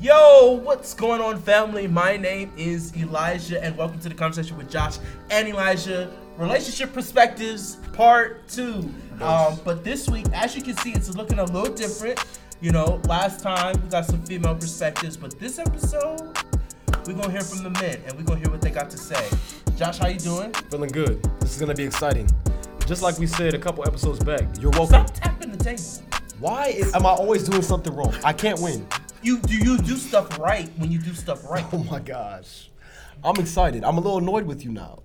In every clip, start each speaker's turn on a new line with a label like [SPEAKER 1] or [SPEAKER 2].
[SPEAKER 1] Yo, what's going on, family? My name is Elijah, and welcome to the conversation with Josh and Elijah. Relationship perspectives, part two. Um, but this week, as you can see, it's looking a little different. You know, last time we got some female perspectives, but this episode, we're gonna hear from the men, and we're gonna hear what they got to say. Josh, how you doing?
[SPEAKER 2] Feeling good. This is gonna be exciting. Just like we said a couple episodes back, you're welcome.
[SPEAKER 1] Stop tapping the table.
[SPEAKER 2] Why is, am I always doing something wrong? I can't win.
[SPEAKER 1] You do you do stuff right when you do stuff right.
[SPEAKER 2] Oh my gosh. I'm excited. I'm a little annoyed with you now.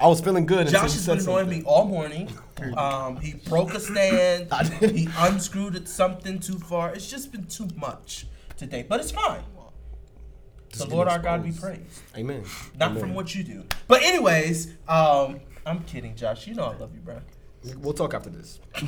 [SPEAKER 2] I was feeling good
[SPEAKER 1] Josh has been annoying me all morning. Um, he broke a stand. He unscrewed it something too far. It's just been too much today, but it's fine.
[SPEAKER 2] Just
[SPEAKER 1] the Lord our God be praised.
[SPEAKER 2] Amen.
[SPEAKER 1] Not
[SPEAKER 2] Amen.
[SPEAKER 1] from what you do. But anyways, um, I'm kidding, Josh. You know I love you, bro.
[SPEAKER 2] We'll talk after this.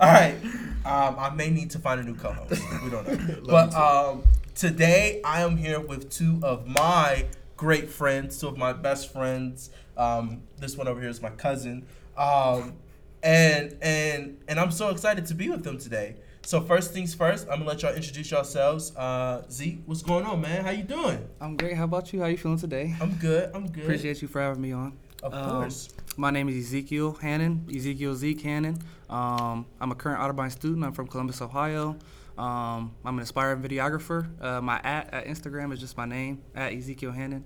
[SPEAKER 1] All right. Um, I may need to find a new co-host. We don't know. but um, today I am here with two of my great friends, two of my best friends. Um, this one over here is my cousin. Um, and and and I'm so excited to be with them today. So first things first, I'm gonna let y'all introduce yourselves. Uh, Zeke, what's going on, man? How you doing?
[SPEAKER 3] I'm great. How about you? How you feeling today?
[SPEAKER 1] I'm good. I'm good.
[SPEAKER 3] Appreciate you for having me on.
[SPEAKER 1] Of
[SPEAKER 3] Um,
[SPEAKER 1] course.
[SPEAKER 3] My name is Ezekiel Hannon, Ezekiel Zeke Hannon. Um, I'm a current Otterbein student. I'm from Columbus, Ohio. Um, I'm an aspiring videographer. Uh, my at, at Instagram is just my name, at Ezekiel Hannon.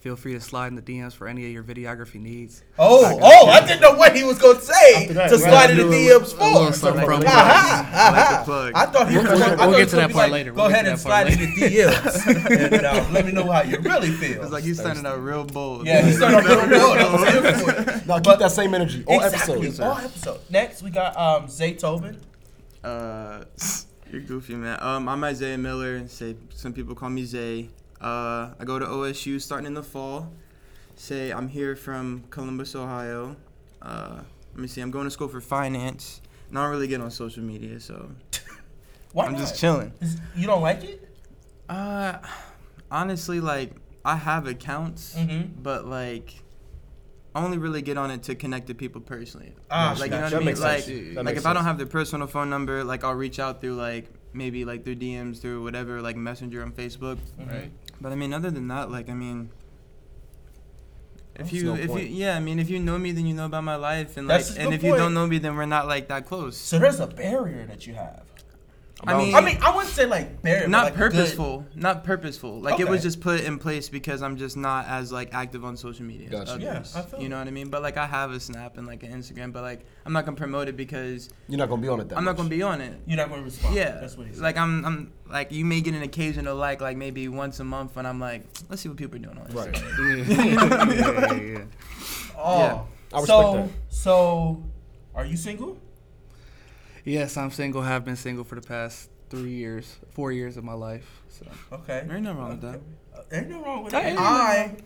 [SPEAKER 3] Feel free to slide in the DMs for any of your videography needs.
[SPEAKER 1] Oh,
[SPEAKER 3] I
[SPEAKER 1] oh! I didn't know what he was gonna say
[SPEAKER 2] that,
[SPEAKER 1] to slide in the DMs for.
[SPEAKER 3] something from
[SPEAKER 1] Aha, aha.
[SPEAKER 4] Like the plug.
[SPEAKER 1] I thought he was.
[SPEAKER 3] We'll-
[SPEAKER 1] gonna,
[SPEAKER 3] we'll get to that
[SPEAKER 1] be
[SPEAKER 3] part
[SPEAKER 1] like,
[SPEAKER 3] later.
[SPEAKER 1] Go
[SPEAKER 3] We'll
[SPEAKER 1] ahead and slide
[SPEAKER 3] part
[SPEAKER 1] in the DMs and uh, let me know how you really feel.
[SPEAKER 4] It's like you started out real bold.
[SPEAKER 1] yeah, he started off real bold. I was here for it.
[SPEAKER 2] Now keep that same energy all
[SPEAKER 1] exactly,
[SPEAKER 2] episodes.
[SPEAKER 1] all episode. Next, we got um, Zay Tobin.
[SPEAKER 4] Uh, you're goofy, man. Um, I'm Isaiah Miller. Say some people call me Zay. Uh, I go to OSU starting in the fall. Say I'm here from Columbus, Ohio. Uh, let me see. I'm going to school for finance. Not really get on social media, so
[SPEAKER 1] Why
[SPEAKER 4] I'm
[SPEAKER 1] not?
[SPEAKER 4] just chilling.
[SPEAKER 1] Is- You don't like it?
[SPEAKER 4] Uh, honestly, like I have accounts,
[SPEAKER 1] Mm-hmm.
[SPEAKER 4] but like. I only really get on it to connect to people personally.
[SPEAKER 1] Ah,
[SPEAKER 4] like you know
[SPEAKER 1] gotcha.
[SPEAKER 4] what
[SPEAKER 2] That
[SPEAKER 4] I mean?
[SPEAKER 2] makes
[SPEAKER 4] Like,
[SPEAKER 2] sense. That
[SPEAKER 4] like if I don't have their personal phone number, like I'll reach out through like maybe like through DMs through whatever like Messenger on Facebook.
[SPEAKER 1] Right.
[SPEAKER 4] But I mean, other than that, like I mean, if you
[SPEAKER 2] no
[SPEAKER 4] if you yeah, I mean, if you know me, then you know about my life, and like,
[SPEAKER 1] That's a
[SPEAKER 4] and
[SPEAKER 1] good
[SPEAKER 4] if you don't know me, then we're not like that close.
[SPEAKER 1] So there's a barrier that you have.
[SPEAKER 4] I mean,
[SPEAKER 1] I mean, I wouldn't say like barrier, but,
[SPEAKER 4] not
[SPEAKER 1] like, good-
[SPEAKER 4] purposeful, not purposeful. Like it was just put in place because I'm just not as like active on social media.
[SPEAKER 2] Gotcha.
[SPEAKER 4] as
[SPEAKER 1] Yeah,
[SPEAKER 4] others.
[SPEAKER 1] I feel
[SPEAKER 4] you know what I mean. But like I have a Snap and like an Instagram, but like I'm not gonna promote it because
[SPEAKER 2] You're not gonna be on it that
[SPEAKER 4] I'm not gonna be on it.
[SPEAKER 1] You're not going to respond.
[SPEAKER 4] Yeah,
[SPEAKER 1] that's what he said.
[SPEAKER 4] like I'm, I'm like you may get an occasional like, like maybe once a month when I'm like, let's see what people are doing on
[SPEAKER 2] Right.
[SPEAKER 4] Instagram.
[SPEAKER 3] yeah, yeah, yeah.
[SPEAKER 1] oh,
[SPEAKER 4] yeah.
[SPEAKER 2] I respect
[SPEAKER 1] so
[SPEAKER 2] that.
[SPEAKER 1] so, are you single?
[SPEAKER 3] Yes, I'm single. Have been single for the past three years, four years of my life. So
[SPEAKER 1] Okay.
[SPEAKER 4] There ain't nothing wrong with that.
[SPEAKER 1] Uh, ain't no wrong with that. I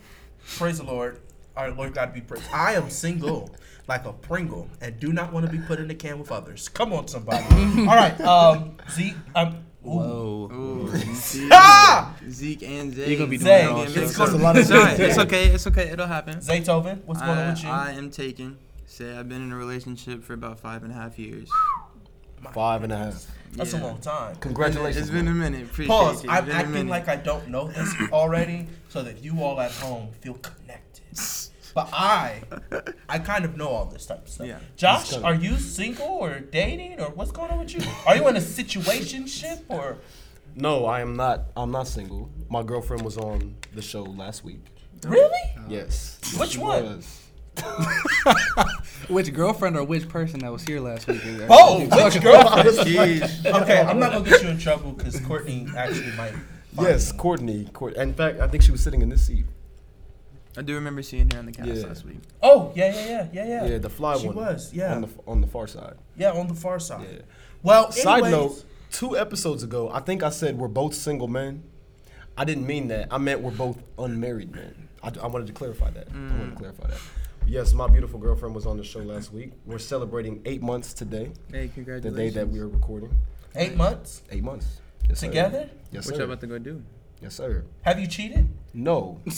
[SPEAKER 1] praise the Lord. Our Lord God be praised. I am single, like a Pringle, and do not want to be put in a can with others. Come on, somebody. All right, um, Zeke. Um, ooh.
[SPEAKER 3] whoa.
[SPEAKER 4] Ooh, Zeke,
[SPEAKER 1] Ah!
[SPEAKER 4] Zeke and Zay.
[SPEAKER 3] You're gonna be doing
[SPEAKER 1] Zay,
[SPEAKER 3] all
[SPEAKER 1] it's
[SPEAKER 3] show.
[SPEAKER 1] gonna-
[SPEAKER 4] It's,
[SPEAKER 2] That's a lot of
[SPEAKER 4] It's okay. It's okay. It'll happen.
[SPEAKER 1] Zaytoven, what's going on with you?
[SPEAKER 4] I am taken. Say I've been in a relationship for about five and a half years.
[SPEAKER 2] Five and a half.
[SPEAKER 1] That's
[SPEAKER 4] Yeah.
[SPEAKER 1] a long time.
[SPEAKER 2] Congratulations.
[SPEAKER 4] It's been a minute. Appreciate
[SPEAKER 1] Pause.
[SPEAKER 4] you.
[SPEAKER 1] I'm
[SPEAKER 4] It's been a
[SPEAKER 1] acting
[SPEAKER 4] minute.
[SPEAKER 1] like I don't know this already, so that you all at home feel connected. But I, I kind of know all this type of stuff.
[SPEAKER 4] Yeah.
[SPEAKER 1] Josh, are you single or dating or what's going on with you? Are you in a situationship or?
[SPEAKER 2] No, I am not. I'm not single. My girlfriend was on the show last week.
[SPEAKER 1] Really?
[SPEAKER 2] Yes.
[SPEAKER 1] Which one?
[SPEAKER 2] was.
[SPEAKER 3] Which girlfriend or which person that was here last week? is?
[SPEAKER 1] Oh, which girlfriend?
[SPEAKER 4] Jeez.
[SPEAKER 1] okay, I'm not gonna get you in trouble because Courtney actually might. find
[SPEAKER 2] Yes,
[SPEAKER 1] me.
[SPEAKER 2] Courtney. Court. In fact, I think she was sitting in this seat.
[SPEAKER 4] I do remember seeing her on the cast
[SPEAKER 2] Yeah.
[SPEAKER 4] last week.
[SPEAKER 1] Oh yeah, yeah, yeah, yeah, yeah.
[SPEAKER 2] Yeah, the fly
[SPEAKER 1] She
[SPEAKER 2] one.
[SPEAKER 1] She was, yeah.
[SPEAKER 2] On the on the far side.
[SPEAKER 1] Yeah, on the far side.
[SPEAKER 2] Yeah.
[SPEAKER 1] Well,
[SPEAKER 2] Side
[SPEAKER 1] anyways-
[SPEAKER 2] note: Two episodes ago, I think I said we're both single men. I didn't mean that. I meant we're both unmarried men. I, I wanted to clarify that. I wanted to mm. clarify that. Yes, my beautiful girlfriend was on the show last week. We're celebrating eight months today,
[SPEAKER 4] Hey, congratulations.
[SPEAKER 2] the day that we are recording.
[SPEAKER 1] eight months
[SPEAKER 2] Eight months.
[SPEAKER 1] Together?
[SPEAKER 2] Yes, sir.
[SPEAKER 4] What y'all about to go do?
[SPEAKER 2] Yes, sir.
[SPEAKER 1] Have you cheated?
[SPEAKER 2] No.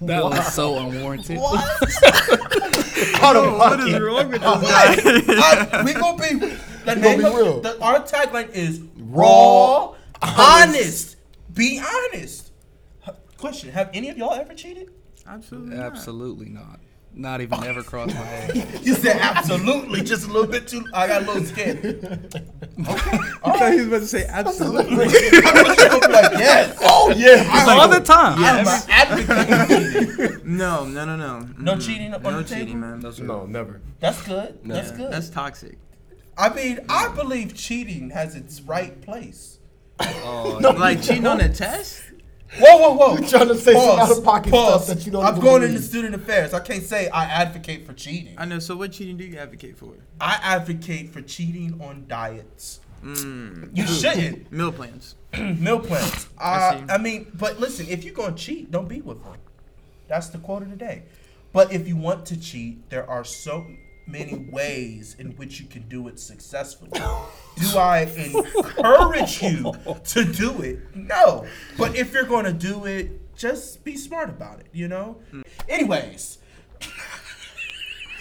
[SPEAKER 3] That was so unwarranted.
[SPEAKER 2] Out of
[SPEAKER 4] what is
[SPEAKER 2] pocket.
[SPEAKER 4] wrong with this guy?
[SPEAKER 1] I- we gonna be. The
[SPEAKER 2] gonna
[SPEAKER 1] name
[SPEAKER 2] be
[SPEAKER 1] of
[SPEAKER 2] real.
[SPEAKER 1] The, our tagline is
[SPEAKER 2] Raw,
[SPEAKER 1] raw, honest. Be honest. Question: Have any of y'all ever cheated?
[SPEAKER 4] Absolutely. not.
[SPEAKER 3] Absolutely not. Not even ever crossed my head.
[SPEAKER 1] You said absolutely, just a little bit too. I got a little scared. Okay, all
[SPEAKER 4] I thought
[SPEAKER 1] right.
[SPEAKER 4] he was about to say absolutely.
[SPEAKER 1] I'm like, yes.
[SPEAKER 2] Oh yeah.
[SPEAKER 1] I'm
[SPEAKER 3] All the time.
[SPEAKER 1] I'm an advocate.
[SPEAKER 4] no, no, no, no.
[SPEAKER 1] No
[SPEAKER 4] Mm-mm.
[SPEAKER 1] cheating on
[SPEAKER 4] no
[SPEAKER 1] the table?
[SPEAKER 4] cheating, man.
[SPEAKER 2] No, never.
[SPEAKER 1] That's good. That's good.
[SPEAKER 4] That's toxic.
[SPEAKER 1] I mean, I believe cheating has its right place.
[SPEAKER 3] Oh,
[SPEAKER 4] Like cheating on a test?
[SPEAKER 1] Whoa, whoa, whoa!
[SPEAKER 2] You're trying to say some out-of-pocket
[SPEAKER 1] pause.
[SPEAKER 2] stuff that you don't
[SPEAKER 1] I'm going
[SPEAKER 2] believe.
[SPEAKER 1] into student affairs. I can't say I advocate for cheating.
[SPEAKER 4] I know. So what cheating do you advocate for?
[SPEAKER 1] I advocate for cheating on diets.
[SPEAKER 4] Mm.
[SPEAKER 1] You shouldn't.
[SPEAKER 4] Meal plans.
[SPEAKER 1] Meal plans.
[SPEAKER 4] I
[SPEAKER 1] Uh,
[SPEAKER 4] see.
[SPEAKER 1] I mean, but listen, if you're gonna cheat, don't be with them. That's the quote of the day. But if you want to cheat, there are so many ways in which you can do it successfully. Do I encourage you to do it? No. But if you're gonna do it, just be smart about it. You know. Anyways.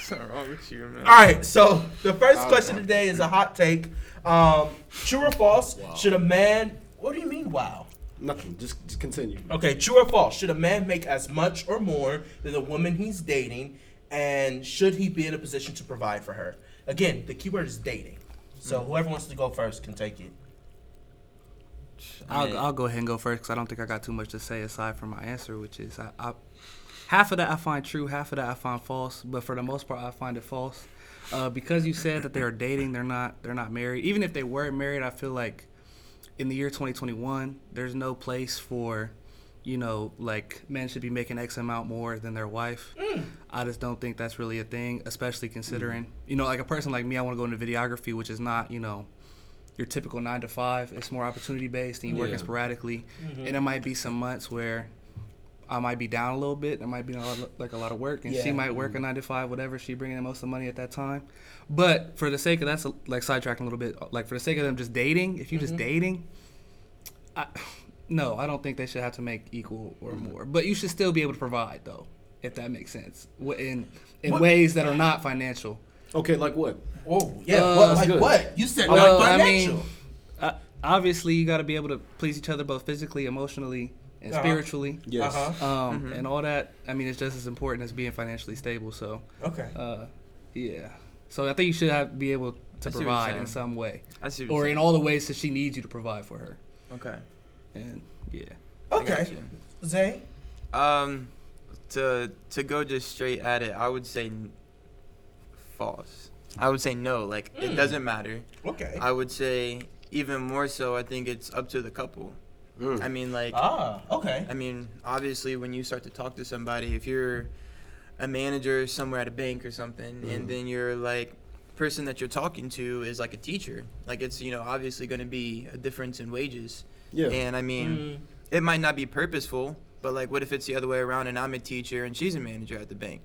[SPEAKER 4] What's wrong with you, man?
[SPEAKER 1] All right, so the first question today is a hot take. Um, true or false? Should a man? What do you mean? Wow.
[SPEAKER 2] Nothing. Just, just continue.
[SPEAKER 1] Okay, true or false? Should a man make as much or more than the woman he's dating, and should he be in a position to provide for her? Again, the keyword is dating. So whoever wants to go first can take it.
[SPEAKER 3] I'll, I'll go ahead and go first because I don't think I got too much to say aside from my answer, which is I, I, half of that I find true, half of that I find false. But for the most part, I find it false uh, because you said that they are dating. They're not. They're not married. Even if they were married, I feel like in the year 2021, there's no place for, you know, like men should be making X amount more than their wife. Mm. I just don't think that's really a thing, especially considering, you know, like a person like me, I want to go into videography, which is not, you know, your typical nine to five. It's more opportunity based, and you working
[SPEAKER 2] Yeah.
[SPEAKER 3] sporadically. Mm-hmm. And there might be some months where I might be down a little bit. There might be a lot of, like a lot of work, and
[SPEAKER 1] Yeah.
[SPEAKER 3] she might work a mm-hmm. nine to five, whatever. She bringing in most of the money at that time. But for the sake of that's like sidetracking a little bit. Like for the sake of them just dating, if you just mm-hmm. dating, I, no, I don't think they should have to make equal or more. But you should still be able to provide though, if that makes sense, in in
[SPEAKER 1] What-
[SPEAKER 3] ways that are not financial.
[SPEAKER 2] Okay, like what?
[SPEAKER 1] Oh yeah,
[SPEAKER 3] Uh,
[SPEAKER 1] what, like
[SPEAKER 2] good.
[SPEAKER 1] what? You said
[SPEAKER 3] Well,
[SPEAKER 1] like
[SPEAKER 3] I
[SPEAKER 1] financial.
[SPEAKER 3] mean, uh, obviously you got to be able to please each other both physically, emotionally, and
[SPEAKER 1] Uh-huh.
[SPEAKER 3] spiritually.
[SPEAKER 2] Yes.
[SPEAKER 1] Uh-huh.
[SPEAKER 3] Um, and all that. I mean, it's just as important as being financially stable. So,
[SPEAKER 1] Okay.
[SPEAKER 3] uh, yeah. So I think you should have be able to
[SPEAKER 4] I see what you're
[SPEAKER 3] provide in some way,
[SPEAKER 4] I see. What you're
[SPEAKER 3] or in all the ways that she needs you to provide for her.
[SPEAKER 4] Okay.
[SPEAKER 3] And yeah,
[SPEAKER 1] Okay. Zay.
[SPEAKER 4] Um, to to go just straight at it, I would say n- false. I would say no. Like it doesn't matter.
[SPEAKER 1] Okay.
[SPEAKER 4] I would say even more so. I think it's up to the couple.
[SPEAKER 2] Mm.
[SPEAKER 4] I mean, like
[SPEAKER 1] ah. Okay.
[SPEAKER 4] I mean, obviously, when you start to talk to somebody, if you're a manager somewhere at a bank or something, and then you're like person that you're talking to is like a teacher, like it's you know obviously going to be a difference in wages.
[SPEAKER 2] Yeah.
[SPEAKER 4] And I mean,
[SPEAKER 1] Mm.
[SPEAKER 4] it might not be purposeful, but like, what if it's the other way around and I'm a teacher and she's a manager at the bank?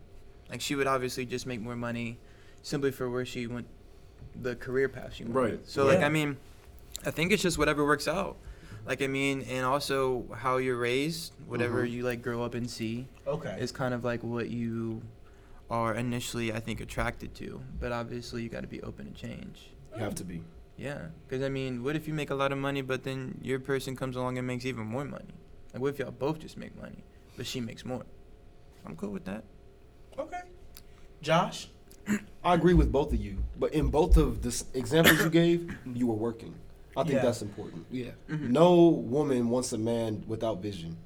[SPEAKER 4] Like, she would obviously just make more money simply for where she went, the career path she went.
[SPEAKER 2] Right.
[SPEAKER 4] So, like, I mean, I think it's just whatever works out. Like, I mean, and also how you're raised, whatever
[SPEAKER 2] Mhm.
[SPEAKER 4] you like grow up and see,
[SPEAKER 1] Okay.
[SPEAKER 4] is kind of like what you are initially, I think, attracted to. But obviously, you got to be open to change.
[SPEAKER 2] You have to be.
[SPEAKER 4] Yeah, because I mean, what if you make a lot of money, but then your person comes along and makes even more money? Like, what if y'all both just make money, but she makes more? I'm cool with that.
[SPEAKER 1] okay. Josh.
[SPEAKER 2] I agree with both of you, but in both of the examples you gave, you were working. I think
[SPEAKER 1] Yeah.
[SPEAKER 2] that's important.
[SPEAKER 3] yeah, mm-hmm.
[SPEAKER 2] No woman wants a man without vision.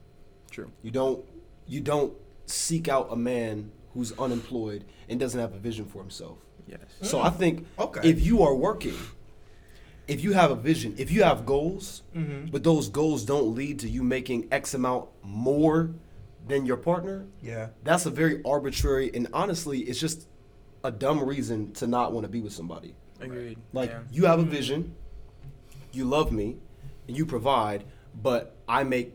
[SPEAKER 3] true.
[SPEAKER 2] You don't you don't seek out a man who's unemployed and doesn't have a vision for himself.
[SPEAKER 4] Yes.
[SPEAKER 2] So I think mm.
[SPEAKER 1] Okay.
[SPEAKER 2] if you are working, if you have a vision, if you have goals,
[SPEAKER 1] Mm-hmm.
[SPEAKER 2] but those goals don't lead to you making X amount more than your partner,
[SPEAKER 1] Yeah.
[SPEAKER 2] that's a very arbitrary and honestly, it's just a dumb reason to not want to be with somebody.
[SPEAKER 4] Agreed.
[SPEAKER 2] Like
[SPEAKER 4] yeah.
[SPEAKER 2] you have a vision, you love me, and you provide, but I make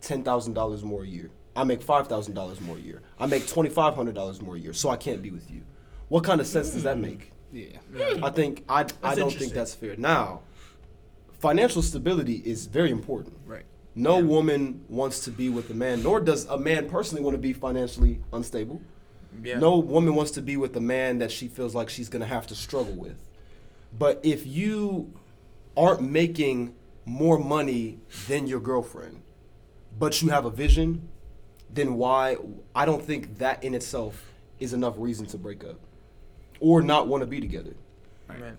[SPEAKER 2] ten thousand dollars more a year. I make five thousand dollars more a year. I make twenty five hundred dollars more a year, so I can't be with you. What kind of sense does that make?
[SPEAKER 3] Yeah, hmm.
[SPEAKER 2] I think I I don't think that's fair. Now, financial stability is very important.
[SPEAKER 3] right.
[SPEAKER 2] No woman wants to be with a man, nor does a man personally want to be financially unstable.
[SPEAKER 4] yeah.
[SPEAKER 2] No woman wants to be with a man that she feels like she's gonna have to struggle with. But if you aren't making more money than your girlfriend, but you have a vision, then why? I don't think that in itself is enough reason to break up or not want to be together.
[SPEAKER 4] Right.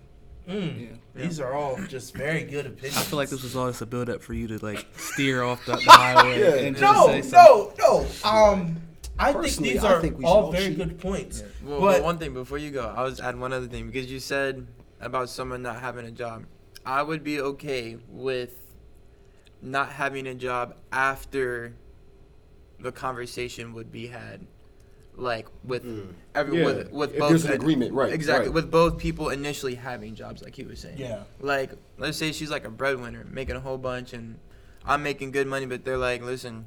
[SPEAKER 1] Mm.
[SPEAKER 3] Yeah.
[SPEAKER 1] These are all just very good opinions.
[SPEAKER 3] I feel like this was all just a build up for you to like steer off the, the highway
[SPEAKER 2] Yeah.
[SPEAKER 3] and just
[SPEAKER 1] no,
[SPEAKER 3] say something.
[SPEAKER 1] no, no. Um, I think these
[SPEAKER 2] I
[SPEAKER 1] are
[SPEAKER 2] think
[SPEAKER 1] all
[SPEAKER 2] all
[SPEAKER 1] very
[SPEAKER 2] cheat.
[SPEAKER 1] good points.
[SPEAKER 4] Well,
[SPEAKER 1] But-
[SPEAKER 4] but one thing before you go, I was add one other thing because you said about someone not having a job. I would be okay with not having a job after the conversation would be had, like with every
[SPEAKER 2] Yeah,
[SPEAKER 4] with, with
[SPEAKER 2] if
[SPEAKER 4] both
[SPEAKER 2] there's an agreement, right,
[SPEAKER 4] Exactly,
[SPEAKER 2] right.
[SPEAKER 4] with both people initially having jobs, like he was saying.
[SPEAKER 1] Yeah.
[SPEAKER 4] Like, let's say she's like a breadwinner, making a whole bunch, and I'm making good money, but they're like, listen,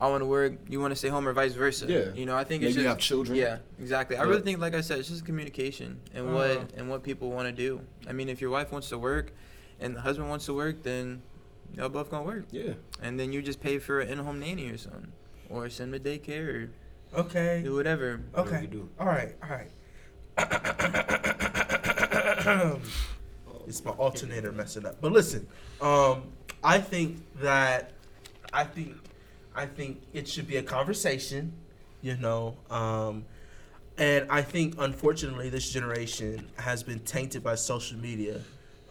[SPEAKER 4] I want to work, you want to stay home, or vice versa.
[SPEAKER 2] Yeah.
[SPEAKER 4] You know, I think
[SPEAKER 2] Maybe
[SPEAKER 4] it's
[SPEAKER 2] you
[SPEAKER 4] just
[SPEAKER 2] have children.
[SPEAKER 4] Yeah, exactly. I really think, like I said, it's just communication and
[SPEAKER 1] Uh.
[SPEAKER 4] what and what people want to do. I mean, if your wife wants to work, and the husband wants to work, then y'all both gonna work,
[SPEAKER 2] Yeah.
[SPEAKER 4] and then you just pay for an in-home nanny or something, or send them to daycare
[SPEAKER 1] Okay.
[SPEAKER 4] do whatever.
[SPEAKER 1] Okay.
[SPEAKER 2] you do.
[SPEAKER 1] All right. All right. it's my alternator messing up. But listen, um, I think that I think I think it should be a conversation, you know. Um, and I think unfortunately this generation has been tainted by social media.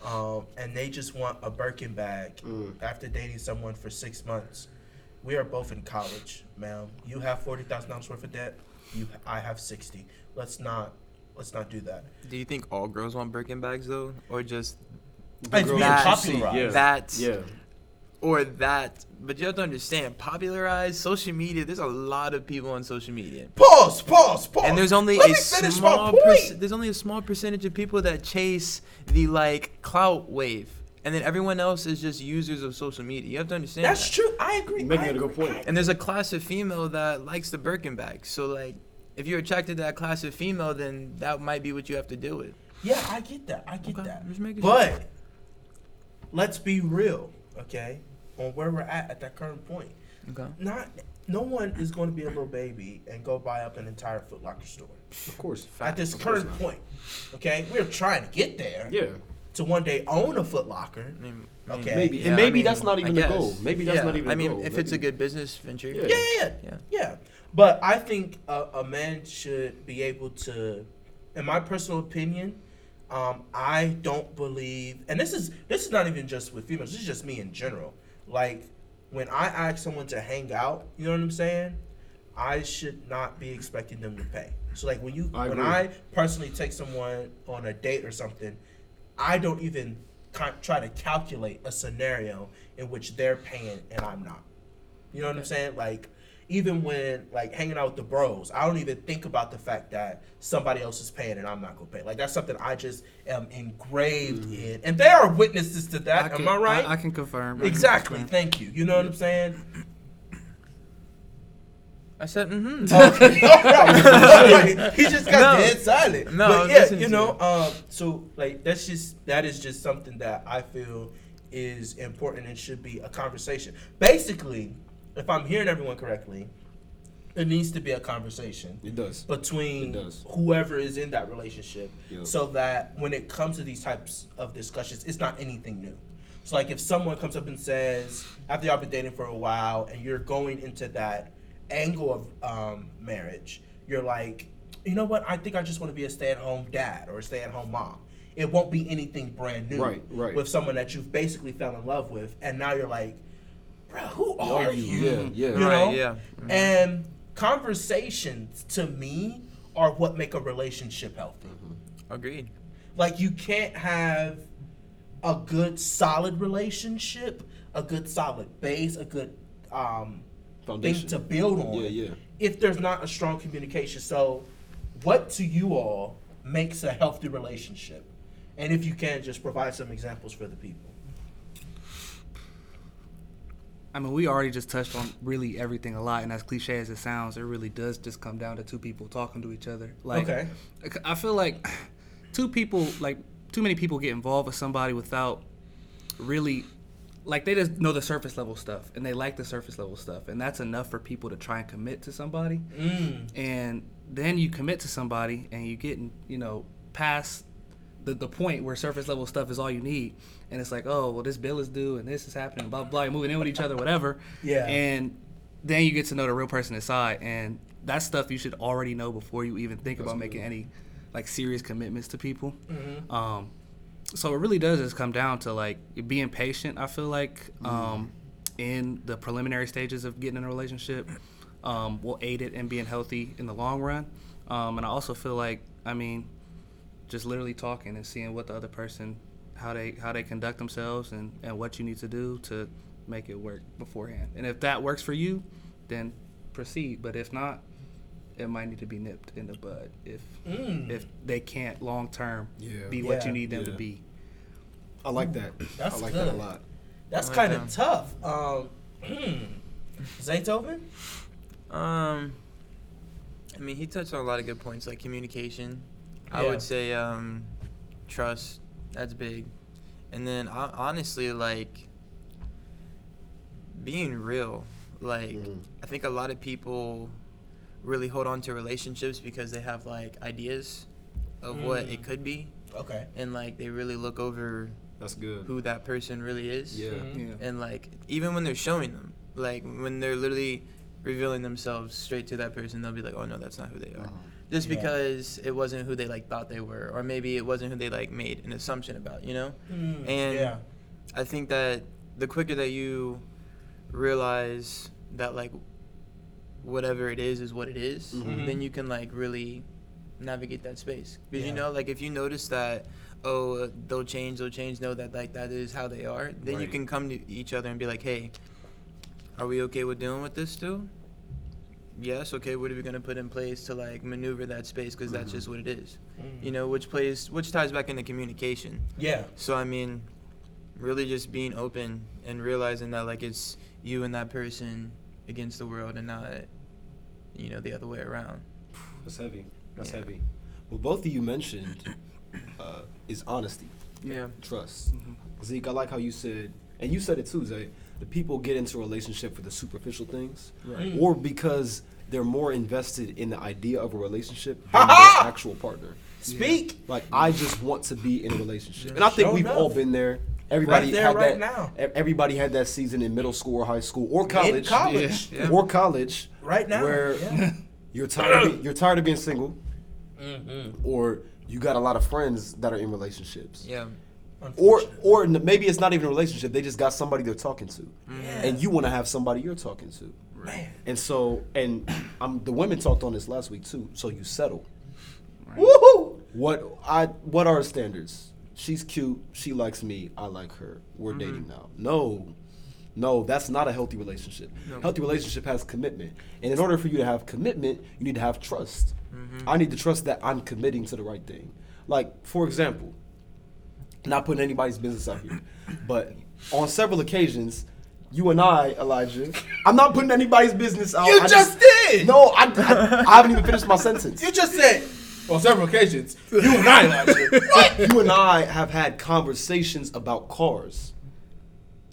[SPEAKER 1] Um, and they just want a Birkin bag
[SPEAKER 2] Mm.
[SPEAKER 1] after dating someone for six months. We are both in college, ma'am. You have forty thousand dollars worth of debt. You, I have sixty. Let's not, let's not do that.
[SPEAKER 4] Do you think all girls want Birkin bags though, or just
[SPEAKER 1] It's being
[SPEAKER 4] that-
[SPEAKER 1] popularized.
[SPEAKER 2] yeah.
[SPEAKER 4] that,
[SPEAKER 2] Yeah.
[SPEAKER 4] or that? But you have to understand, popularized social media. There's a lot of people on social media.
[SPEAKER 1] Pause, pause, pause.
[SPEAKER 4] And there's only
[SPEAKER 1] Let
[SPEAKER 4] a
[SPEAKER 1] me finish my
[SPEAKER 4] small
[SPEAKER 1] point.
[SPEAKER 4] perc- there's only a small percentage of people that chase the like clout wave, and then everyone else is just users of social media. You have to understand.
[SPEAKER 1] That's
[SPEAKER 4] that.
[SPEAKER 1] true. I agree.
[SPEAKER 2] You're making
[SPEAKER 1] I
[SPEAKER 2] a good
[SPEAKER 1] agree.
[SPEAKER 2] point.
[SPEAKER 4] And there's a class of female that likes the Birkin bag. So like, if you're attracted to that class of female, then that might be what you have to deal with.
[SPEAKER 1] Yeah, I get that. I get
[SPEAKER 4] Okay,
[SPEAKER 1] that.
[SPEAKER 4] just making
[SPEAKER 1] But let's be real, okay? On where we're at at that current point.
[SPEAKER 4] Okay.
[SPEAKER 1] Not, no one is going to be a little baby and go buy up an entire Foot Locker store
[SPEAKER 2] Of course.
[SPEAKER 1] at this
[SPEAKER 2] Of
[SPEAKER 1] current point. Okay, we're trying to get there
[SPEAKER 2] Yeah.
[SPEAKER 1] To one day own a Foot Locker.
[SPEAKER 4] I mean,
[SPEAKER 1] Okay.
[SPEAKER 2] Maybe.
[SPEAKER 4] Yeah,
[SPEAKER 2] and
[SPEAKER 4] I
[SPEAKER 2] maybe
[SPEAKER 4] mean,
[SPEAKER 2] that's not even the goal. Maybe that's
[SPEAKER 4] Yeah,
[SPEAKER 2] not even
[SPEAKER 4] I mean,
[SPEAKER 2] goal.
[SPEAKER 4] if it's a good business venture.
[SPEAKER 2] Yeah.
[SPEAKER 1] Yeah, yeah, yeah,
[SPEAKER 4] Yeah.
[SPEAKER 1] yeah. But I think a, a man should be able to, in my personal opinion, um, I don't believe, and this is this is not even just with females. This is just me in general. Like when I ask someone to hang out, you know what I'm saying? I should not be expecting them to pay. So like when you
[SPEAKER 2] I
[SPEAKER 1] when
[SPEAKER 2] agree.
[SPEAKER 1] I personally take someone on a date or something, I don't even try to calculate a scenario in which they're paying and I'm not. You know what I'm saying? Like even when like hanging out with the bros, I don't even think about the fact that somebody else is paying and I'm not gonna pay. Like that's something I just am engraved mm-hmm. in, and they are witnesses to that.
[SPEAKER 3] can,
[SPEAKER 1] am I right?
[SPEAKER 3] I, can confirm. I can
[SPEAKER 1] exactly. Thank you. You know what I'm saying?
[SPEAKER 4] I said, mm-hmm.
[SPEAKER 1] Okay. All right. All right. He just got
[SPEAKER 4] No.
[SPEAKER 1] dead silent.
[SPEAKER 4] No, I
[SPEAKER 1] but yeah, you know, um, so like that's just that is just something that I feel is important and should be a conversation. Basically, if I'm hearing everyone correctly, it needs to be a conversation
[SPEAKER 2] It does.
[SPEAKER 1] between
[SPEAKER 2] It does.
[SPEAKER 1] whoever is in that relationship
[SPEAKER 2] Yep.
[SPEAKER 1] so that when it comes to these types of discussions it's not anything new so like if someone comes up and says after y'all been dating for a while and you're going into that angle of um, marriage you're like you know what i think i just want to be a stay-at-home dad or a stay-at-home mom it won't be anything brand new
[SPEAKER 2] Right, right.
[SPEAKER 1] with someone that you've basically fell in love with and now you're like bro who are you
[SPEAKER 2] Yeah, yeah.
[SPEAKER 1] you know
[SPEAKER 4] Right, yeah. Mhm.
[SPEAKER 1] and conversations to me are what make a relationship healthy
[SPEAKER 4] Agreed.
[SPEAKER 1] like you can't have a good solid relationship a good solid base a good um thing to build on
[SPEAKER 2] Yeah, yeah.
[SPEAKER 1] if there's not a strong communication so what to you all makes a healthy relationship and if you can just provide some examples for the people
[SPEAKER 3] I mean, we already just touched on really everything a lot, and as cliche as it sounds, it really does just come down to two people talking to each other. Like,
[SPEAKER 1] Okay.
[SPEAKER 3] I feel like two people, like too many people, get involved with somebody without really, like they just know the surface level stuff, and they like the surface level stuff, and that's enough for people to try and commit to somebody.
[SPEAKER 1] mm.
[SPEAKER 3] And then you commit to somebody, and you get, you know, past the, the point where surface level stuff is all you need, and it's like, oh, well, this bill is due, and this is happening, blah blah, blah you're moving in with each other, whatever.
[SPEAKER 1] Yeah.
[SPEAKER 3] And then you get to know the real person inside, and that stuff you should already know before you even think about making any like serious commitments to people. Um, so it really does just come down to like being patient. I feel like um, in the preliminary stages of getting in a relationship um, will aid it in being healthy in the long run. Um, and I also feel like I mean, just literally talking and seeing what the other person how they how they conduct themselves and, and what you need to do to make it work beforehand. And if that works for you, then proceed. But if not, it might need to be nipped in the bud if
[SPEAKER 1] Mm.
[SPEAKER 3] if they can't long term
[SPEAKER 2] Yeah.
[SPEAKER 3] be what
[SPEAKER 1] Yeah.
[SPEAKER 3] you need them to be.
[SPEAKER 2] I like that.
[SPEAKER 1] That's
[SPEAKER 2] I like
[SPEAKER 1] good.
[SPEAKER 2] that a lot.
[SPEAKER 1] That's
[SPEAKER 4] Right
[SPEAKER 1] kind of
[SPEAKER 4] down.
[SPEAKER 1] tough. Um, Zaytoven?
[SPEAKER 4] Um, I mean, he touched on a lot of good points like communication. I would say um, trust. That's big, and then uh, honestly, like being real. Like
[SPEAKER 2] Mhm.
[SPEAKER 4] I think a lot of people really hold on to relationships because they have like ideas of what
[SPEAKER 1] Mm.
[SPEAKER 4] it could be,
[SPEAKER 1] Okay.
[SPEAKER 4] and like they really look over
[SPEAKER 2] That's good.
[SPEAKER 4] who that person really is.
[SPEAKER 2] Yeah.
[SPEAKER 1] Mhm.
[SPEAKER 3] Yeah.
[SPEAKER 4] And like even when they're showing them, like when they're literally revealing themselves straight to that person, they'll be like, "Oh no, that's not who they are."
[SPEAKER 2] Uh-huh.
[SPEAKER 4] Just
[SPEAKER 1] Yeah.
[SPEAKER 4] because it wasn't who they like thought they were, or maybe it wasn't who they like made an assumption about, you know?
[SPEAKER 1] Mm,
[SPEAKER 4] And
[SPEAKER 1] yeah.
[SPEAKER 4] I think that the quicker that you realize that like whatever it is is what it is,
[SPEAKER 2] Mhm.
[SPEAKER 4] then you can like really navigate that space. Because
[SPEAKER 1] Yeah.
[SPEAKER 4] you know, like if you notice that oh they'll change, they'll change, know that like that is how they are, then you can come to each other and be like, hey, are we okay with dealing with this still? Yes. Okay. What are we gonna put in place to like maneuver that space? Because that's
[SPEAKER 2] Mhm.
[SPEAKER 4] just what it is.
[SPEAKER 1] Mm.
[SPEAKER 4] You know, which plays, which ties back into communication.
[SPEAKER 1] Yeah.
[SPEAKER 4] So I mean, really just being open and realizing that like it's you and that person against the world and not, you know, the other way around.
[SPEAKER 2] That's heavy. That's
[SPEAKER 4] Yeah.
[SPEAKER 2] heavy. Well, both of you mentioned uh, is honesty,
[SPEAKER 4] Yeah.
[SPEAKER 2] trust. Zeke, I like how you said, and you said it too, Zay. The people get into a relationship for the superficial things,
[SPEAKER 1] Right.
[SPEAKER 2] or because they're more invested in the idea of a relationship than
[SPEAKER 1] Ha-ha!
[SPEAKER 2] their actual partner.
[SPEAKER 1] Speak.
[SPEAKER 2] Like I just want to be in a relationship, and I think
[SPEAKER 1] Sure
[SPEAKER 2] we've
[SPEAKER 1] enough.
[SPEAKER 2] all been there. Everybody
[SPEAKER 1] Right there,
[SPEAKER 2] had
[SPEAKER 1] right
[SPEAKER 2] that.
[SPEAKER 1] now.
[SPEAKER 2] Everybody had that season in middle school or high school or college,
[SPEAKER 1] In college.
[SPEAKER 4] Yeah.
[SPEAKER 2] or college,
[SPEAKER 1] Right now.
[SPEAKER 2] where
[SPEAKER 1] Yeah.
[SPEAKER 2] you're tired. Of being, you're tired of being single,
[SPEAKER 1] Mm-hmm.
[SPEAKER 2] or you got a lot of friends that are in relationships.
[SPEAKER 4] Yeah.
[SPEAKER 2] Or, or maybe it's not even a relationship. They just got somebody they're talking to,
[SPEAKER 1] Yeah.
[SPEAKER 2] and you want to have somebody you're talking to.
[SPEAKER 1] Man.
[SPEAKER 2] And so, and um, the women talked on this last week too. So you settle.
[SPEAKER 1] Woohoo!
[SPEAKER 2] What I what are the standards? She's cute. She likes me. I like her. We're dating now. No, no, that's not a healthy relationship.
[SPEAKER 4] No.
[SPEAKER 2] Healthy relationship has commitment, and in order for you to have commitment, you need to have trust. Mm-hmm. I need to trust that I'm committing to the right thing. Like for example, not putting anybody's business out here, but on several occasions. You and I, Elijah. I'm not putting anybody's business out.
[SPEAKER 1] You
[SPEAKER 2] I
[SPEAKER 1] just did!
[SPEAKER 2] No, I, I, I haven't even finished my sentence.
[SPEAKER 1] You just said on several occasions. You and I, Elijah. What?
[SPEAKER 2] you and I have had conversations about cars.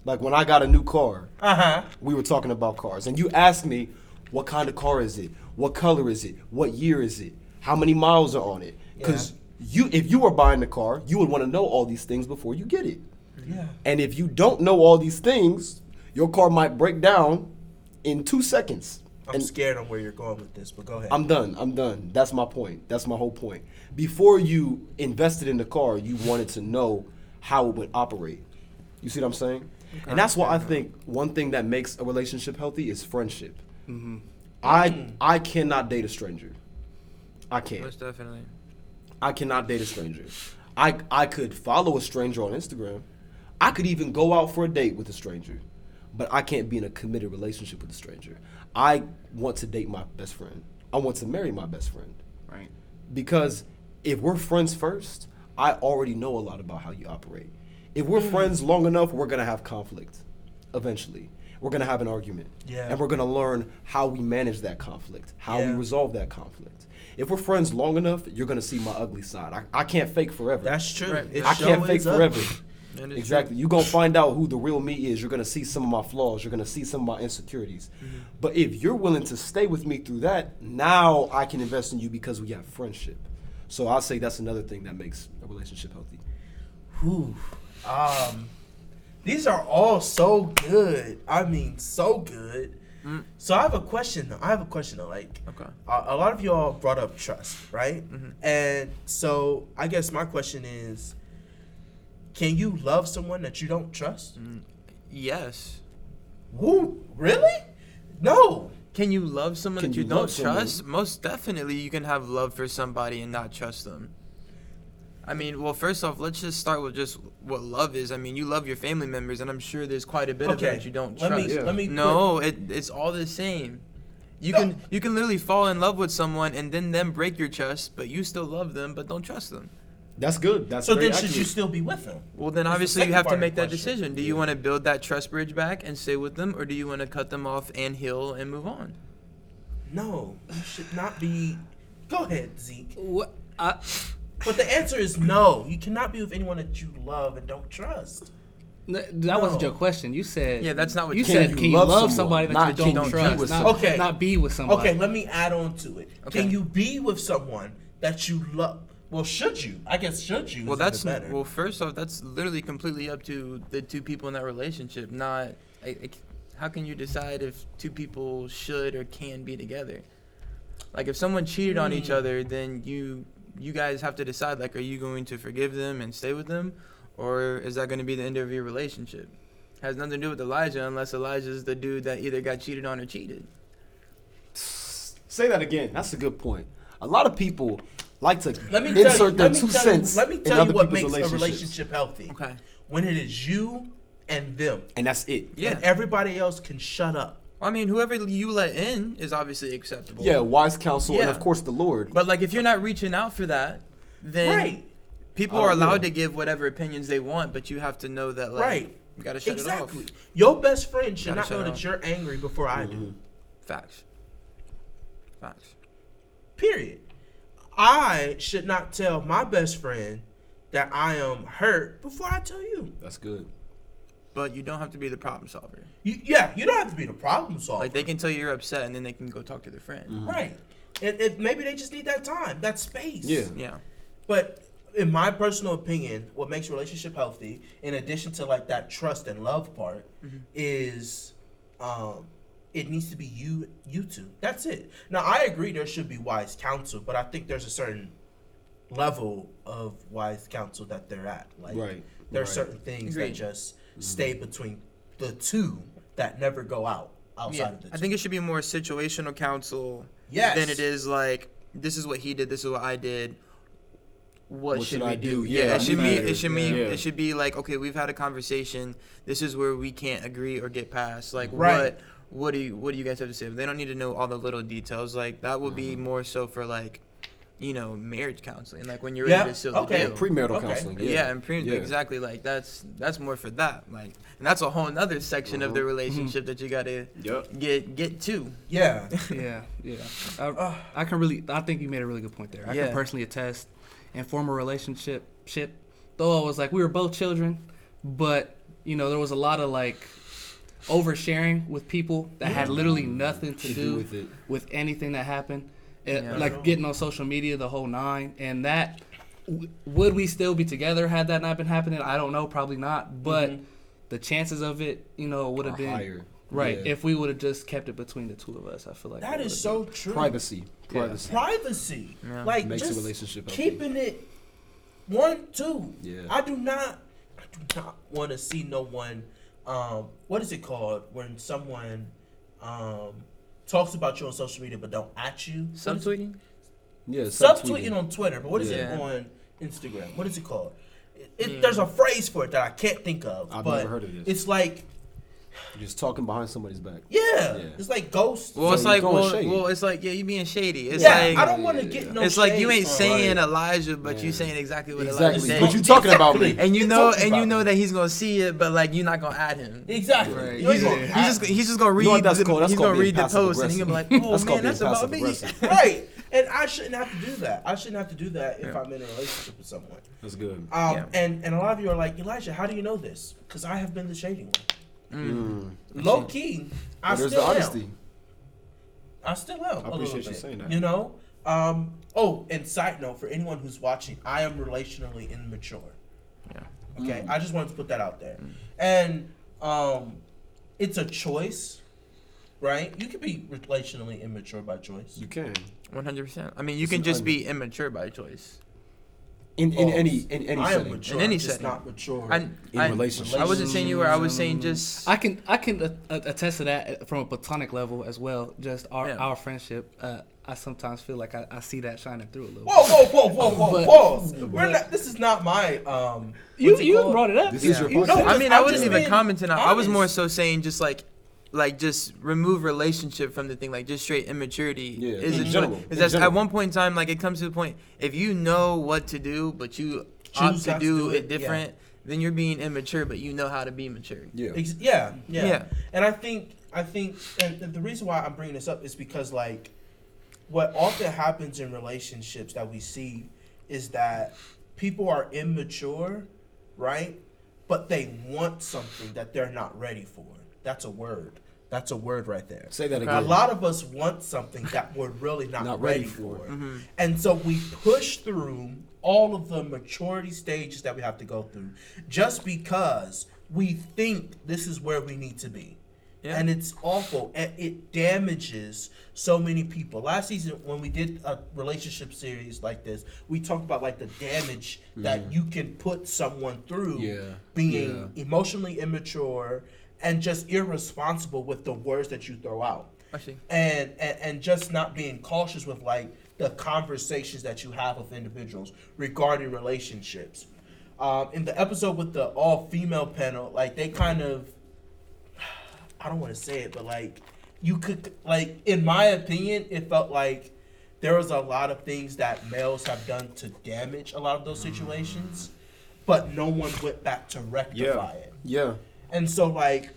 [SPEAKER 2] Like when I got a new car,
[SPEAKER 1] Uh huh.
[SPEAKER 2] we were talking about cars, and you asked me, "What kind of car is it? What color is it? What year is it? How many miles are on it?" Because you, if you were buying the car, you would want to know all these things before you get it.
[SPEAKER 1] Yeah.
[SPEAKER 2] And if you don't know all these things, your car might break down in two seconds.
[SPEAKER 1] I'm
[SPEAKER 2] And-
[SPEAKER 1] scared of where you're going with this, but go ahead.
[SPEAKER 2] I'm done. I'm done. That's my point. That's my whole point. Before you invested in the car, you wanted to know how it would operate. You see what I'm saying? And that's why I think one thing that makes a relationship healthy is friendship. Mm-hmm. I mm. I cannot date a stranger. I can't.
[SPEAKER 4] Most definitely.
[SPEAKER 2] I cannot date a stranger. I I could follow a stranger on Instagram. I could even go out for a date with a stranger. But I can't be in a committed relationship with a stranger. I want to date my best friend. I want to marry my best friend.
[SPEAKER 3] Right.
[SPEAKER 2] Because if we're friends first, I already know a lot about how you operate. If we're friends long enough, we're gonna have conflict eventually. We're gonna have an argument.
[SPEAKER 1] Yeah.
[SPEAKER 2] And we're gonna learn how we manage that conflict, how
[SPEAKER 1] Yeah.
[SPEAKER 2] we resolve that conflict. If we're friends long enough, you're gonna see my ugly side. I, I can't fake forever.
[SPEAKER 1] That's true.
[SPEAKER 4] Right.
[SPEAKER 1] It
[SPEAKER 2] I can't fake forever.
[SPEAKER 4] That is
[SPEAKER 2] Exactly. You're gonna find out who the real me is. You're gonna see some of my flaws. You're gonna see some of my insecurities.
[SPEAKER 1] Mm-hmm.
[SPEAKER 2] But if you're willing to stay with me through that, now I can invest in you because we have friendship. So I'll say that's another thing that makes a relationship healthy.
[SPEAKER 1] Whew. Um, these are all so good. I mean, so good.
[SPEAKER 4] Mm.
[SPEAKER 1] So I have a question. though. I have a question. Though. Like,
[SPEAKER 4] Okay.
[SPEAKER 1] a, a lot of y'all brought up trust, right?
[SPEAKER 4] Mhm.
[SPEAKER 1] And so I guess my question is, can you love someone that you don't trust?
[SPEAKER 4] Yes.
[SPEAKER 1] Who? Really? No.
[SPEAKER 4] Can you love someone
[SPEAKER 2] Can
[SPEAKER 4] that you,
[SPEAKER 2] you
[SPEAKER 4] don't
[SPEAKER 2] love someone?
[SPEAKER 4] trust? Most definitely, you can have love for somebody and not trust them. I mean, well, first off, let's just start with just what love is. I mean, you love your family members, and I'm sure there's quite a bit of it that you don't
[SPEAKER 1] Let
[SPEAKER 4] trust.
[SPEAKER 1] me.
[SPEAKER 2] Yeah.
[SPEAKER 1] Let me.
[SPEAKER 4] No, it, it's all the same. You
[SPEAKER 1] No.
[SPEAKER 4] can you can literally fall in love with someone and then them break your trust, but you still love them, but don't trust them.
[SPEAKER 2] That's good. That's
[SPEAKER 1] So
[SPEAKER 2] very
[SPEAKER 1] then, should you still be with them?
[SPEAKER 4] Well, then
[SPEAKER 1] That's the
[SPEAKER 4] obviously you have to make that
[SPEAKER 1] question.
[SPEAKER 4] decision. Do you want to build that trust bridge back and stay with them, or do you want to cut them off and heal and move on?
[SPEAKER 1] No, you should not be. Go ahead, Zeke.
[SPEAKER 3] What? I,
[SPEAKER 1] But the answer is no. You cannot be with anyone that you love and don't trust.
[SPEAKER 3] N- That wasn't your question. You said
[SPEAKER 4] Yeah, that's not what
[SPEAKER 3] you
[SPEAKER 4] you
[SPEAKER 3] said.
[SPEAKER 2] said.
[SPEAKER 3] Can you love, somebody that
[SPEAKER 2] not
[SPEAKER 3] you don't
[SPEAKER 2] you be
[SPEAKER 3] trust?
[SPEAKER 2] with
[SPEAKER 3] Not.
[SPEAKER 1] Okay.
[SPEAKER 3] not be with somebody.
[SPEAKER 1] Okay, let me add on to it.
[SPEAKER 4] Okay.
[SPEAKER 1] Can you be with someone that you love? Well, should you? I guess should you?
[SPEAKER 4] Well, that's
[SPEAKER 1] even better.
[SPEAKER 4] well. First off, that's literally completely up to the two people in that relationship. Not, I, I, how can you decide if two people should or can be together? Like, if someone cheated on each
[SPEAKER 1] Hmm.
[SPEAKER 4] other, then you you guys have to decide. Like, are you going to forgive them and stay with them, or is that going to be the end of your relationship? Has nothing to do with Elijah, unless Elijah's the dude that either got cheated on or cheated.
[SPEAKER 2] Say that again. That's a good point. A lot of people like to
[SPEAKER 1] let me tell
[SPEAKER 2] insert
[SPEAKER 1] you,
[SPEAKER 2] their
[SPEAKER 1] let me
[SPEAKER 2] two
[SPEAKER 1] tell
[SPEAKER 2] cents
[SPEAKER 1] You, let me tell you what makes a relationship healthy.
[SPEAKER 4] Okay.
[SPEAKER 1] When it is you and them,
[SPEAKER 2] and that's it.
[SPEAKER 4] Yeah.
[SPEAKER 1] and everybody else can shut up.
[SPEAKER 4] I mean, whoever you let in is obviously acceptable.
[SPEAKER 2] Yeah, wise counsel, and of course the Lord.
[SPEAKER 4] But like, if you're not reaching out for that, then
[SPEAKER 1] right.
[SPEAKER 4] people
[SPEAKER 2] Oh,
[SPEAKER 4] are allowed
[SPEAKER 2] yeah.
[SPEAKER 4] to give whatever opinions they want, but you have to know that like
[SPEAKER 1] Right.
[SPEAKER 4] you gotta shut
[SPEAKER 1] Exactly.
[SPEAKER 4] it off.
[SPEAKER 1] Your best friend should not know that you're angry before I do.
[SPEAKER 2] Mhm.
[SPEAKER 4] off. Facts. Facts.
[SPEAKER 1] Period. I should not tell my best friend that I am hurt before I tell you.
[SPEAKER 2] That's good.
[SPEAKER 4] But you don't have to be the problem solver.
[SPEAKER 1] you yeah, you don't have to be the problem solver.
[SPEAKER 4] Like they can tell you you're upset, and then they can go talk to their friend.
[SPEAKER 2] Mm-hmm.
[SPEAKER 1] right. And if maybe they just need that time, that space.
[SPEAKER 2] Yeah.
[SPEAKER 4] Yeah.
[SPEAKER 1] But in my personal opinion, what makes relationship healthy, in addition to like that trust and love part,
[SPEAKER 4] Mm-hmm.
[SPEAKER 1] is um, it needs to be you you two. That's it. Now I agree there should be wise counsel, but I think there's a certain level of wise counsel that they're at. Like
[SPEAKER 2] Right,
[SPEAKER 1] there are
[SPEAKER 2] right.
[SPEAKER 1] certain things
[SPEAKER 4] Agreed.
[SPEAKER 1] that just stay between the two that never go out outside
[SPEAKER 4] Yeah.
[SPEAKER 1] of the two.
[SPEAKER 4] I think it should be more situational counsel
[SPEAKER 1] Yes.
[SPEAKER 4] than it is like this is what he did, this is what I did. What,
[SPEAKER 2] What
[SPEAKER 4] should,
[SPEAKER 2] should
[SPEAKER 4] we
[SPEAKER 2] I
[SPEAKER 4] do?
[SPEAKER 2] do?
[SPEAKER 4] Yeah,
[SPEAKER 2] Yeah,
[SPEAKER 4] it should be. It should be.
[SPEAKER 2] yeah.
[SPEAKER 4] It should be like, okay, we've had a conversation. This is where we can't agree or get past. Like,
[SPEAKER 1] Right.
[SPEAKER 4] what? What do you? What do you guys have to say? They don't need to know all the little details. Like that would be
[SPEAKER 2] Mm-hmm.
[SPEAKER 4] more so for like, you know, marriage counseling. Like when you're
[SPEAKER 1] Yeah,
[SPEAKER 4] ready to seal
[SPEAKER 1] okay.
[SPEAKER 4] the deal.
[SPEAKER 2] Premarital
[SPEAKER 1] Okay.
[SPEAKER 2] counseling.
[SPEAKER 4] Yeah,
[SPEAKER 2] Yeah,
[SPEAKER 4] and pre-
[SPEAKER 2] Yeah.
[SPEAKER 4] exactly like that's that's more for that. Like, and that's a whole nother section of the
[SPEAKER 2] Mhm.
[SPEAKER 4] relationship that you gotta
[SPEAKER 2] Yep.
[SPEAKER 4] get get to.
[SPEAKER 1] yeah.
[SPEAKER 3] yeah, yeah. I, I can really. I think you made a really good point there. I
[SPEAKER 4] Yeah.
[SPEAKER 3] can personally attest. In former relationship, ship, though I was like we were both children, but you know there was a lot of like oversharing with people that had literally nothing to,
[SPEAKER 2] To
[SPEAKER 3] do
[SPEAKER 2] do with it.
[SPEAKER 3] with anything that happened. It,
[SPEAKER 4] Yeah.
[SPEAKER 3] Like getting on social media, the whole nine, and that w- would we still be together had that not been happening? I don't know, probably not. But
[SPEAKER 1] Mhm.
[SPEAKER 3] the chances of it, you know, would have been
[SPEAKER 2] higher.
[SPEAKER 3] right
[SPEAKER 2] Yeah.
[SPEAKER 3] if we would have just kept it between the two of us. I feel like
[SPEAKER 1] that is
[SPEAKER 3] it
[SPEAKER 1] is
[SPEAKER 3] would've
[SPEAKER 1] so true.
[SPEAKER 2] Privacy. Privacy.
[SPEAKER 1] Privacy.
[SPEAKER 4] Yeah.
[SPEAKER 1] Like
[SPEAKER 2] Makes a
[SPEAKER 1] just
[SPEAKER 2] relationship healthy.
[SPEAKER 1] keeping it one, two.
[SPEAKER 2] Yeah.
[SPEAKER 1] I do not I do not want to see no one um what is it called when someone um talks about you on social media but don't at you? What is it?
[SPEAKER 4] Subtweeting.
[SPEAKER 2] Yeah.
[SPEAKER 1] Subtweeting on Twitter, but what is
[SPEAKER 4] Yeah.
[SPEAKER 1] it on Instagram? What is it called? It, it,
[SPEAKER 4] Yeah.
[SPEAKER 1] There's a phrase for it that I can't think of.
[SPEAKER 2] I've
[SPEAKER 1] but
[SPEAKER 2] never heard of this.
[SPEAKER 1] It's like,
[SPEAKER 2] You're just talking behind somebody's back.
[SPEAKER 1] yeah,
[SPEAKER 2] Yeah.
[SPEAKER 1] it's like ghosts.
[SPEAKER 4] Well,
[SPEAKER 2] So
[SPEAKER 4] it's like
[SPEAKER 2] throwing
[SPEAKER 4] well, well, it's like yeah, you being shady. It's
[SPEAKER 1] yeah,
[SPEAKER 4] like
[SPEAKER 1] I don't want to
[SPEAKER 2] Yeah.
[SPEAKER 1] get no.
[SPEAKER 4] it's like you ain't saying
[SPEAKER 2] Right.
[SPEAKER 4] Elijah, but you
[SPEAKER 2] Yeah.
[SPEAKER 4] saying exactly what
[SPEAKER 2] Exactly.
[SPEAKER 4] Elijah
[SPEAKER 2] But
[SPEAKER 4] said.
[SPEAKER 2] you talking about me.
[SPEAKER 4] and you know, and you know
[SPEAKER 1] me.
[SPEAKER 4] that he's gonna see it, but like you're not gonna add him.
[SPEAKER 1] Exactly.
[SPEAKER 3] Right.
[SPEAKER 1] You ain't
[SPEAKER 3] He's-
[SPEAKER 1] gonna
[SPEAKER 3] he's
[SPEAKER 4] He's just he's just gonna read.
[SPEAKER 2] know what that's
[SPEAKER 4] the,
[SPEAKER 2] called? That's
[SPEAKER 4] he's gonna read the post, and he's gonna be like, oh
[SPEAKER 2] That's
[SPEAKER 4] man, that's about me.
[SPEAKER 1] right. And I shouldn't have to do that. I shouldn't have to do that if I'm in a relationship with someone.
[SPEAKER 2] That's good.
[SPEAKER 1] Um, and and a lot of you are like Elijah, how do you know this? Because I have been the shady one.
[SPEAKER 4] Mm.
[SPEAKER 1] Low key, I
[SPEAKER 2] But there's
[SPEAKER 1] still
[SPEAKER 2] the
[SPEAKER 1] am.
[SPEAKER 2] honesty.
[SPEAKER 1] I still am.
[SPEAKER 2] I
[SPEAKER 1] a little
[SPEAKER 2] appreciate you
[SPEAKER 1] bit,
[SPEAKER 2] saying that.
[SPEAKER 1] You know, Um. Oh, and side note for anyone who's watching, I am relationally immature.
[SPEAKER 4] Yeah.
[SPEAKER 1] Okay. I just wanted to put that out there,
[SPEAKER 4] Mm.
[SPEAKER 1] and um, it's a choice, right? You can be relationally immature by choice.
[SPEAKER 2] You can.
[SPEAKER 4] One hundred percent. I mean, you
[SPEAKER 2] It's
[SPEAKER 4] can just
[SPEAKER 2] un-
[SPEAKER 4] be immature by choice.
[SPEAKER 2] In in any in any
[SPEAKER 1] I
[SPEAKER 2] setting.
[SPEAKER 1] mature.
[SPEAKER 4] In any
[SPEAKER 1] I'm just
[SPEAKER 4] setting.
[SPEAKER 1] not mature.
[SPEAKER 4] I,
[SPEAKER 2] In
[SPEAKER 4] I,
[SPEAKER 2] relationship.
[SPEAKER 4] I wasn't saying you were. I was saying just.
[SPEAKER 3] I can I can a- a- attest to that from a platonic level as well. Just our
[SPEAKER 4] Yeah.
[SPEAKER 3] our friendship. Uh, I sometimes feel like I, I see that shining through a little.
[SPEAKER 1] Whoa, whoa, whoa, whoa, whoa,
[SPEAKER 3] But-
[SPEAKER 1] pause. We're not. This is not my um.
[SPEAKER 3] You you
[SPEAKER 1] called?
[SPEAKER 3] brought it up.
[SPEAKER 2] This
[SPEAKER 3] You-
[SPEAKER 2] is your
[SPEAKER 3] you-
[SPEAKER 2] podcast.
[SPEAKER 1] No,
[SPEAKER 4] I mean,
[SPEAKER 1] I'm
[SPEAKER 4] wasn't even commenting. on I was more so saying just like, like just remove relationship from the thing. Like just straight immaturity
[SPEAKER 2] Yeah,
[SPEAKER 4] is
[SPEAKER 2] in
[SPEAKER 4] a
[SPEAKER 2] general,
[SPEAKER 4] choice.
[SPEAKER 2] in
[SPEAKER 4] That's at one point in time, like it comes to the point if you know what to do, but you opt
[SPEAKER 1] Choose
[SPEAKER 4] to
[SPEAKER 1] not to
[SPEAKER 4] do,
[SPEAKER 1] do
[SPEAKER 4] it,
[SPEAKER 1] it, yeah.
[SPEAKER 4] different, then you're being immature. But you know how to be mature.
[SPEAKER 2] Yeah.
[SPEAKER 1] Ex- yeah, yeah,
[SPEAKER 4] Yeah.
[SPEAKER 1] And I think I think, and, and the reason why I'm bringing this up is because like, what often happens in relationships that we see is that people are immature, right? But they want something that they're not ready for. That's a word. That's a word right there.
[SPEAKER 2] Say that again.
[SPEAKER 1] A lot of us want something that we're really not,
[SPEAKER 2] Not
[SPEAKER 1] ready,
[SPEAKER 2] ready
[SPEAKER 1] for.
[SPEAKER 2] for.
[SPEAKER 4] Mm-hmm.
[SPEAKER 1] And so we push through all of the maturity stages that we have to go through just because we think this is where we need to be.
[SPEAKER 4] Yeah.
[SPEAKER 1] And it's awful. And it damages so many people. Last season, when we did a relationship series like this, we talked about like the damage that you can put someone through
[SPEAKER 2] Yeah.
[SPEAKER 1] being emotionally immature and just irresponsible with the words that you throw out
[SPEAKER 4] Actually,
[SPEAKER 1] and, and and just not being cautious with like the conversations that you have with individuals regarding relationships. Um, in the episode with the all female panel, like they kind of, I don't want to say it, but like you could like in my opinion, it felt like there was a lot of things that males have done to damage a lot of those situations, but no one went back to rectify
[SPEAKER 2] Yeah.
[SPEAKER 1] it.
[SPEAKER 2] Yeah.
[SPEAKER 1] And so, like,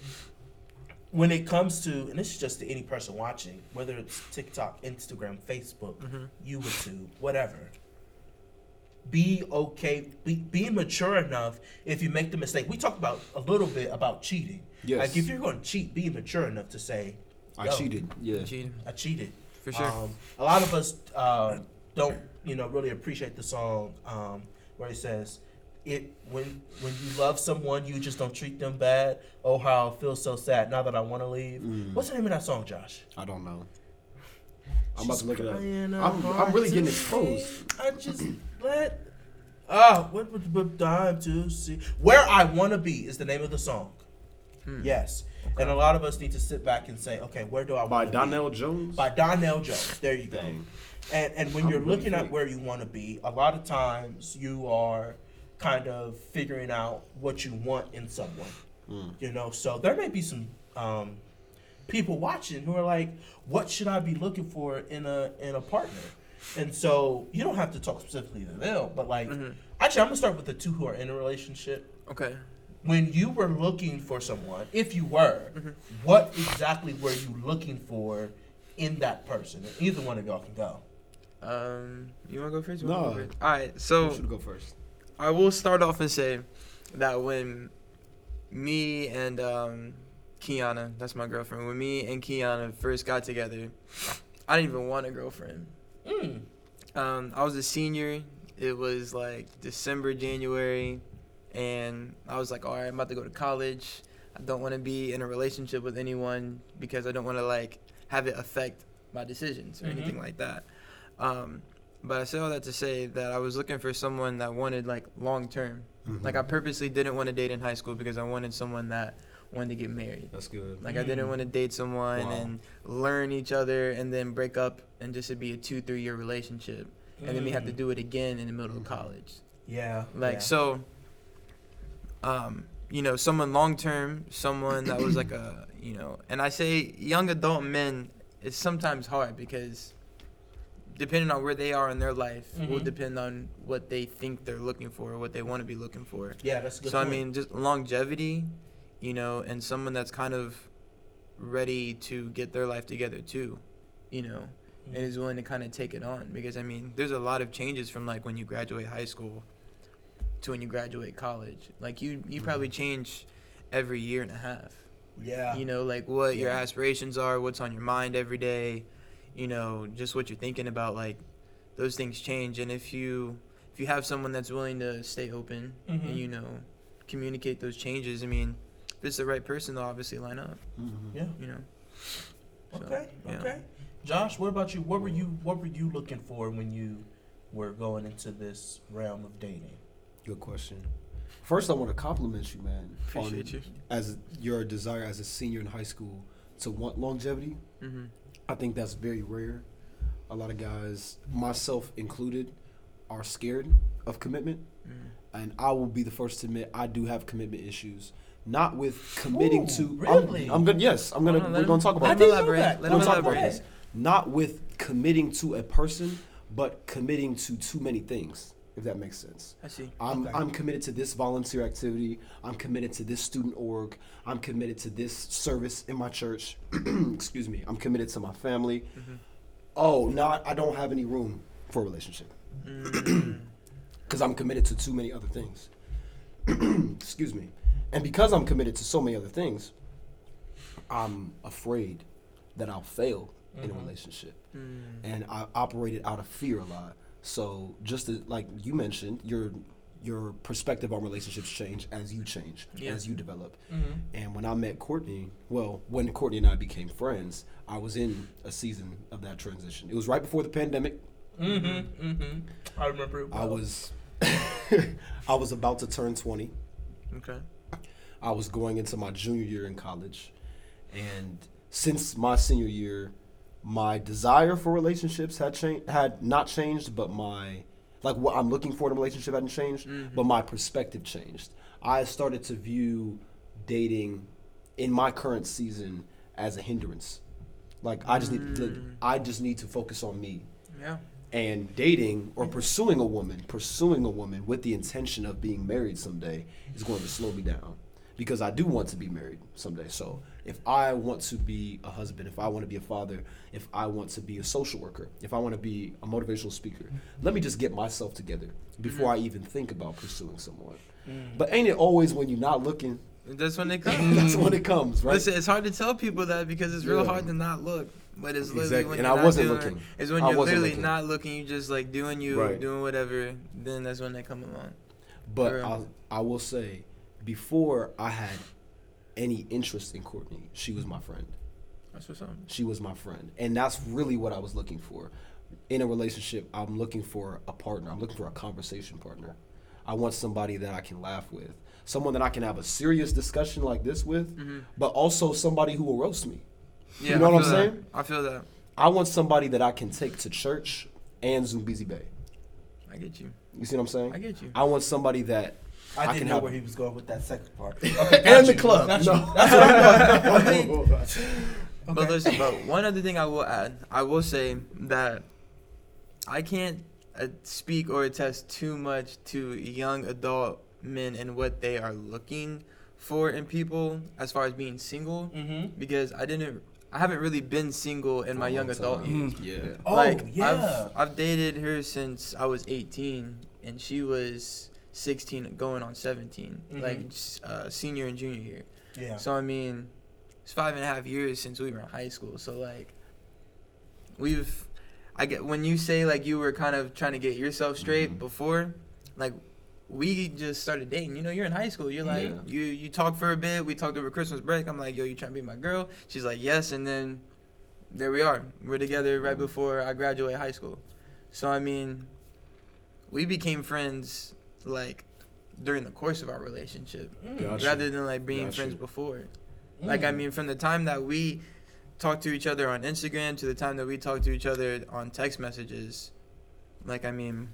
[SPEAKER 1] when it comes to, and this is just to any person watching, whether it's TikTok, Instagram, Facebook, YouTube, whatever, be okay, be, be mature enough if you make the mistake. We talked about a little bit about cheating.
[SPEAKER 2] Yes.
[SPEAKER 1] Like, if you're going to cheat, be mature enough to say,
[SPEAKER 2] I cheated. Yeah.
[SPEAKER 4] cheating
[SPEAKER 1] I cheated.
[SPEAKER 4] for sure.
[SPEAKER 1] Um, a lot of us uh, don't, you know, really appreciate the song um, where it says, "It when when you love someone, you just don't treat them bad. Oh, how I feel so sad now that I want to leave."
[SPEAKER 2] Mm.
[SPEAKER 1] What's the name of that song, Josh?
[SPEAKER 2] I don't know. I'm about to look it up. I'm, I'm really getting exposed.
[SPEAKER 1] I just let. Ah, what would the time to see? Where I wanna be is the name of the song.
[SPEAKER 2] Hmm.
[SPEAKER 1] Yes, and a lot of us need to sit back and say, okay, where do I
[SPEAKER 2] By
[SPEAKER 1] want to be?
[SPEAKER 2] Donell Jones.
[SPEAKER 1] by Donell Jones. There you go. And and when
[SPEAKER 2] I'm
[SPEAKER 1] you're
[SPEAKER 2] really
[SPEAKER 1] looking at where you want to be, a lot of times you are kind of figuring out what you want in someone.
[SPEAKER 2] Hmm.
[SPEAKER 1] You know, so there may be some um, people watching who are like, "What should I be looking for in a in a partner?" And so you don't have to talk specifically to them, but like, actually, I'm gonna start with the two who are in a relationship
[SPEAKER 4] Okay.
[SPEAKER 1] when you were looking for someone, if you were, what exactly were you looking for in that person? And either one of y'all can go.
[SPEAKER 4] Um, you wanna go first? You
[SPEAKER 2] No.
[SPEAKER 4] go first? All right.
[SPEAKER 2] You
[SPEAKER 4] So
[SPEAKER 2] should go first.
[SPEAKER 4] I will start off and say that when me and um, Kiana, that's my girlfriend, when me and Kiana first got together, I didn't even want a girlfriend.
[SPEAKER 1] Mm.
[SPEAKER 4] Um, I was a senior. It was like December, January, and I was like, all right, I'm about to go to college. I don't want to be in a relationship with anyone because I don't want to like have it affect my decisions or
[SPEAKER 1] Mhm.
[SPEAKER 4] anything like that. Um, but I say all that to say that I was looking for someone that wanted like long term. Like I purposely didn't want to date in high school because I wanted someone that wanted to get married.
[SPEAKER 2] That's good.
[SPEAKER 4] Like I didn't
[SPEAKER 1] Mm.
[SPEAKER 4] want to date someone
[SPEAKER 2] Wow.
[SPEAKER 4] and learn each other and then break up and just to be a two three year relationship and then we have to
[SPEAKER 1] Mm.
[SPEAKER 4] do it again in the middle of college.
[SPEAKER 1] Yeah.
[SPEAKER 4] Like
[SPEAKER 1] yeah.
[SPEAKER 4] so, um, you know, someone long term, someone that was like a you know, and I say young adult men is sometimes hard because depending on where they are in their life will
[SPEAKER 1] Mhm.
[SPEAKER 4] depend on what they think they're looking for or what they want to be looking for.
[SPEAKER 1] Yeah, that's a good.
[SPEAKER 4] So I mean, just longevity, you know, and someone that's kind of ready to get their life together too, you know, and is willing to kind of take it on because I mean, there's a lot of changes from like when you graduate high school to when you graduate college. Like you, you probably change every year and a half.
[SPEAKER 1] yeah.
[SPEAKER 4] You know, like what your aspirations are, what's on your mind every day, you know, just what you're thinking about. Like those things change. And if you if you have someone that's willing to stay open
[SPEAKER 1] Mhm.
[SPEAKER 4] and you know communicate those changes, I mean, if it's the right person, they'll obviously line up.
[SPEAKER 2] Mm-hmm.
[SPEAKER 1] Yeah.
[SPEAKER 4] You know. So,
[SPEAKER 1] Okay.
[SPEAKER 4] yeah.
[SPEAKER 1] Okay. Josh, what about you? What were you What were you looking for when you were going into this realm of dating?
[SPEAKER 2] Good question. First, I want to compliment you, man.
[SPEAKER 4] Appreciate
[SPEAKER 2] on,
[SPEAKER 4] you.
[SPEAKER 2] As your desire as a senior in high school to want longevity,
[SPEAKER 4] Mm-hmm.
[SPEAKER 2] I think that's very rare. A lot of guys, myself included, are scared of commitment,
[SPEAKER 4] Mm-hmm.
[SPEAKER 2] and I will be the first to admit I do have commitment issues. Not with committing
[SPEAKER 1] Ooh,
[SPEAKER 2] to.
[SPEAKER 1] really?
[SPEAKER 2] I'm, I'm good. Yes, I'm gonna. We're gonna talk about
[SPEAKER 4] Let him elaborate. Let him elaborate.
[SPEAKER 2] this. Not with committing to a person, but committing to too many things. If that makes sense.
[SPEAKER 4] I see.
[SPEAKER 2] I'm,
[SPEAKER 1] Okay.
[SPEAKER 2] I'm committed to this volunteer activity. I'm committed to this student org. I'm committed to this service in my church. Excuse me. I'm committed to my family.
[SPEAKER 4] Mhm.
[SPEAKER 2] Oh, not I don't have any room for a relationship
[SPEAKER 4] Mm.
[SPEAKER 2] because I'm committed to too many other things. Excuse me. And because I'm committed to so many other things, I'm afraid that I'll fail in a
[SPEAKER 1] Mhm.
[SPEAKER 2] relationship
[SPEAKER 4] Mm.
[SPEAKER 2] and I operated out of fear a lot. So just to, like you mentioned, your your perspective on relationships change as you change,
[SPEAKER 4] Yeah.
[SPEAKER 2] as you develop.
[SPEAKER 1] Mm-hmm.
[SPEAKER 2] And when I met Courtney, well, when Courtney and I became friends, I was in a season of that transition. It was right before the pandemic.
[SPEAKER 1] Mm-hmm. Mm-hmm. I remember. It
[SPEAKER 2] I was I was about to turn 20.
[SPEAKER 4] Okay.
[SPEAKER 2] I was going into my junior year in college. And since my senior year, my desire for relationships had changed had not changed, but my like what I'm looking for in a relationship hadn't changed,
[SPEAKER 4] Mhm.
[SPEAKER 2] but my perspective changed. I started to view dating in my current season as a hindrance. Like I just need
[SPEAKER 4] Mm.
[SPEAKER 2] I just need to focus on me
[SPEAKER 4] Yeah.
[SPEAKER 2] and dating or pursuing a woman, pursuing a woman with the intention of being married someday is going to slow me down because I do want to be married someday. So if I want to be a husband, if I want to be a father, if I want to be a social worker, if I want to be a motivational speaker, let me just get myself together before mm. I even think about pursuing someone. Mm. But ain't it always when you're not looking?
[SPEAKER 4] That's when they come.
[SPEAKER 2] That's when it comes, right?
[SPEAKER 4] Listen, it's hard to tell people that because it's real
[SPEAKER 2] Yeah.
[SPEAKER 4] hard to not look. But it's literally
[SPEAKER 2] Exactly.
[SPEAKER 4] when
[SPEAKER 2] And
[SPEAKER 4] you're
[SPEAKER 2] I
[SPEAKER 4] not
[SPEAKER 2] wasn't
[SPEAKER 4] doing
[SPEAKER 2] looking.
[SPEAKER 4] It's when
[SPEAKER 2] I
[SPEAKER 4] you're literally
[SPEAKER 2] looking.
[SPEAKER 4] not looking. You just like doing you,
[SPEAKER 2] Right.
[SPEAKER 4] doing whatever. Then that's when they come along.
[SPEAKER 2] But I'll, I will say, before I had any interest in Courtney, she was my friend.
[SPEAKER 4] That's what's up.
[SPEAKER 2] She was my friend. And that's really what I was looking for. In a relationship, I'm looking for a partner. I'm looking for a conversation partner. I want somebody that I can laugh with, someone that I can have a serious discussion like this with,
[SPEAKER 4] Mhm.
[SPEAKER 2] but also somebody who will roast me.
[SPEAKER 4] Yeah, you
[SPEAKER 2] know
[SPEAKER 4] I
[SPEAKER 2] what I'm
[SPEAKER 4] that.
[SPEAKER 2] saying?
[SPEAKER 4] I feel that.
[SPEAKER 2] I want somebody that I can take to church and Zumbizi Bay.
[SPEAKER 4] I get you.
[SPEAKER 2] You see what I'm saying?
[SPEAKER 4] I get you.
[SPEAKER 2] I want somebody that
[SPEAKER 1] I,
[SPEAKER 2] I
[SPEAKER 1] didn't
[SPEAKER 2] can
[SPEAKER 1] know
[SPEAKER 2] have-
[SPEAKER 1] where he was going with that second part.
[SPEAKER 2] and the club.
[SPEAKER 1] Got
[SPEAKER 2] No.
[SPEAKER 1] That's what I'm going.
[SPEAKER 4] But
[SPEAKER 1] Okay.
[SPEAKER 4] listen, but one other thing I will add, I will say that I can't uh, speak or attest too much to young adult men and what they are looking for in people as far as being single
[SPEAKER 1] Mm-hmm.
[SPEAKER 4] because I didn't, I haven't really been single in my
[SPEAKER 2] For a
[SPEAKER 4] young
[SPEAKER 2] long
[SPEAKER 4] adult
[SPEAKER 2] time.
[SPEAKER 4] years.
[SPEAKER 2] Yeah.
[SPEAKER 1] Oh,
[SPEAKER 4] like
[SPEAKER 1] yeah.
[SPEAKER 4] I've I've dated her since I was 18 and she was 16 going on 17,
[SPEAKER 1] Mhm.
[SPEAKER 4] like uh, senior and junior year.
[SPEAKER 1] yeah.
[SPEAKER 4] So I mean, it's five and a half years since we were in high school. So like, we've, I get when you say like you were kind of trying to get yourself straight
[SPEAKER 2] Mhm.
[SPEAKER 4] before, like, we just started dating. You know, you're in high school. You're like
[SPEAKER 2] Yeah.
[SPEAKER 4] you you talk for a bit. We talked over Christmas break. I'm like, yo, you trying to be my girl? She's like, yes. And then there we are. We're together right before I graduate high school. So I mean, we became friends like during the course of our relationship
[SPEAKER 1] Mm.
[SPEAKER 2] Gotcha.
[SPEAKER 4] rather than like being
[SPEAKER 2] Gotcha.
[SPEAKER 4] friends before. Like I
[SPEAKER 1] Mm.
[SPEAKER 4] mean, from the time that we talked to each other on Instagram to the time that we talked to each other on text messages, like I mean,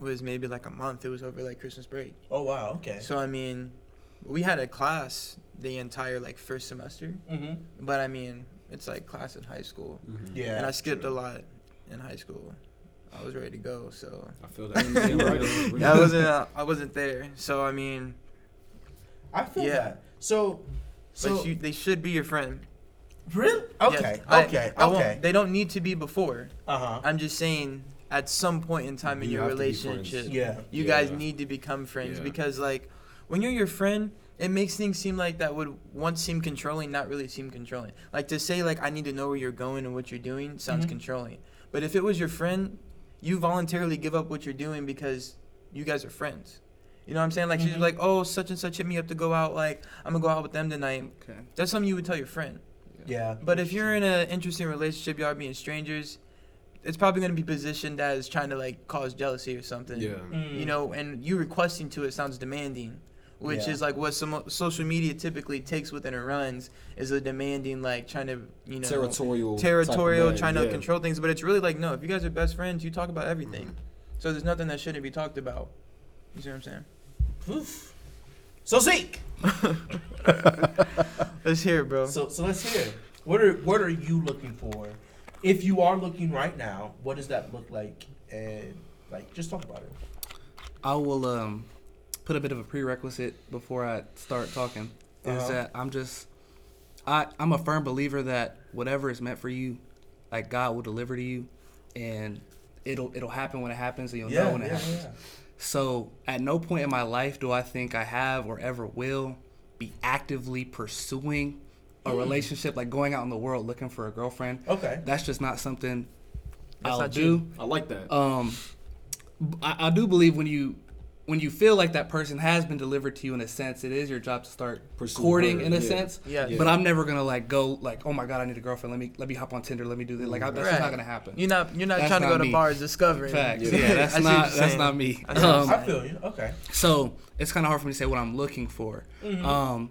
[SPEAKER 4] was maybe like a month. It was over like Christmas break.
[SPEAKER 1] Oh wow. Okay.
[SPEAKER 4] So I mean, we had a class the entire like first semester,
[SPEAKER 1] Mm-hmm.
[SPEAKER 4] but I mean, it's like class in high school,
[SPEAKER 2] Mhm.
[SPEAKER 1] Yeah.
[SPEAKER 4] and I skipped a lot in high school. I was ready to go, so
[SPEAKER 2] I feel that.
[SPEAKER 4] yeah, I wasn't uh, I wasn't there. So I mean,
[SPEAKER 1] I feel
[SPEAKER 4] Yeah.
[SPEAKER 1] that. So, so
[SPEAKER 4] but you, they should be your friend.
[SPEAKER 1] really?
[SPEAKER 4] Yes,
[SPEAKER 1] Okay.
[SPEAKER 4] I-
[SPEAKER 1] okay.
[SPEAKER 4] I won't-
[SPEAKER 1] okay.
[SPEAKER 4] They don't need to be before.
[SPEAKER 1] Uh huh.
[SPEAKER 4] I'm just saying, at some point in time in your
[SPEAKER 2] have to be friends.
[SPEAKER 4] relationship,
[SPEAKER 1] Yeah.
[SPEAKER 4] you
[SPEAKER 2] Yeah.
[SPEAKER 4] guys need to become friends
[SPEAKER 2] Yeah.
[SPEAKER 4] because, like, when you're your friend, it makes things seem like that would once seem controlling, not really seem controlling. Like to say, like, I need to know where you're going and what you're doing sounds
[SPEAKER 1] Mhm.
[SPEAKER 4] controlling. But if it was your friend, you voluntarily give up what you're doing because you guys are friends. You know what I'm saying? Like she's
[SPEAKER 1] Mhm.
[SPEAKER 4] like, oh, such and such hit me up to go out. Like I'm gonna go out with them tonight.
[SPEAKER 3] Okay.
[SPEAKER 4] That's something you would tell your friend.
[SPEAKER 1] Yeah.
[SPEAKER 4] But if you're in an interesting relationship, y'all being strangers, it's probably gonna be positioned as trying to like cause jealousy or something.
[SPEAKER 2] Yeah.
[SPEAKER 1] Mm.
[SPEAKER 4] You know, and you requesting to it sounds demanding, which
[SPEAKER 1] Yeah.
[SPEAKER 4] is like what some social media typically takes within it runs is a demanding like trying to you know
[SPEAKER 2] Territorial.
[SPEAKER 4] territorial, trying to
[SPEAKER 2] yeah.
[SPEAKER 4] control things. But it's really like no, if you guys are best friends, you talk about everything.
[SPEAKER 2] Mhm.
[SPEAKER 4] So there's nothing that shouldn't be talked about. You see what I'm saying?
[SPEAKER 1] Oof. So Zeke.
[SPEAKER 4] Let's hear it, bro.
[SPEAKER 1] So so let's hear. What are what are you looking for? If you are looking right now, what does that look like? And like, just talk about it.
[SPEAKER 3] I will um, put a bit of a prerequisite before I start talking. Is
[SPEAKER 1] Uh-huh.
[SPEAKER 3] that I'm just I I'm a firm believer that whatever is meant for you, like God will deliver to you, and it'll it'll happen when it happens, and you'll know when it happens. So at no point in my life do I think I have or ever will be actively pursuing a
[SPEAKER 1] Mm.
[SPEAKER 3] relationship, like going out in the world looking for a girlfriend.
[SPEAKER 1] Okay.
[SPEAKER 3] That's just not something
[SPEAKER 4] That's
[SPEAKER 3] I'll
[SPEAKER 4] not
[SPEAKER 3] do.
[SPEAKER 4] you.
[SPEAKER 2] I like that.
[SPEAKER 3] Um, I, I do believe when you when you feel like that person has been delivered to you in a sense, it is your job to start
[SPEAKER 2] Pursue
[SPEAKER 3] courting
[SPEAKER 2] her,
[SPEAKER 3] in a
[SPEAKER 2] yeah.
[SPEAKER 3] sense.
[SPEAKER 4] Yeah.
[SPEAKER 2] Yeah.
[SPEAKER 3] But I'm never gonna like go like, oh my god, I need a girlfriend. Let me let me hop on Tinder. Let me do this. Like I, that's
[SPEAKER 4] Right.
[SPEAKER 3] not gonna happen.
[SPEAKER 4] You're not you're not
[SPEAKER 3] That's
[SPEAKER 4] trying to
[SPEAKER 3] not
[SPEAKER 4] go to bars discovering.
[SPEAKER 3] Facts.
[SPEAKER 2] Yeah.
[SPEAKER 3] Yeah, that's
[SPEAKER 4] I see what
[SPEAKER 3] not that's not me.
[SPEAKER 4] I
[SPEAKER 3] Um,
[SPEAKER 1] I feel you. Okay.
[SPEAKER 3] so it's kind of hard for me to say what I'm looking for.
[SPEAKER 1] Mhm.
[SPEAKER 3] Um,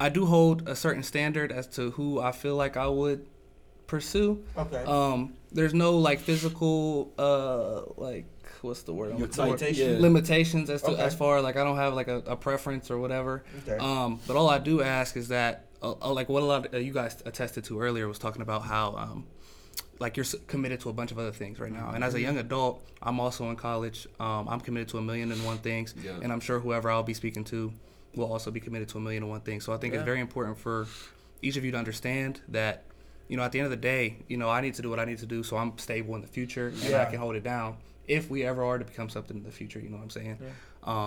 [SPEAKER 3] I do hold a certain standard as to who I feel like I would pursue.
[SPEAKER 1] Okay.
[SPEAKER 3] Um, there's no like physical uh like what's the word? I'm
[SPEAKER 2] Your
[SPEAKER 3] looking for?
[SPEAKER 2] yeah.
[SPEAKER 3] limitations as to
[SPEAKER 1] Okay.
[SPEAKER 3] as far like I don't have like a, a preference or whatever.
[SPEAKER 1] okay.
[SPEAKER 3] Um, but all I do ask is that uh, uh, like what a lot of uh, you guys attested to earlier was talking about how um, like you're committed to a bunch of other things right now. And as a young adult, I'm also in college. Um, I'm committed to a million and one things,
[SPEAKER 2] Yeah.
[SPEAKER 3] and I'm sure whoever I'll be speaking to will also be committed to a million and one things. So I think
[SPEAKER 4] Yeah.
[SPEAKER 3] it's very important for each of you to understand that. You know, at the end of the day, you know, I need to do what I need to do so I'm stable in the future and I can hold it down if we ever are to become something in the future. You know what I'm saying?
[SPEAKER 4] Yeah.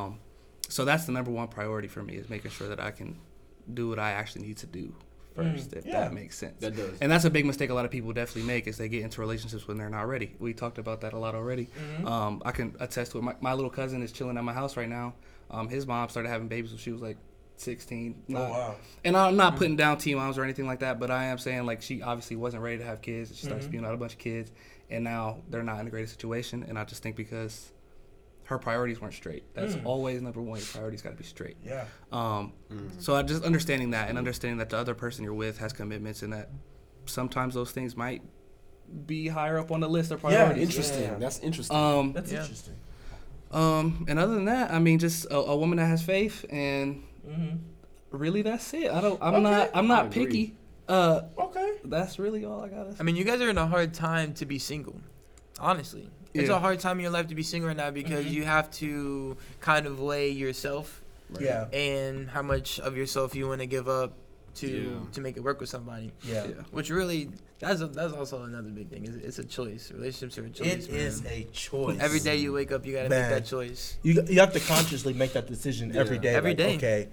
[SPEAKER 3] Um, so that's the number one priority for me is making sure that I can do what I actually need to do first,
[SPEAKER 1] Mm,
[SPEAKER 3] if
[SPEAKER 1] yeah.
[SPEAKER 3] that makes sense.
[SPEAKER 2] That does.
[SPEAKER 3] And that's a big mistake a lot of people definitely make is they get into relationships when they're not ready. We talked about that a lot already.
[SPEAKER 1] Mhm.
[SPEAKER 3] Um, I can attest to it. My, my little cousin is chilling at my house right now. Um, his mom started having babies when she was like 16.
[SPEAKER 1] oh wow.
[SPEAKER 3] And I'm not putting down T moms or anything like that, but I am saying like she obviously wasn't ready to have kids. She started
[SPEAKER 1] Mhm.
[SPEAKER 3] spewing out a bunch of kids, and now they're not in a great situation. And I just think because her priorities weren't straight. That's
[SPEAKER 1] Mm.
[SPEAKER 3] always number one. Your priorities got to be straight.
[SPEAKER 1] Yeah.
[SPEAKER 3] Um, so I just understanding that and understanding that the other person you're with has commitments and that sometimes those things might be higher up on the list of
[SPEAKER 1] Yeah.
[SPEAKER 2] Interesting.
[SPEAKER 1] Yeah.
[SPEAKER 2] That's interesting.
[SPEAKER 3] Um,
[SPEAKER 1] That's
[SPEAKER 4] Yeah.
[SPEAKER 1] interesting.
[SPEAKER 3] um, and other than that, I mean, just a, a woman that has faith and
[SPEAKER 1] Mm-hmm.
[SPEAKER 3] really that's it. I don't. I'm
[SPEAKER 1] Okay.
[SPEAKER 3] not. I'm not picky. Uh,
[SPEAKER 1] Okay.
[SPEAKER 3] that's really all I gotta. Say.
[SPEAKER 4] I mean, you guys are in a hard time to be single. Honestly, it's a hard time in your life to be single right now because
[SPEAKER 1] Mhm.
[SPEAKER 4] you have to kind of weigh yourself
[SPEAKER 1] Yeah.
[SPEAKER 4] and how much of yourself you want to give up to
[SPEAKER 2] Yeah.
[SPEAKER 4] to make it work with somebody.
[SPEAKER 1] Yeah.
[SPEAKER 3] Yeah.
[SPEAKER 4] Which really, that's a, that's also another big thing. It's, it's a choice. Relationships are a choice.
[SPEAKER 1] It
[SPEAKER 4] man.
[SPEAKER 1] is a choice.
[SPEAKER 4] Every day you wake up, you gotta
[SPEAKER 1] Man.
[SPEAKER 4] make that choice.
[SPEAKER 1] You you have to consciously make that decision every
[SPEAKER 2] Yeah.
[SPEAKER 1] day.
[SPEAKER 4] Every
[SPEAKER 1] like,
[SPEAKER 4] day.
[SPEAKER 1] Okay.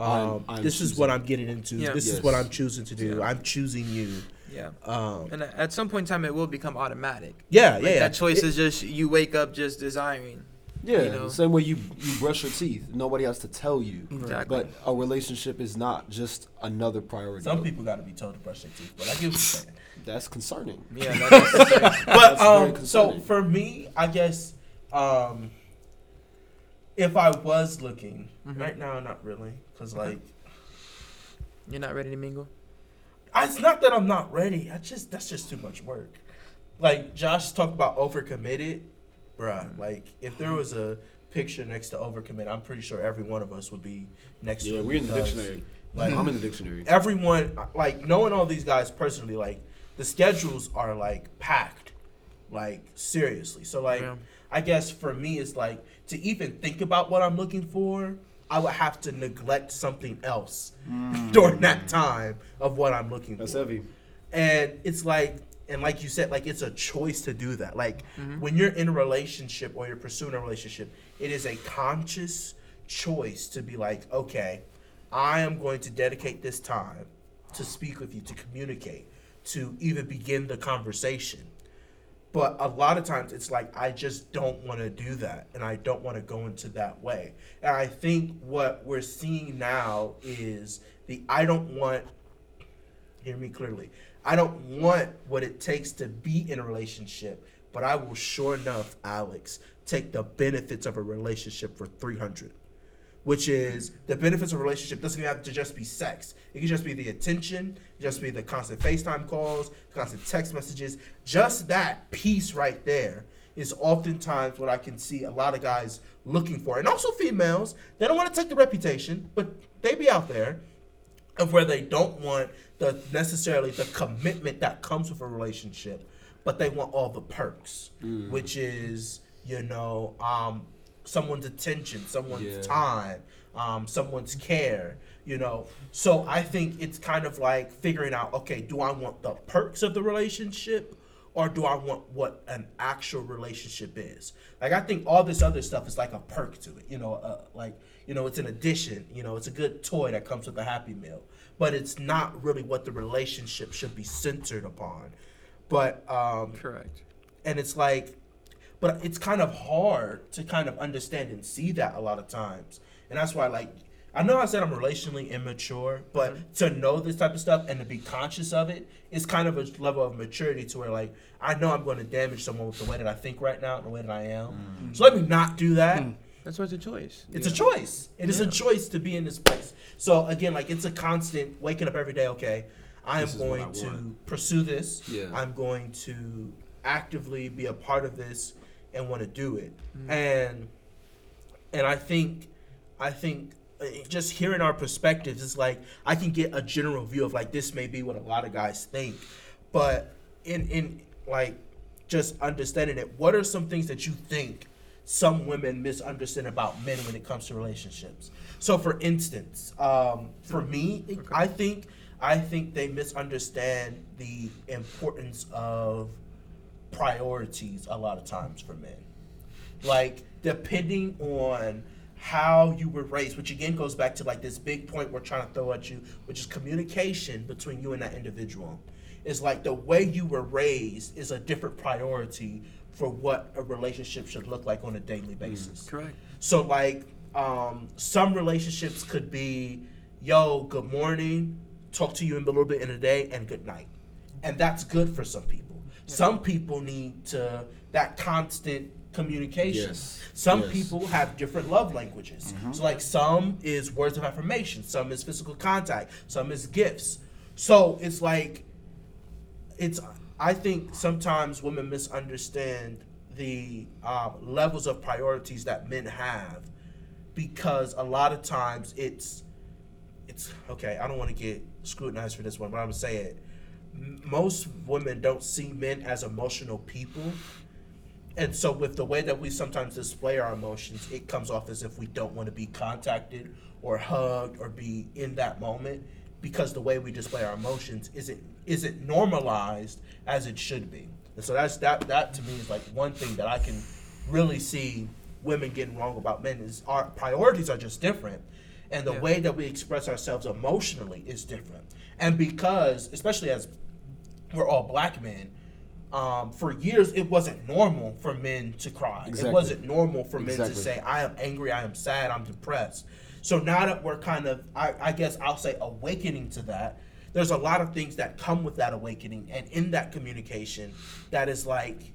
[SPEAKER 2] I'm-
[SPEAKER 1] Um,
[SPEAKER 2] I'm
[SPEAKER 1] this is what I'm getting into.
[SPEAKER 4] Yeah.
[SPEAKER 1] This is what I'm choosing to do.
[SPEAKER 4] Yeah.
[SPEAKER 1] I'm choosing you.
[SPEAKER 4] Yeah.
[SPEAKER 1] Um,
[SPEAKER 4] And at some point in time, it will become automatic.
[SPEAKER 1] yeah,
[SPEAKER 4] Like,
[SPEAKER 1] yeah, yeah.
[SPEAKER 4] That choice
[SPEAKER 1] It-
[SPEAKER 4] is just you wake up just desiring.
[SPEAKER 2] yeah.
[SPEAKER 4] you know?
[SPEAKER 2] Same way you you brush your teeth. Nobody has to tell you.
[SPEAKER 4] Exactly.
[SPEAKER 2] But a relationship is not just another priority.
[SPEAKER 1] Some people got to be told to brush their teeth, but I give you're.
[SPEAKER 2] That's concerning.
[SPEAKER 4] Yeah. That's the thing.
[SPEAKER 1] But
[SPEAKER 2] That's very
[SPEAKER 1] um, so for me, I guess um, if I was looking
[SPEAKER 4] Mhm.
[SPEAKER 1] right now, not really, because like
[SPEAKER 4] You're not ready to mingle.
[SPEAKER 1] I- it's not that I'm not ready. I just that's just too much work. Like Josh talked about overcommitted, bruh. Mm-hmm. Like if there was a picture next to overcommit, I'm pretty sure every one of us would be next to
[SPEAKER 2] Yeah,
[SPEAKER 1] it.
[SPEAKER 2] we're in the dictionary.
[SPEAKER 1] Like
[SPEAKER 2] I'm in the dictionary.
[SPEAKER 1] everyone, like knowing all these guys personally, like the schedules are like packed, like seriously. So like
[SPEAKER 4] Yeah.
[SPEAKER 1] I guess for me, it's like to even think about what I'm looking for, I would have to neglect something else during that time of what I'm looking
[SPEAKER 2] That's
[SPEAKER 1] for.
[SPEAKER 2] heavy.
[SPEAKER 1] And it's like, and like you said, like it's a choice to do that. Like
[SPEAKER 4] Mhm.
[SPEAKER 1] when you're in a relationship or you're pursuing a relationship, it is a conscious choice to be like, okay, I am going to dedicate this time to speak with you, to communicate, to even begin the conversation. But a lot of times it's like I just don't want to do that and I don't want to go into that way. And I think what we're seeing now is the I don't want hear me clearly. I don't want what it takes to be in a relationship, but I will sure enough, Alex, take the benefits of a relationship for 300 which is the benefits of a relationship doesn't have to just be sex. It can just be the attention, just be the constant FaceTime calls, constant text messages. Just that piece right there is oftentimes what I can see a lot of guys looking for. And also females, they don't want to take the reputation, but they be out there of where they don't want the necessarily the commitment that comes with a relationship, but they want all the perks, which is, you know, um, someone's attention, someone's
[SPEAKER 2] Yeah.
[SPEAKER 1] time, um, someone's care, you know. So I think it's kind of like figuring out, okay, do I want the perks of the relationship or do I want what an actual relationship is? Like I think all this other stuff is like a perk to it, you know, uh, like you know, it's an addition, you know, it's a good toy that comes with a happy meal, but it's not really what the relationship should be centered upon. But um,
[SPEAKER 4] Correct.
[SPEAKER 1] and it's like but it's kind of hard to kind of understand and see that a lot of times and that's why like i know i said i'm relationally immature but to know this type of stuff and to be conscious of it is kind of a level of maturity to where like i know i'm going to damage someone with the way that i think right now and the way that i am so let me not do that mm.
[SPEAKER 4] That's why it's a choice.
[SPEAKER 1] it's a choice. It is a choice to be in this place. So again, like it's a constant waking up every day. Okay, I am
[SPEAKER 2] This is
[SPEAKER 1] going
[SPEAKER 2] I
[SPEAKER 1] to pursue this.
[SPEAKER 2] Yeah.
[SPEAKER 1] I'm going to actively be a part of this and want to do it. And and I think I think uh, just hearing our perspectives is like I can get a general view of like this may be what a lot of guys think, but in in like just understanding it, what are some things that you think some women misunderstand about men when it comes to relationships? So, for instance, um, for me, I think I think they misunderstand the importance of priorities a lot of times for men like depending on how you were raised which again goes back to like this big point we're trying to throw at you which is communication between you and that individual is like the way you were raised is a different priority for what a relationship should look like on a daily basis
[SPEAKER 4] Correct.
[SPEAKER 1] so like um, some relationships could be, yo, good morning, talk to you in a little bit in a day, and good night, and that's good for some people. Some people need to that constant communication.
[SPEAKER 2] Yes.
[SPEAKER 1] Some
[SPEAKER 2] Yes.
[SPEAKER 1] people have different love languages. So like some is words of affirmation, some is physical contact, some is gifts. So it's like it's I think sometimes women misunderstand the um, levels of priorities that men have because a lot of times it's it's okay. I don't want to get scrutinized for this one, but I'm gonna say it. Most women don't see men as emotional people, and so with the way that we sometimes display our emotions, it comes off as if we don't want to be contacted or hugged or be in that moment because the way we display our emotions isn't isn't normalized as it should be. And so that's that that to me is like one thing that I can really see women getting wrong about men is our priorities are just different. And the
[SPEAKER 3] Yeah.
[SPEAKER 1] way that we express ourselves emotionally is different. And because, especially as we're all black men, um, for years it wasn't normal for men to cry. It wasn't normal for men to say, I am angry, I am sad, I'm depressed. So now that we're kind of, I, I guess I'll say, awakening to that, there's a lot of things that come with that awakening and in that communication that is like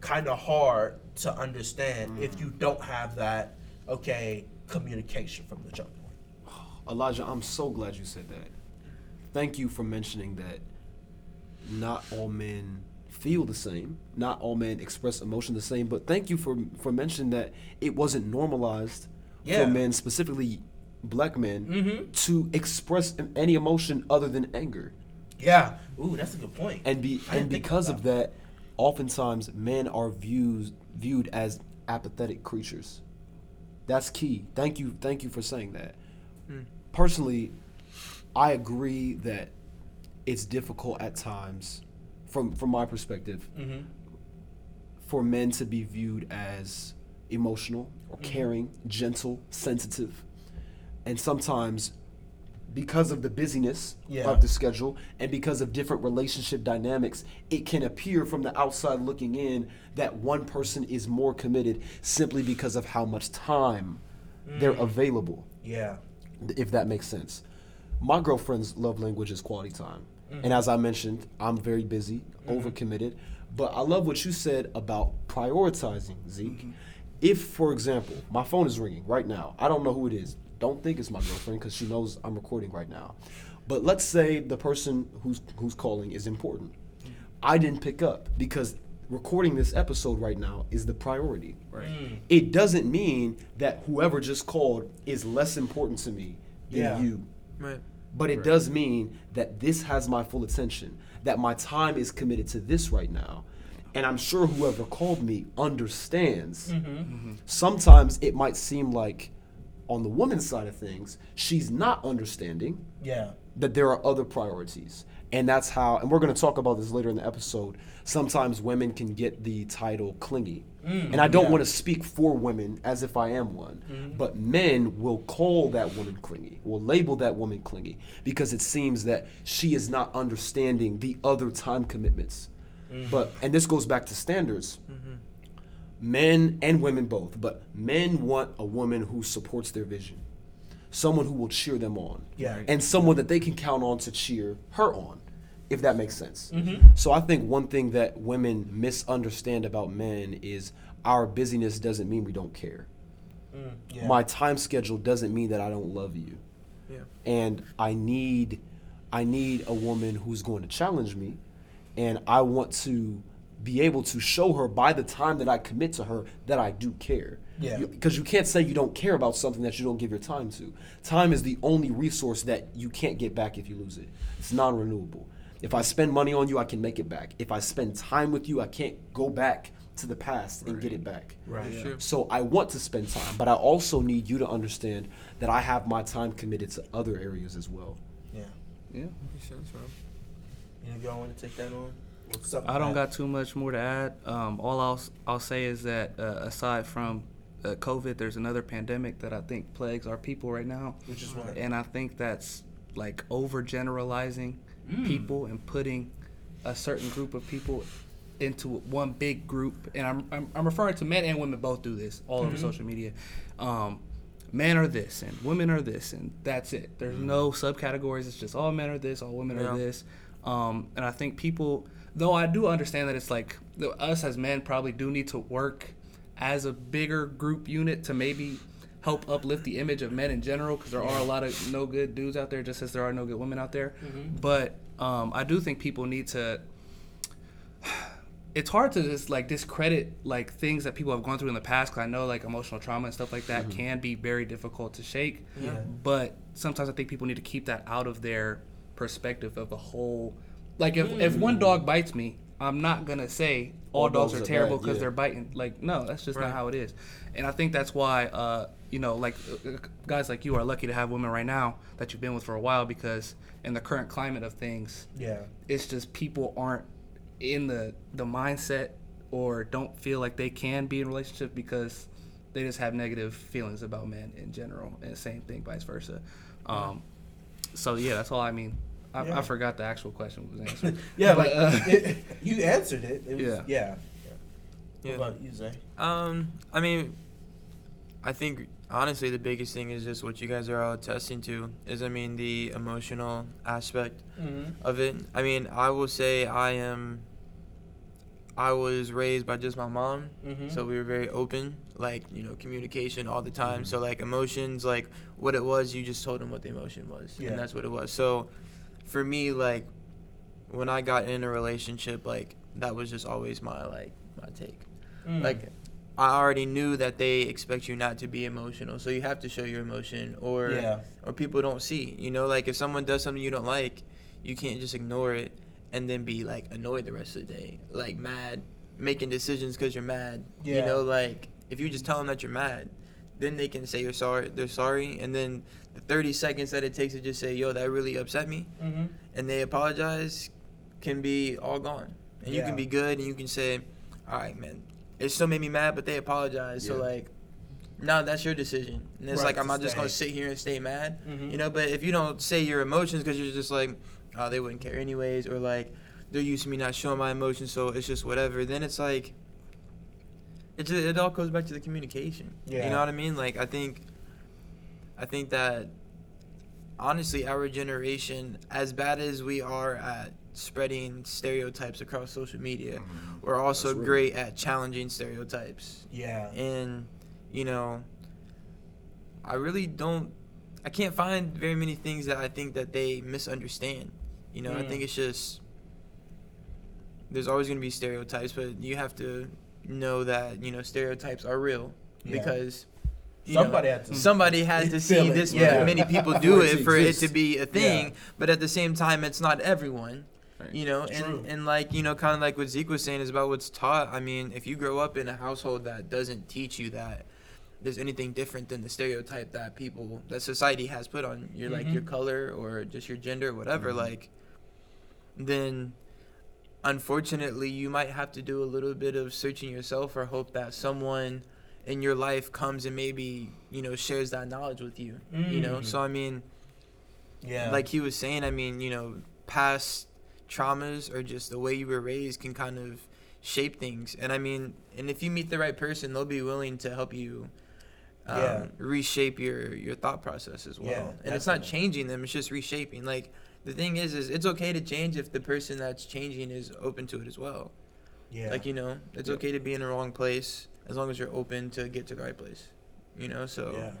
[SPEAKER 1] kind of hard to understand if you don't have that, okay, communication from the jump.
[SPEAKER 2] Elijah, I'm so glad you said that. Thank you for mentioning that not all men feel the same, not all men express emotion the same, but thank you for for mentioning that it wasn't normalized
[SPEAKER 1] Yeah.
[SPEAKER 2] for men, specifically black men,
[SPEAKER 1] Mhm.
[SPEAKER 2] to express any emotion other than anger.
[SPEAKER 1] Yeah. Ooh, that's a good point.
[SPEAKER 2] And be and because of that, oftentimes men are viewed viewed as apathetic creatures. That's key. Thank you, thank you for saying that. Personally, I agree that it's difficult at times, from from my perspective,
[SPEAKER 1] Mhm.
[SPEAKER 2] for men to be viewed as emotional or caring, gentle, sensitive, and sometimes because of the busyness
[SPEAKER 1] Yeah.
[SPEAKER 2] of the schedule and because of different relationship dynamics, it can appear from the outside looking in that one person is more committed simply because of how much time they're available,
[SPEAKER 1] Yeah.
[SPEAKER 2] if that makes sense. My girlfriend's love language is quality time. Mm-hmm. And as I mentioned, I'm very busy, mm-hmm. overcommitted. But I love what you said about prioritizing, Zeke. Mm-hmm. If, for example, my phone is ringing right now, I don't know who it is. Don't think it's my girlfriend because she knows I'm recording right now. But let's say the person who's who's calling is important. I didn't pick up because recording this episode right now is the priority.
[SPEAKER 3] Right. Mm.
[SPEAKER 2] It doesn't mean that whoever just called is less important to me than
[SPEAKER 1] Yeah.
[SPEAKER 2] you.
[SPEAKER 4] Right.
[SPEAKER 2] But it does mean that this has my full attention, that my time is committed to this right now. And I'm sure whoever called me understands. Mm-hmm. Mm-hmm. Sometimes it might seem like, on the woman's side of things, she's not understanding
[SPEAKER 1] Yeah.
[SPEAKER 2] that there are other priorities. And that's how, and we're going to talk about this later in the episode. Sometimes women can get the title clingy. Mm. and I don't
[SPEAKER 1] yeah.
[SPEAKER 2] want to speak for women as if I am one, mm. but men will call that woman clingy, will label that woman clingy, because it seems that she is not understanding the other time commitments. Mm. But, and this goes back to standards mm-hmm. men and women both, but men want a woman who supports their vision, someone who will cheer them on,
[SPEAKER 1] Yeah.
[SPEAKER 2] and someone that they can count on to cheer her on, if that makes sense.
[SPEAKER 1] Mm-hmm.
[SPEAKER 2] So I think one thing that women misunderstand about men is our busyness doesn't mean we don't care.
[SPEAKER 1] Mm, yeah.
[SPEAKER 2] My time schedule doesn't mean that I don't love you.
[SPEAKER 4] Yeah.
[SPEAKER 2] And I need I need a woman who's going to challenge me and I want to be able to show her by the time that I commit to her that I do care.
[SPEAKER 1] Yeah.
[SPEAKER 2] Because you can't say you don't care about something that you don't give your time to. Time is the only resource that you can't get back if you lose it. It's non-renewable. If I spend money on you, I can make it back. If I spend time with you, I can't go back to the past and get it back.
[SPEAKER 1] Right.
[SPEAKER 4] Sure.
[SPEAKER 2] So I want to spend time, but I also need you to understand that I have my time committed to other areas as well.
[SPEAKER 1] Yeah.
[SPEAKER 3] Yeah.
[SPEAKER 4] Makes sense, bro.
[SPEAKER 1] Any of y'all want to take that on? What's up
[SPEAKER 3] I don't
[SPEAKER 1] that?
[SPEAKER 3] got too much more to add. Um, all I'll s- I'll say is that uh, aside from uh, COVID, there's another pandemic that I think plagues our people right now,
[SPEAKER 1] Which is what?
[SPEAKER 3] and I think that's like overgeneralizing
[SPEAKER 1] Mm.
[SPEAKER 3] people and putting a certain group of people into one big group. And I'm I'm, I'm referring to men and women both do this all over
[SPEAKER 1] Mhm.
[SPEAKER 3] social media. Um, men are this and women are this and that's it. There's no subcategories. It's just all men are this, all women
[SPEAKER 4] Yeah.
[SPEAKER 3] are this. Um, and I think people, though I do understand that it's like us as men probably do need to work as a bigger group unit to maybe help uplift the image of men in general because there are a lot of no good dudes out there just as there are no good women out there. Mm-hmm. But um, I do think people need to it's hard to just like discredit like things that people have gone through in the past because i know like emotional trauma and stuff like that mm-hmm. can be very difficult to shake.
[SPEAKER 1] Yeah.
[SPEAKER 3] but sometimes i think people need to keep that out of their perspective of the whole like if, if one mm. dog bites me i'm not gonna say all,
[SPEAKER 2] All
[SPEAKER 3] dogs,
[SPEAKER 2] dogs
[SPEAKER 3] are
[SPEAKER 2] are
[SPEAKER 3] terrible because
[SPEAKER 2] yeah.
[SPEAKER 3] they're biting like no that's just
[SPEAKER 4] Right.
[SPEAKER 3] not how it is and i think that's why uh you know like uh, guys like you are lucky to have women right now that you've been with for a while because in the current climate of things
[SPEAKER 1] Yeah.
[SPEAKER 3] it's just people aren't in the the mindset or don't feel like they can be in a relationship because they just have negative feelings about men in general and same thing vice versa um so yeah that's all i mean i,
[SPEAKER 1] Yeah.
[SPEAKER 3] I forgot the actual question was answered
[SPEAKER 1] Yeah,
[SPEAKER 3] But,
[SPEAKER 1] like
[SPEAKER 3] uh,
[SPEAKER 1] it, you answered it. it was,
[SPEAKER 3] Yeah.
[SPEAKER 1] yeah.
[SPEAKER 4] Yeah.
[SPEAKER 1] What about you, Zay?
[SPEAKER 4] Um, I mean, I think honestly the biggest thing is just what you guys are all attesting to is I mean the emotional aspect
[SPEAKER 1] Mm-hmm.
[SPEAKER 4] of it. I mean, I will say I am. I was raised by just my mom,
[SPEAKER 1] Mm-hmm.
[SPEAKER 4] so we were very open, like you know, communication all the time. So like emotions, like what it was, you just told them what the emotion was,
[SPEAKER 1] Yeah.
[SPEAKER 4] and that's what it was. So, for me, like when I got in a relationship, like that was just always my like my take.
[SPEAKER 1] Mm.
[SPEAKER 4] Like I already knew that they expect you not to be emotional, so you have to show your emotion, or
[SPEAKER 1] yeah.
[SPEAKER 4] or people don't see. You know, like if someone does something you don't like, you can't just ignore it and then be like annoyed the rest of the day, like mad, making decisions because you're mad.
[SPEAKER 1] Yeah.
[SPEAKER 4] You know, like if you just tell them that you're mad, then they can say you're sorry. They're sorry, and then the 30 seconds that it takes to just say, "Yo, that really upset me,"
[SPEAKER 1] Mm-hmm.
[SPEAKER 4] and they apologize, can be all gone. And you can be good, and you can say, "All right, man, it still made me mad, but they apologize." So like, no, that's your decision. And it's
[SPEAKER 1] Right,
[SPEAKER 4] like I'm not just gonna sit here and stay mad,
[SPEAKER 1] Mhm.
[SPEAKER 4] you know. But if you don't say your emotions because you're just like, oh, they wouldn't care anyways, or like they're used to me not showing my emotions, so it's just whatever. Then it's like, it just, it all goes back to the communication.
[SPEAKER 1] Yeah.
[SPEAKER 4] You know what I mean? Like I think, I think that honestly, our generation, as bad as we are at spreading stereotypes across social media, we're also great at challenging stereotypes.
[SPEAKER 1] Yeah.
[SPEAKER 4] And, you know, I really don't, I can't find very many things that I think that they misunderstand. You know, I
[SPEAKER 1] Mm.
[SPEAKER 4] think it's just, there's always going to be stereotypes, but you have to know that, you know, stereotypes are real
[SPEAKER 1] Yeah.
[SPEAKER 4] because. You know,
[SPEAKER 1] Somebody had to.
[SPEAKER 4] somebody had to see
[SPEAKER 1] it,
[SPEAKER 4] this
[SPEAKER 1] yeah.
[SPEAKER 4] many people do
[SPEAKER 2] it
[SPEAKER 4] it for it to be a thing
[SPEAKER 1] Yeah.
[SPEAKER 4] but at the same time it's not everyone
[SPEAKER 2] Right.
[SPEAKER 4] you know
[SPEAKER 1] True.
[SPEAKER 4] and, and like you know kind of like what zeke was saying is about what's taught i mean if you grow up in a household that doesn't teach you that there's anything different than the stereotype that people that society has put on your like your
[SPEAKER 1] Mhm.
[SPEAKER 4] color or just your gender or whatever
[SPEAKER 2] Mhm.
[SPEAKER 4] like then unfortunately you might have to do a little bit of searching yourself or hope that someone in your life comes and maybe you know shares that knowledge with you you know
[SPEAKER 1] Mm.
[SPEAKER 4] so i mean
[SPEAKER 1] yeah.
[SPEAKER 4] like he was saying i mean you know past traumas or just the way you were raised can kind of shape things and i mean and if you meet the right person they'll be willing to help you um,
[SPEAKER 1] Yeah.
[SPEAKER 4] reshape your your thought process as well
[SPEAKER 1] Yeah,
[SPEAKER 4] and it's not changing them it's just reshaping like the thing is is it's okay to change if the person that's changing is open to it as well
[SPEAKER 1] yeah.
[SPEAKER 4] like you know it's
[SPEAKER 2] Yeah.
[SPEAKER 4] okay to be in the wrong place as long as you're open to get to the right place you know so
[SPEAKER 1] yeah.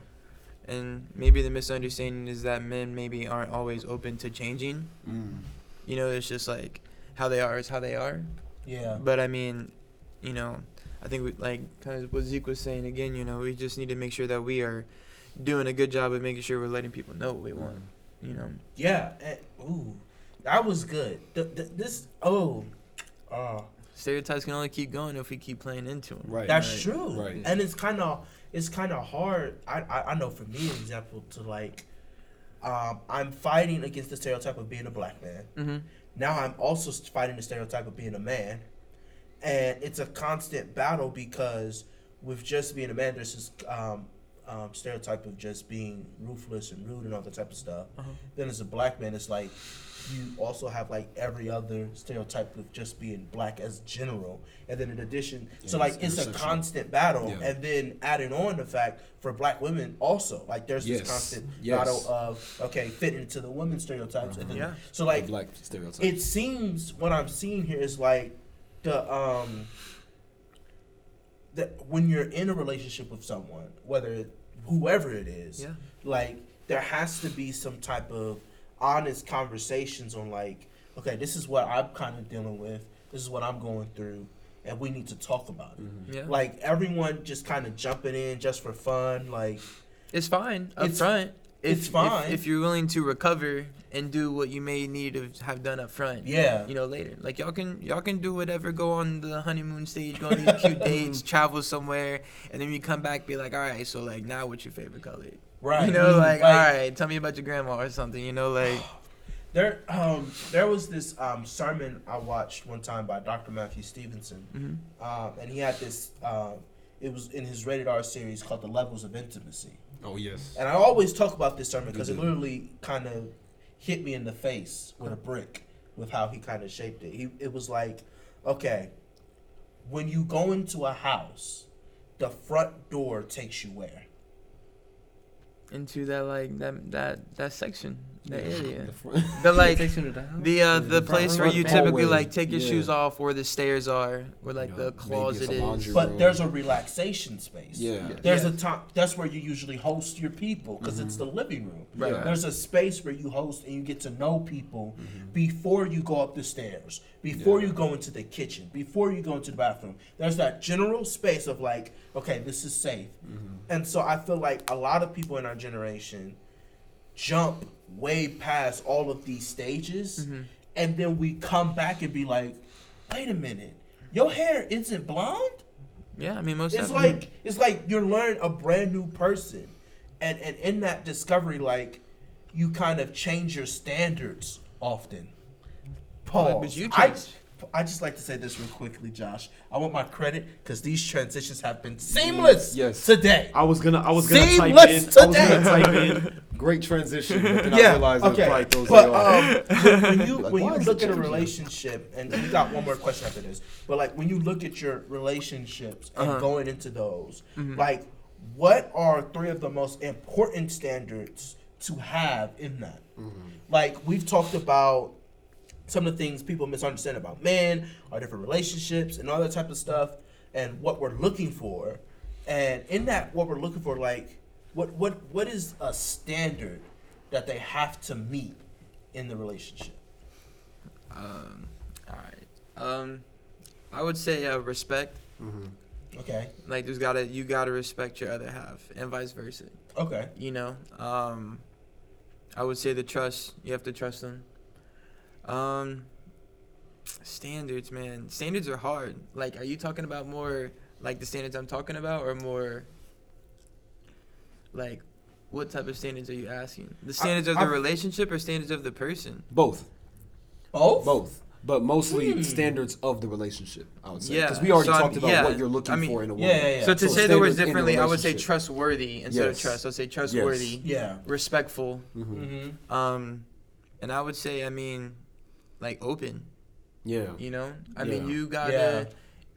[SPEAKER 4] and maybe the misunderstanding is that men maybe aren't always open to changing
[SPEAKER 2] Mm.
[SPEAKER 4] you know it's just like how they are is how they are
[SPEAKER 1] Yeah.
[SPEAKER 4] but i mean you know i think we like kind of what zeke was saying again you know we just need to make sure that we are doing a good job of making sure we're letting people know what we want you know
[SPEAKER 1] Yeah. And, ooh, that was good. Th- th- this. Oh. Oh.
[SPEAKER 4] Stereotypes can only keep going if we keep playing into them
[SPEAKER 2] Right.
[SPEAKER 1] That's
[SPEAKER 2] right,
[SPEAKER 1] true.
[SPEAKER 2] Right.
[SPEAKER 1] And it's kind of it's kind of hard. I, I I know for me, an example to like, um, I'm fighting against the stereotype of being a black man.
[SPEAKER 4] mm-hmm.
[SPEAKER 1] Now I'm also fighting the stereotype of being a man, and it's a constant battle because with just being a man, there's this um, um, stereotype of just being ruthless and rude and all that type of stuff.
[SPEAKER 4] Uh-huh.
[SPEAKER 1] Then as a black man, it's like you also have like every other stereotype of just being black as general, and then in addition, so like
[SPEAKER 2] it's
[SPEAKER 1] it's a constant battle,
[SPEAKER 2] Yeah.
[SPEAKER 1] and then adding on the fact for black women also like there's
[SPEAKER 2] Yes.
[SPEAKER 1] this constant
[SPEAKER 2] Yes.
[SPEAKER 1] battle of okay fitting into the women stereotypes, and then,
[SPEAKER 4] Yeah.
[SPEAKER 1] so like
[SPEAKER 2] black stereotype.
[SPEAKER 1] it seems what I'm seeing here is like the um that when you're in a relationship with someone, whether whoever it is,
[SPEAKER 4] yeah
[SPEAKER 1] like there has to be some type of honest conversations on like, okay, this is what I'm kind of dealing with, this is what I'm going through, and we need to talk about it.
[SPEAKER 2] Mhm.
[SPEAKER 4] yeah
[SPEAKER 1] Like everyone just kind of jumping in just for fun, like
[SPEAKER 4] it's fine up
[SPEAKER 1] It's-
[SPEAKER 4] front if,
[SPEAKER 1] it's
[SPEAKER 4] if-
[SPEAKER 1] fine.
[SPEAKER 4] if, you're willing to recover and do what you may need to have done up front
[SPEAKER 1] yeah,
[SPEAKER 4] you know later like y'all can y'all can do whatever go on the honeymoon stage go on these cute dates travel somewhere and then you come back be like all right so like now what's your favorite color
[SPEAKER 1] right.
[SPEAKER 4] you know
[SPEAKER 1] Mm,
[SPEAKER 4] like, all right tell me about your grandma or something you know like
[SPEAKER 1] There, um, there was this um, sermon I watched one time by Dr. Matthew Stevenson,
[SPEAKER 4] mhm.
[SPEAKER 1] um, and he had this. Um, it was in his rated R series called "The Levels of Intimacy,"
[SPEAKER 2] Oh yes.
[SPEAKER 1] and I always talk about this sermon because it
[SPEAKER 2] Mhm.
[SPEAKER 1] literally kind of hit me in the face with a brick with how he kind of shaped it. He, it was like, okay, when you go into a house, the front door takes you where?
[SPEAKER 4] Into that like that that that section that area
[SPEAKER 2] The front-
[SPEAKER 4] the like
[SPEAKER 3] the
[SPEAKER 4] the uh the
[SPEAKER 2] the
[SPEAKER 4] place where you typically
[SPEAKER 2] hallway.
[SPEAKER 4] like take your
[SPEAKER 2] Yeah.
[SPEAKER 4] shoes off where the stairs are where like
[SPEAKER 2] You
[SPEAKER 4] the
[SPEAKER 2] know, maybe it's
[SPEAKER 4] closet is
[SPEAKER 1] But
[SPEAKER 2] room.
[SPEAKER 1] there's a relaxation space.
[SPEAKER 2] Yeah.
[SPEAKER 1] There's
[SPEAKER 4] Yeah.
[SPEAKER 1] a time. That's where you usually host your people because it's
[SPEAKER 2] Mm-hmm.
[SPEAKER 1] the living room.
[SPEAKER 4] Right,
[SPEAKER 2] Yeah.
[SPEAKER 1] There's a space where you host and you get to know people
[SPEAKER 2] Mm-hmm.
[SPEAKER 1] before you go up the stairs, before
[SPEAKER 2] Yeah.
[SPEAKER 1] you go into the kitchen, before you go into the bathroom. There's that general space of like, okay, this is safe.
[SPEAKER 2] Mm-hmm.
[SPEAKER 1] And so I feel like a lot of people in our generation jump way past all of these stages,
[SPEAKER 4] Mhm.
[SPEAKER 1] and then we come back and be like, wait a minute, your hair isn't blonde.
[SPEAKER 4] yeah i mean most
[SPEAKER 1] It's
[SPEAKER 4] definitely.
[SPEAKER 1] like it's like you're learning a brand new person, and and in that discovery, like you kind of change your standards often. Pause.
[SPEAKER 4] but you
[SPEAKER 1] I,
[SPEAKER 4] changed
[SPEAKER 1] I just like to say this real quickly, Josh. I want my credit because these transitions have been seamless.
[SPEAKER 2] Yes.
[SPEAKER 1] Today.
[SPEAKER 2] I was gonna I was gonna type in
[SPEAKER 1] Seamless
[SPEAKER 2] I was gonna
[SPEAKER 1] today.
[SPEAKER 2] type in great transition, but then I
[SPEAKER 1] yeah.
[SPEAKER 2] realized
[SPEAKER 1] okay.
[SPEAKER 2] throws
[SPEAKER 1] but um, when you
[SPEAKER 2] Like,
[SPEAKER 1] when you look at a relationship, and we got one more question after this, but like when you look at your relationships and
[SPEAKER 5] Uh-huh.
[SPEAKER 1] going into those,
[SPEAKER 2] Mm-hmm.
[SPEAKER 1] like what are three of the most important standards to have in that?
[SPEAKER 2] Mm-hmm.
[SPEAKER 1] Like we've talked about some of the things people misunderstand about men, our different relationships, and all that type of stuff, and what we're looking for. And in that, what we're looking for, like, what what what is a standard that they have to meet in the relationship?
[SPEAKER 5] Um, all right. Um, I would say uh, respect.
[SPEAKER 1] Okay.
[SPEAKER 5] Like there's gotta you gotta respect your other half, and vice versa.
[SPEAKER 1] Okay.
[SPEAKER 5] You know. Um, I would say the trust. You have to trust them. Um, standards, man. Standards are hard. Like, are you talking about more like the standards I'm talking about, or more like what type of standards are you asking? The standards of the
[SPEAKER 1] I-
[SPEAKER 5] relationship or standards of the person?
[SPEAKER 2] Both.
[SPEAKER 1] Both.
[SPEAKER 2] Both. But mostly
[SPEAKER 1] Hmm.
[SPEAKER 2] standards of the relationship, I would say.
[SPEAKER 5] Yeah,
[SPEAKER 2] Because we already
[SPEAKER 5] so I'm-
[SPEAKER 2] talked about
[SPEAKER 5] yeah,
[SPEAKER 2] what you're looking
[SPEAKER 5] I mean-
[SPEAKER 2] for in a woman.
[SPEAKER 1] Yeah, yeah, yeah.
[SPEAKER 5] So to
[SPEAKER 2] So
[SPEAKER 5] say the words
[SPEAKER 2] standards in
[SPEAKER 5] differently, I would say trustworthy instead
[SPEAKER 2] Yes.
[SPEAKER 5] of trust. I'll say trustworthy,
[SPEAKER 1] Yeah.
[SPEAKER 5] respectful.
[SPEAKER 2] Mhm.
[SPEAKER 1] Mm-hmm.
[SPEAKER 5] Um, and I would say, I mean, like open.
[SPEAKER 2] Yeah.
[SPEAKER 5] You know, I mean, you gotta.
[SPEAKER 1] Yeah.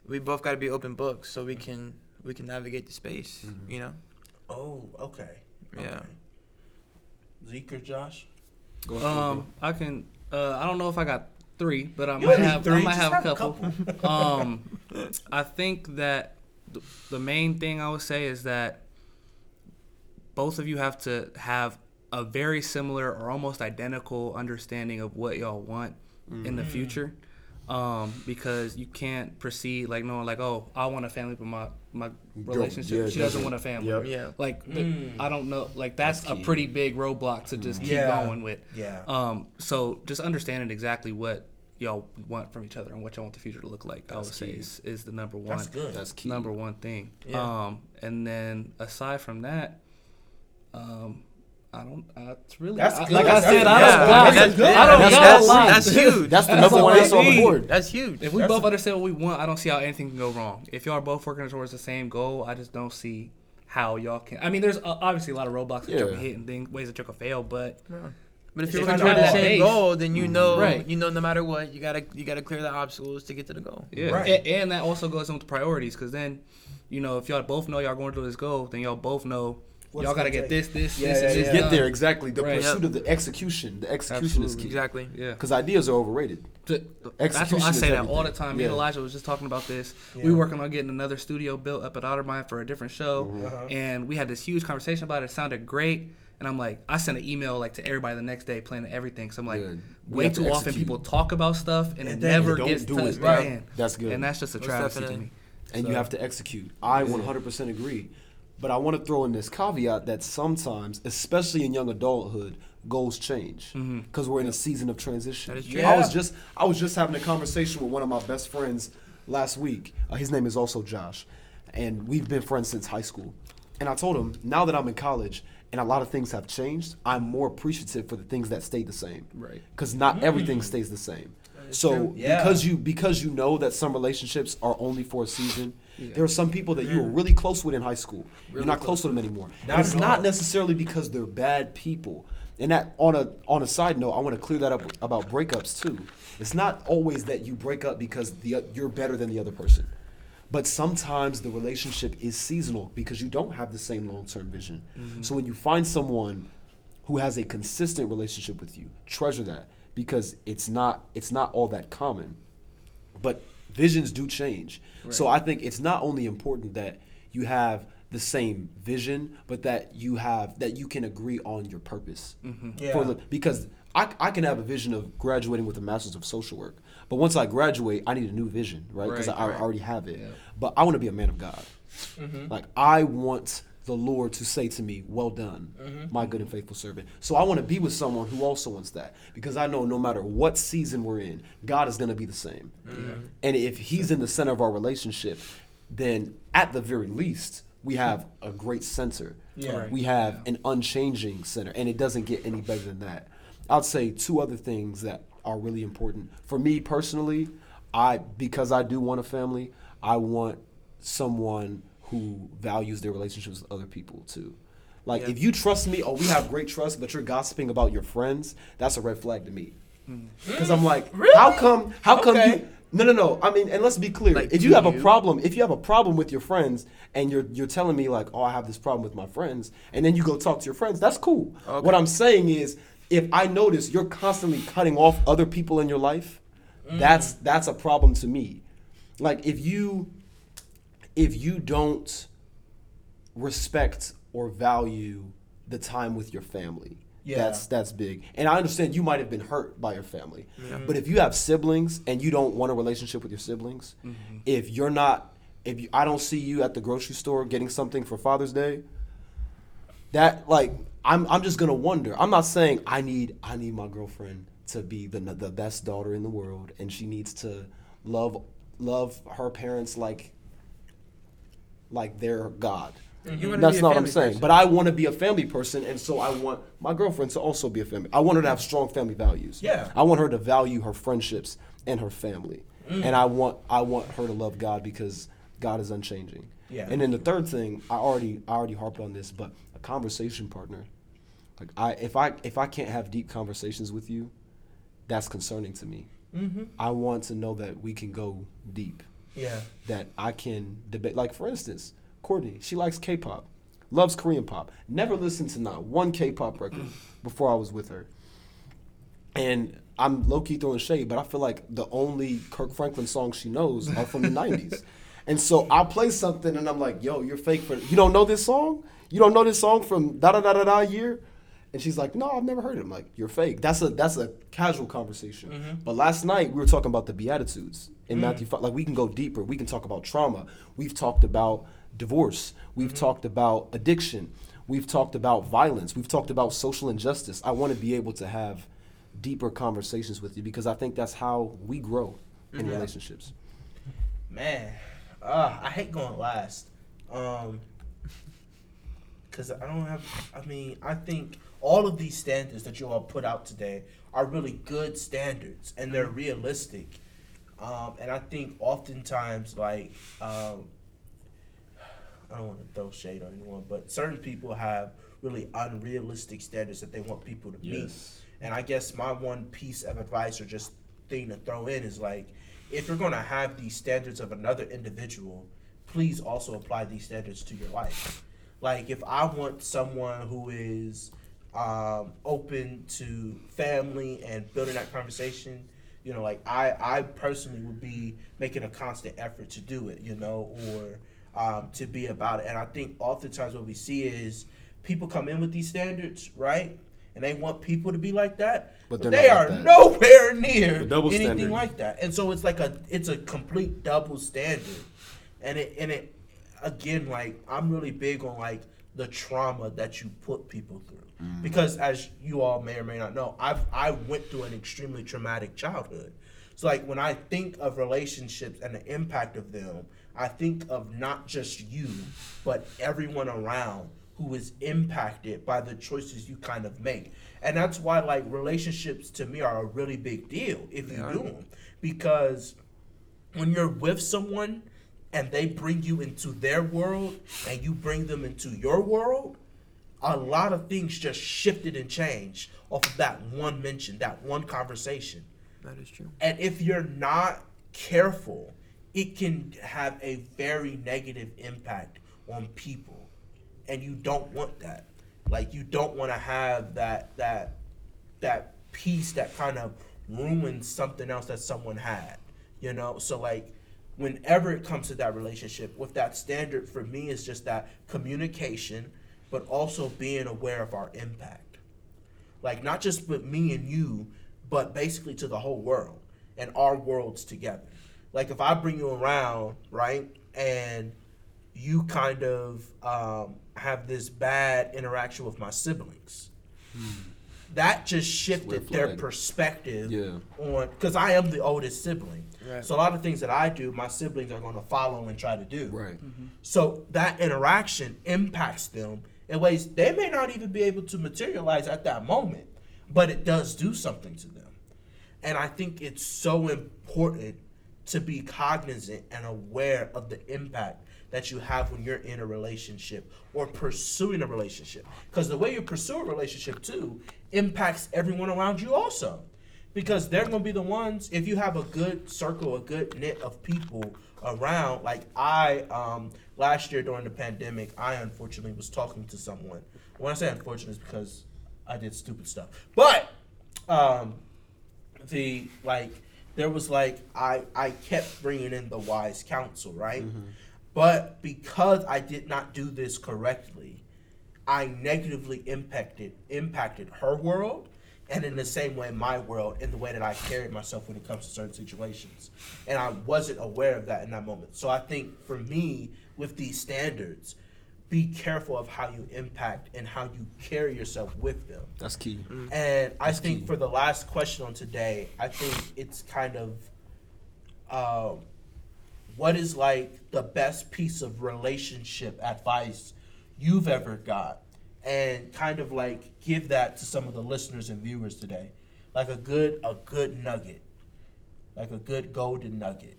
[SPEAKER 5] We both gotta be open books so we can we can navigate the space.
[SPEAKER 2] Mhm.
[SPEAKER 5] You know.
[SPEAKER 1] Oh, okay.
[SPEAKER 5] Yeah.
[SPEAKER 1] Okay. Zeke or Josh?
[SPEAKER 3] Um, I can. Uh, I don't know if I got three, but I
[SPEAKER 1] You
[SPEAKER 3] might have.
[SPEAKER 1] three,
[SPEAKER 3] I might
[SPEAKER 1] just
[SPEAKER 3] have,
[SPEAKER 1] have a
[SPEAKER 3] a couple. um, I think that th- the main thing I would say is that both of you have to have a very similar or almost identical understanding of what y'all want in the future. Um, because you can't proceed like knowing like, oh, I want a family, but my my relationship
[SPEAKER 2] yeah,
[SPEAKER 3] she doesn't
[SPEAKER 2] doesn't-
[SPEAKER 3] want a family.
[SPEAKER 2] Yep.
[SPEAKER 5] Yeah.
[SPEAKER 3] Like the-
[SPEAKER 1] Mm.
[SPEAKER 3] I don't know, like that's,
[SPEAKER 2] That's
[SPEAKER 3] a
[SPEAKER 2] key.
[SPEAKER 3] pretty big roadblock to just keep
[SPEAKER 1] Yeah.
[SPEAKER 3] going with.
[SPEAKER 1] Yeah.
[SPEAKER 3] Um, so just understanding exactly what y'all want from each other and what y'all want the future to look like, I
[SPEAKER 2] That's
[SPEAKER 3] would say is, is the number one
[SPEAKER 1] That's good.
[SPEAKER 2] That's key.
[SPEAKER 3] number one thing.
[SPEAKER 5] Yeah.
[SPEAKER 3] Um, and then aside from that, um, I don't. Uh, it's really
[SPEAKER 1] That's
[SPEAKER 3] I-
[SPEAKER 1] good.
[SPEAKER 3] like I
[SPEAKER 1] That's
[SPEAKER 3] said.
[SPEAKER 1] good.
[SPEAKER 3] I
[SPEAKER 1] That's
[SPEAKER 3] don't.
[SPEAKER 1] good.
[SPEAKER 3] got-
[SPEAKER 1] That's good.
[SPEAKER 3] I don't
[SPEAKER 2] That's-
[SPEAKER 3] got
[SPEAKER 2] that's-
[SPEAKER 3] a.
[SPEAKER 5] That's huge.
[SPEAKER 2] That's the number
[SPEAKER 3] all
[SPEAKER 2] one
[SPEAKER 3] I
[SPEAKER 2] answer on the board.
[SPEAKER 5] That's huge.
[SPEAKER 3] If we
[SPEAKER 1] That's
[SPEAKER 3] both
[SPEAKER 1] a-
[SPEAKER 3] understand what we want, I don't see how anything can go wrong. If y'all are both working towards the same goal, I just don't see how y'all can. I mean, there's uh, obviously a lot of roadblocks that y'all
[SPEAKER 2] Yeah.
[SPEAKER 3] can hit and things, ways that y'all can fail, but
[SPEAKER 5] But if
[SPEAKER 3] If
[SPEAKER 5] you're
[SPEAKER 3] you
[SPEAKER 5] looking
[SPEAKER 3] have
[SPEAKER 5] toward the same
[SPEAKER 3] base-
[SPEAKER 5] goal, then you know,
[SPEAKER 3] Right.
[SPEAKER 5] you know, no matter what, you gotta you gotta clear the obstacles to get to the goal.
[SPEAKER 3] Yeah,
[SPEAKER 1] Right.
[SPEAKER 3] A- and, that also goes into the priorities because then, you know, if y'all both know y'all going to this goal, then y'all both know
[SPEAKER 1] What's
[SPEAKER 3] y'all got to get this, this,
[SPEAKER 1] Yeah,
[SPEAKER 3] this,
[SPEAKER 1] yeah,
[SPEAKER 3] and this
[SPEAKER 1] yeah.
[SPEAKER 2] Get there exactly. The
[SPEAKER 3] Right.
[SPEAKER 2] pursuit
[SPEAKER 5] Yep.
[SPEAKER 2] of the execution. The execution is key.
[SPEAKER 5] Exactly.
[SPEAKER 3] Yeah,
[SPEAKER 2] Because ideas are overrated.
[SPEAKER 3] Th- that's what
[SPEAKER 2] Execution
[SPEAKER 3] I
[SPEAKER 2] is
[SPEAKER 3] say that all the
[SPEAKER 2] everything.
[SPEAKER 3] time. Me and Elijah was just talking about this.
[SPEAKER 1] Yeah.
[SPEAKER 3] We were working on getting another studio built up at Otterbein for a different show,
[SPEAKER 1] Uh-huh.
[SPEAKER 3] and we had this huge conversation about it. It sounded great. And I'm like, I sent an email like to everybody the next day, planning everything. So I'm like,
[SPEAKER 2] Good.
[SPEAKER 3] Way
[SPEAKER 2] have to
[SPEAKER 3] too often
[SPEAKER 2] execute.
[SPEAKER 3] people talk about stuff and,
[SPEAKER 1] And
[SPEAKER 3] it
[SPEAKER 1] then
[SPEAKER 3] never gets
[SPEAKER 2] do
[SPEAKER 3] touched.
[SPEAKER 2] it.
[SPEAKER 1] Right.
[SPEAKER 2] That's good.
[SPEAKER 3] And that's just a
[SPEAKER 5] Most
[SPEAKER 3] travesty to me.
[SPEAKER 2] and you have to execute. I 100% agree. But I want to throw in this caveat that sometimes, especially in young adulthood, goals change because we're in a season of transition.
[SPEAKER 5] That is true.
[SPEAKER 2] I was just I was just having a conversation with one of my best friends last week. Uh, his name is also Josh, and we've been friends since high school. And I told him now that I'm in college and a lot of things have changed, I'm more appreciative for the things that stayed the same.
[SPEAKER 3] Right.
[SPEAKER 2] Because not everything stays the same. So.
[SPEAKER 1] Yeah.
[SPEAKER 2] because you because you know that some relationships are only for a season,
[SPEAKER 3] Yeah.
[SPEAKER 2] there are some people that you were mm. really close with in high school. You're not close with them anymore.
[SPEAKER 1] Not
[SPEAKER 2] it's not necessarily because they're bad people. And that on a on a side note, I want to clear that up about breakups too. It's not always that you break up because the you're better than the other person. But sometimes the relationship is seasonal because you don't have the same long-term vision. Mm-hmm. So when you find someone who has a consistent relationship with you, treasure that because it's not it's not all that common. But visions do change. So I think it's not only important that you have the same vision, but that you have that you can agree on your purpose.
[SPEAKER 1] Yeah.
[SPEAKER 2] For the, because I, I can have a vision of graduating with a master's of social work, but once I graduate, I need a new vision, right? Because
[SPEAKER 3] Right,
[SPEAKER 2] I,
[SPEAKER 3] right.
[SPEAKER 2] already have it.
[SPEAKER 3] Yeah.
[SPEAKER 2] But I want to be a man of God.
[SPEAKER 1] Mm-hmm.
[SPEAKER 2] Like I want the Lord to say to me, "Well done,
[SPEAKER 1] Mm-hmm.
[SPEAKER 2] my good and faithful servant." So I want to be with someone who also wants that because I know no matter what season we're in, God is going to be the same.
[SPEAKER 1] Mm-hmm.
[SPEAKER 2] And if He's in the center of our relationship, then at the very least, we have a great center.
[SPEAKER 1] Yeah. Right.
[SPEAKER 2] We have an unchanging center, and it doesn't get any better than that. I'd say two other things that are really important for me personally. I because I do want a family, I want someone who values their relationships with other people too. Like
[SPEAKER 5] Yeah.
[SPEAKER 2] if you trust me, oh, we have great trust, but you're gossiping about your friends, that's a red flag to me. Hmm. Because I'm like, how come? How come you? No, no, no. I mean, and let's be clear.
[SPEAKER 5] Like,
[SPEAKER 2] if you have a problem, if you have a problem with your friends, and you're you're telling me like, oh, I have this problem with my friends, and then you go talk to your friends, that's cool.
[SPEAKER 5] Okay.
[SPEAKER 2] What I'm saying is, if I notice you're constantly cutting off other people in your life, mm. that's that's a problem to me. Like if you if you don't respect or value the time with your family.
[SPEAKER 1] Yeah.
[SPEAKER 2] That's that's big. And I understand you might have been hurt by your family. But if you have siblings and you don't want a relationship with your siblings, mm-hmm. if you're not if you, I don't see you at the grocery store getting something for Father's Day, that like I'm I'm just gonna wonder. I'm not saying I need I need my girlfriend to be the the best daughter in the world, and she needs to love love her parents like like their God.
[SPEAKER 5] Wanna
[SPEAKER 2] That's not what I'm saying.
[SPEAKER 5] person.
[SPEAKER 2] But I want to be a family person, and so I want my girlfriend to also be a family. I want her to have strong family values.
[SPEAKER 1] Yeah.
[SPEAKER 2] I want her to value her friendships and her family,
[SPEAKER 1] Mm.
[SPEAKER 2] and I want I want her to love God because God is unchanging.
[SPEAKER 1] Yeah.
[SPEAKER 2] And then the third thing, I already I already harped on this, but a conversation partner. Like I if I if I can't have deep conversations with you, that's concerning to me.
[SPEAKER 1] Mm-hmm.
[SPEAKER 2] I want to know that we can go deep
[SPEAKER 1] Yeah.
[SPEAKER 2] that I can debate. Like for instance, Courtney, she likes K-pop, loves Korean pop. Never listened to not one K-pop record before I was with her. And I'm low key throwing shade, but I feel like the only Kirk Franklin songs she knows are from the '90s. And so I'll play something, and I'm like, "Yo, you're fake for you don't know this song? You don't know this song from da da da da da year?" And she's like, "No, I've never heard it." I'm like, "You're fake." That's a that's a casual conversation. Mm-hmm. But last night we were talking about the Beatitudes in Matthew 5. Like we can go deeper. We can talk about trauma. We've talked about divorce. We've talked about addiction. We've talked about violence. We've talked about social injustice. I want to be able to have deeper conversations with you because I think that's how we grow in
[SPEAKER 1] Yeah.
[SPEAKER 2] relationships.
[SPEAKER 1] Man, uh, I hate going last. Um, cause I don't have. I mean, I think all of these standards that you all put out today are really good standards and they're realistic. Um, and I think oftentimes, like, um, I don't want to throw shade on anyone, but certain people have really unrealistic standards that they want people to meet. And I guess my one piece of advice or just thing to throw in is like, if you're going to have these standards of another individual, please also apply these standards to your life. Like, if I want someone who is um, open to family and building that conversation, you know, like I, I personally would be making a constant effort to do it, you know, or um, to be about it. And I think oftentimes what we see is people come in with these standards, right? And they want people to be like that,
[SPEAKER 2] But
[SPEAKER 1] but,
[SPEAKER 2] they're
[SPEAKER 1] they
[SPEAKER 2] not
[SPEAKER 1] are
[SPEAKER 2] like
[SPEAKER 1] nowhere near anything
[SPEAKER 2] standard.
[SPEAKER 1] like that. And so it's like a it's a complete double standard. And it and it again like I'm really big on like the trauma that you put people through. Mm-hmm. Because as you all may or may not know, I've I went through an extremely traumatic childhood. So like when I think of relationships and the impact of them, I think of not just you, but everyone around who is impacted by the choices you kind of make. And that's why like relationships to me are a really big deal if you do them. Because when you're with someone and they bring you into their world and you bring them into your world, a lot of things just shifted and changed off of that one mention, that one conversation.
[SPEAKER 5] That is true.
[SPEAKER 1] And if you're not careful, it can have a very negative impact on people. And you don't want that. Like you don't want to have that that that piece that kind of ruins something else that someone had. You know? So like whenever it comes to that relationship, with that standard for me is just that communication, but also being aware of our impact like not just with me and you, but basically to the whole world and our worlds together. Like if I bring you around, right, and you kind of um, have this bad interaction with my siblings, that just shifted their perspective
[SPEAKER 2] Yeah.
[SPEAKER 1] on because I am the oldest sibling.
[SPEAKER 5] Right.
[SPEAKER 1] So a lot of things that I do, my siblings are going to follow and try to do.
[SPEAKER 2] Right.
[SPEAKER 1] So that interaction impacts them in ways they may not even be able to materialize at that moment, but it does do something to them. And I think it's so important to be cognizant and aware of the impact that you have when you're in a relationship or pursuing a relationship. Because the way you pursue a relationship too impacts everyone around you also. Because they're gonna be the ones if you have a good circle, a good knit of people around. Like I, um, last year during the pandemic, I unfortunately was talking to someone. When I say unfortunate, it's because I did stupid stuff. But um, the like there was like I I kept bringing in the wise counsel, right? But because I did not do this correctly, I negatively impacted impacted her world and in the same way my world in the way that I carried myself when it comes to certain situations. And I wasn't aware of that in that moment. So I think for me with these standards, be careful of how you impact and how you carry yourself with them.
[SPEAKER 2] That's key.
[SPEAKER 1] And I think
[SPEAKER 2] key.
[SPEAKER 1] for the last question on today, I think it's kind of um, what is like the best piece of relationship advice you've ever got, and kind of like give that to some of the listeners and viewers today, like a good a good nugget, like a good golden nugget.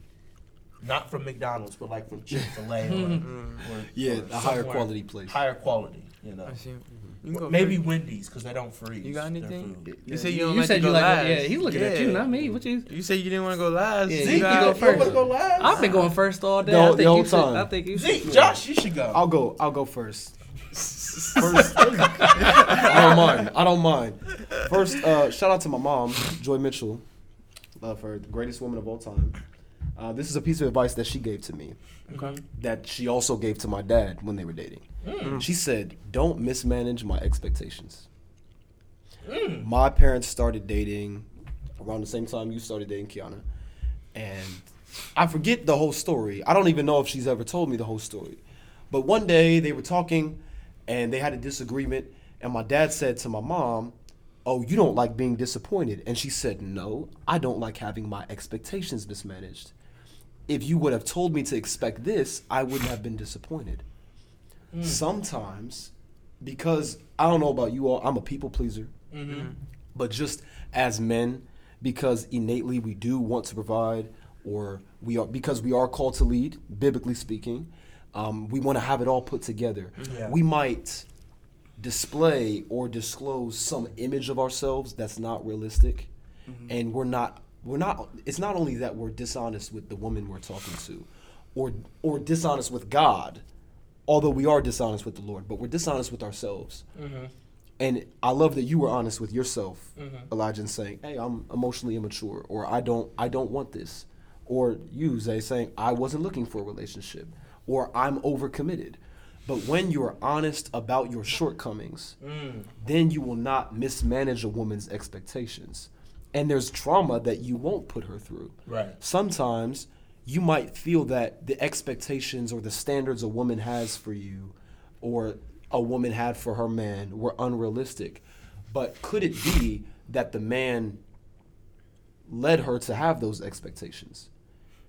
[SPEAKER 1] Not from McDonald's, but like from Chick Fil A, or, or
[SPEAKER 2] Yeah,
[SPEAKER 1] or
[SPEAKER 2] a higher
[SPEAKER 1] somewhere-
[SPEAKER 2] quality place.
[SPEAKER 1] Higher quality, you know.
[SPEAKER 5] I see. You can go
[SPEAKER 1] Maybe
[SPEAKER 5] first.
[SPEAKER 1] Wendy's because they don't freeze.
[SPEAKER 5] You got
[SPEAKER 1] their
[SPEAKER 5] anything?
[SPEAKER 1] food.
[SPEAKER 5] You said you don't
[SPEAKER 3] you
[SPEAKER 5] like
[SPEAKER 3] said
[SPEAKER 5] to
[SPEAKER 3] you
[SPEAKER 5] go
[SPEAKER 3] like
[SPEAKER 5] last.
[SPEAKER 3] yeah he's looking at you not me what you
[SPEAKER 5] You said you didn't want to go last.
[SPEAKER 3] Yeah,
[SPEAKER 1] Zeke, you,
[SPEAKER 5] got-
[SPEAKER 3] go
[SPEAKER 1] go
[SPEAKER 3] first.
[SPEAKER 1] first. Go last.
[SPEAKER 3] I've been going first all day
[SPEAKER 2] The
[SPEAKER 3] I think
[SPEAKER 2] the whole
[SPEAKER 3] you should
[SPEAKER 2] time.
[SPEAKER 3] I think you should
[SPEAKER 1] Zeke, Josh, you should go.
[SPEAKER 2] I'll go. I'll go first. First, I don't mind. I don't mind. First, uh, shout out to my mom, Joy Mitchell. Love her, the greatest woman of all time. Uh, this is a piece of advice that she gave to me.
[SPEAKER 5] Okay.
[SPEAKER 2] That she also gave to my dad when they were dating. She said, "Don't mismanage my expectations." My parents started dating around the same time you started dating Kiana, and I forget the whole story. I don't even know if she's ever told me the whole story. But one day they were talking and they had a disagreement and my dad said to my mom, "Oh, you don't like being disappointed." And she said, "No, I don't like having my expectations mismanaged. If you would have told me to expect this, I wouldn't have been disappointed." Hmm. Sometimes because I don't know about you all, I'm a people pleaser. Mm-hmm. But just as men, because innately we do want to provide, or we are because we are called to lead, biblically speaking, um, we want to have it all put together. Mm-hmm.
[SPEAKER 1] Yeah.
[SPEAKER 2] We might display or disclose some image of ourselves that's not realistic, mm-hmm. and we're not. We're not. It's not only that we're dishonest with the woman we're talking to, or or dishonest with God, although we are dishonest with the Lord, but we're dishonest with ourselves. Mm-hmm. And I love that you were honest with yourself, mm-hmm. Elijah, and saying, "Hey, I'm emotionally immature, or I don't, I don't want this," or you, Zay, saying, "I wasn't looking for a relationship," or "I'm overcommitted." But when you're honest about your shortcomings, mm. then you will not mismanage a woman's expectations. And there's trauma that you won't put her through.
[SPEAKER 1] Right.
[SPEAKER 2] Sometimes you might feel that the expectations or the standards a woman has for you or a woman had for her man were unrealistic. But could it be that the man led her to have those expectations?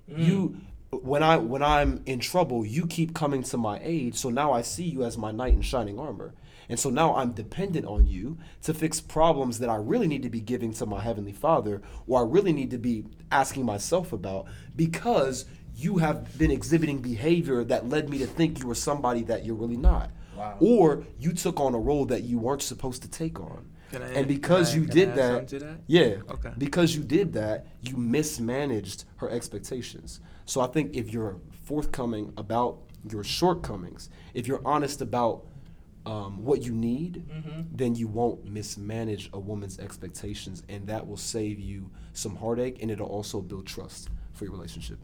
[SPEAKER 2] Mm. You when I when I'm in trouble, you keep coming to my aid, so now I see you as my knight in shining armor. And so now I'm dependent on you to fix problems that I really need to be giving to my heavenly Father or I really need to be asking myself about because you have been exhibiting behavior that led me to think you were somebody that you're really not.
[SPEAKER 1] Wow.
[SPEAKER 2] Or you took on a role that you weren't supposed to take on.
[SPEAKER 5] Can I-
[SPEAKER 2] and because
[SPEAKER 5] I-
[SPEAKER 2] you did that,
[SPEAKER 5] that?
[SPEAKER 2] yeah.
[SPEAKER 5] Okay.
[SPEAKER 2] Because you did that, you mismanaged her expectations. So I think if you're forthcoming about your shortcomings, if you're honest about um, what you need, then you won't mismanage a woman's expectations, and that will save you some heartache, and it'll also build trust for your relationship.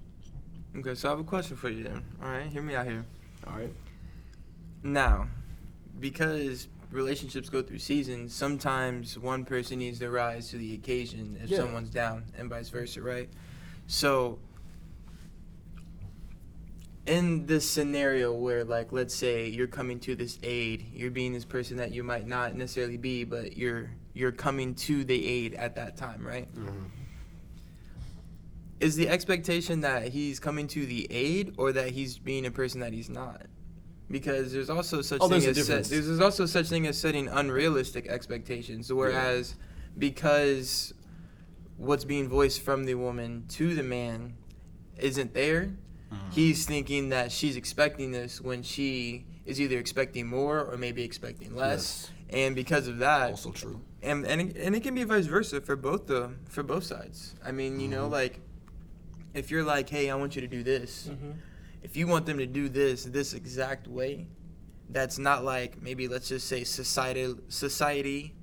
[SPEAKER 5] Okay, so I have a question for you then. All right, hear me out here.
[SPEAKER 2] All right.
[SPEAKER 5] Now, because relationships go through seasons, sometimes one person needs to rise to the occasion if
[SPEAKER 2] Yeah.
[SPEAKER 5] someone's down, and vice versa, right? So, in this scenario where, like, let's say you're coming to this aid, you're being this person that you might not necessarily be, but you're you're coming to the aid at that time, right? Is the expectation that he's coming to the aid, or that he's being a person that he's not? Because there's also such
[SPEAKER 2] Oh,
[SPEAKER 5] thing as set, there's, there's also such thing as setting unrealistic expectations. Whereas because what's being voiced from the woman to the man
[SPEAKER 4] isn't there, he's thinking that she's expecting this when she is either expecting more or maybe expecting less. And because of that,
[SPEAKER 2] Also true.
[SPEAKER 4] and and it, and it can be vice versa for both the for both sides. I mean, you know,
[SPEAKER 2] Mhm.
[SPEAKER 4] like if you're like, "Hey, I want you to do this."
[SPEAKER 1] Mhm.
[SPEAKER 4] If you want them to do this this exact way, that's not like maybe let's just say society society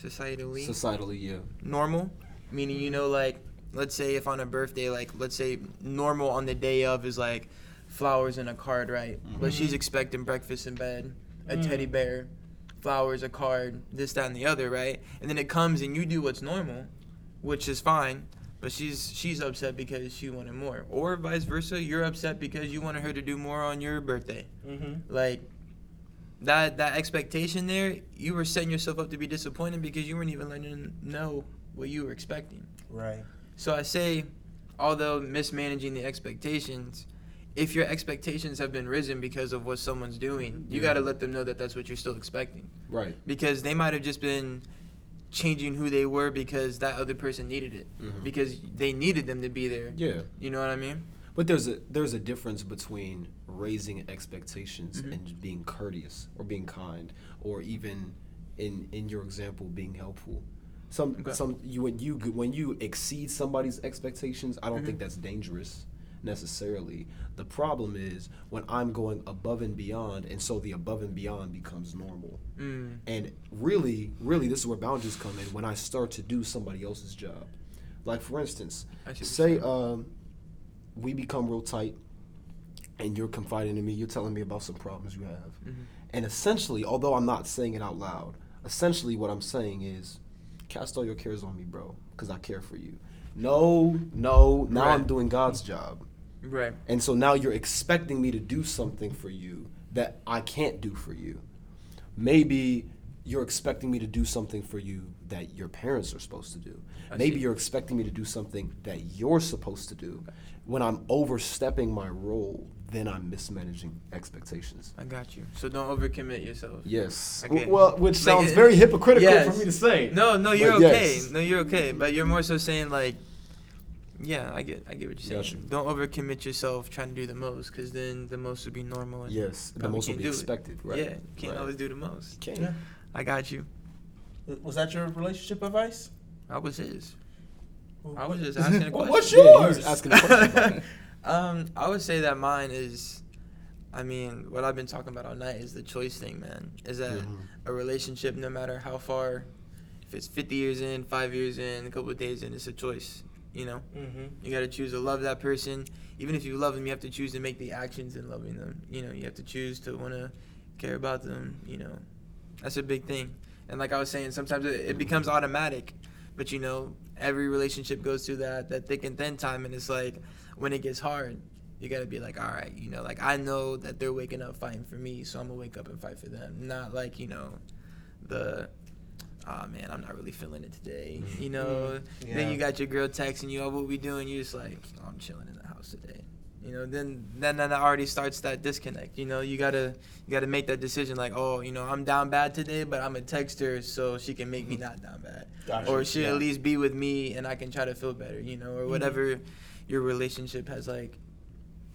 [SPEAKER 4] societally
[SPEAKER 2] Societally, yeah.
[SPEAKER 4] normal, meaning you know like let's say if on a birthday like let's say normal on the day of is like flowers and a card, right? But she's expecting breakfast in bed, a
[SPEAKER 1] Mm.
[SPEAKER 4] teddy bear, flowers, a card, this, that, and the other, right? And then it comes and you do what's normal, which is fine. But she's she's upset because she wanted more, or vice versa. You're upset because you wanted her to do more on your birthday.
[SPEAKER 1] Mhm.
[SPEAKER 4] Like that that expectation there, you were setting yourself up to be disappointed because you weren't even letting them know what you were expecting.
[SPEAKER 1] Right.
[SPEAKER 4] So I say, although mismanaging the expectations, if your expectations have been risen because of what someone's doing, you got to let them know that that's what you're still expecting.
[SPEAKER 2] Right.
[SPEAKER 4] Because they might have just been changing who they were because that other person needed it.
[SPEAKER 2] Mhm.
[SPEAKER 4] Because they needed them to be there.
[SPEAKER 2] Yeah.
[SPEAKER 4] You know what I mean?
[SPEAKER 2] But there's a there's a difference between raising expectations
[SPEAKER 4] Mhm.
[SPEAKER 2] and being courteous or being kind or even in in your example being helpful. Some
[SPEAKER 4] Okay.
[SPEAKER 2] some you when you when you exceed somebody's expectations, I don't
[SPEAKER 4] Mhm.
[SPEAKER 2] think that's dangerous necessarily. The problem is when I'm going above and beyond and so the above and beyond becomes normal.
[SPEAKER 4] Mm.
[SPEAKER 2] And really, really this is where boundaries come in when I start to do somebody else's job. Like for instance,
[SPEAKER 4] I see what you're
[SPEAKER 2] say um, we become real tight and you're confiding in me you're telling me about some problems you have
[SPEAKER 4] Mhm.
[SPEAKER 2] and essentially although i'm not saying it out loud essentially what i'm saying is cast all your cares on me bro? Because i care for you. No no now i'm doing god's job.
[SPEAKER 4] Right.
[SPEAKER 2] and so now you're expecting me to do something for you that i can't do for you. Maybe you're expecting me to do something for you that your parents are supposed to do.
[SPEAKER 4] I
[SPEAKER 2] maybe
[SPEAKER 4] see.
[SPEAKER 2] you're expecting me to do something that you're supposed to do when i'm overstepping my role then i'm mismanaging expectations
[SPEAKER 4] I got you. So don't overcommit yourself.
[SPEAKER 2] yes
[SPEAKER 4] Okay.
[SPEAKER 2] well which sounds
[SPEAKER 4] it-
[SPEAKER 2] very hypocritical
[SPEAKER 4] yes.
[SPEAKER 2] for me to say
[SPEAKER 4] No, no, you're
[SPEAKER 2] But
[SPEAKER 4] okay.
[SPEAKER 2] yes.
[SPEAKER 4] No, you're okay. But you're more so saying like, yeah, I get, I get what you're saying.
[SPEAKER 2] you.
[SPEAKER 4] Don't overcommit yourself trying to do the most, because then the most would be normal. and
[SPEAKER 2] yes the most will
[SPEAKER 4] can't
[SPEAKER 2] be
[SPEAKER 4] do it.
[SPEAKER 2] expected right
[SPEAKER 4] Yeah, can't
[SPEAKER 2] right.
[SPEAKER 4] always do the most.
[SPEAKER 2] Can't.
[SPEAKER 1] Yeah.
[SPEAKER 4] I got you.
[SPEAKER 1] Was that your relationship advice?
[SPEAKER 4] I was his. I was just asking a question.
[SPEAKER 1] what's
[SPEAKER 2] Yeah, he
[SPEAKER 1] yours?
[SPEAKER 2] was asking a question about it.
[SPEAKER 4] um, I would say that mine is, I mean, what I've been talking about all night is the choice thing, man. Is that
[SPEAKER 2] Mhm.
[SPEAKER 4] a relationship, no matter how far, if it's 50 years in, five years in, a couple of days in, it's a choice. You know,
[SPEAKER 1] Mhm.
[SPEAKER 4] you got to choose to love that person. Even if you love them, you have to choose to make the actions in loving them. You know, you have to choose to want to care about them. You know, that's a big thing. And like I was saying, sometimes it, it becomes automatic. But you know, every relationship goes through that that thick and thin time, and it's like when it gets hard, you gotta be like, all right, you know, like I know that they're waking up fighting for me, so I'm gonna wake up and fight for them. Not like you know, the ah man, I'm not really feeling it today. You know,
[SPEAKER 1] Mhm.
[SPEAKER 4] then you got your girl texting you, oh, what we doing? You just like, oh, I'm chilling in the house today. You know, then then that already starts that disconnect. You know, you gotta you gotta make that decision like, oh, you know, I'm down bad today, but I'm gonna text her so she can make me not down bad,
[SPEAKER 1] Gotcha.
[SPEAKER 4] or she
[SPEAKER 1] Yeah.
[SPEAKER 4] at least be with me and I can try to feel better. You know, or
[SPEAKER 1] Mhm.
[SPEAKER 4] whatever your relationship has like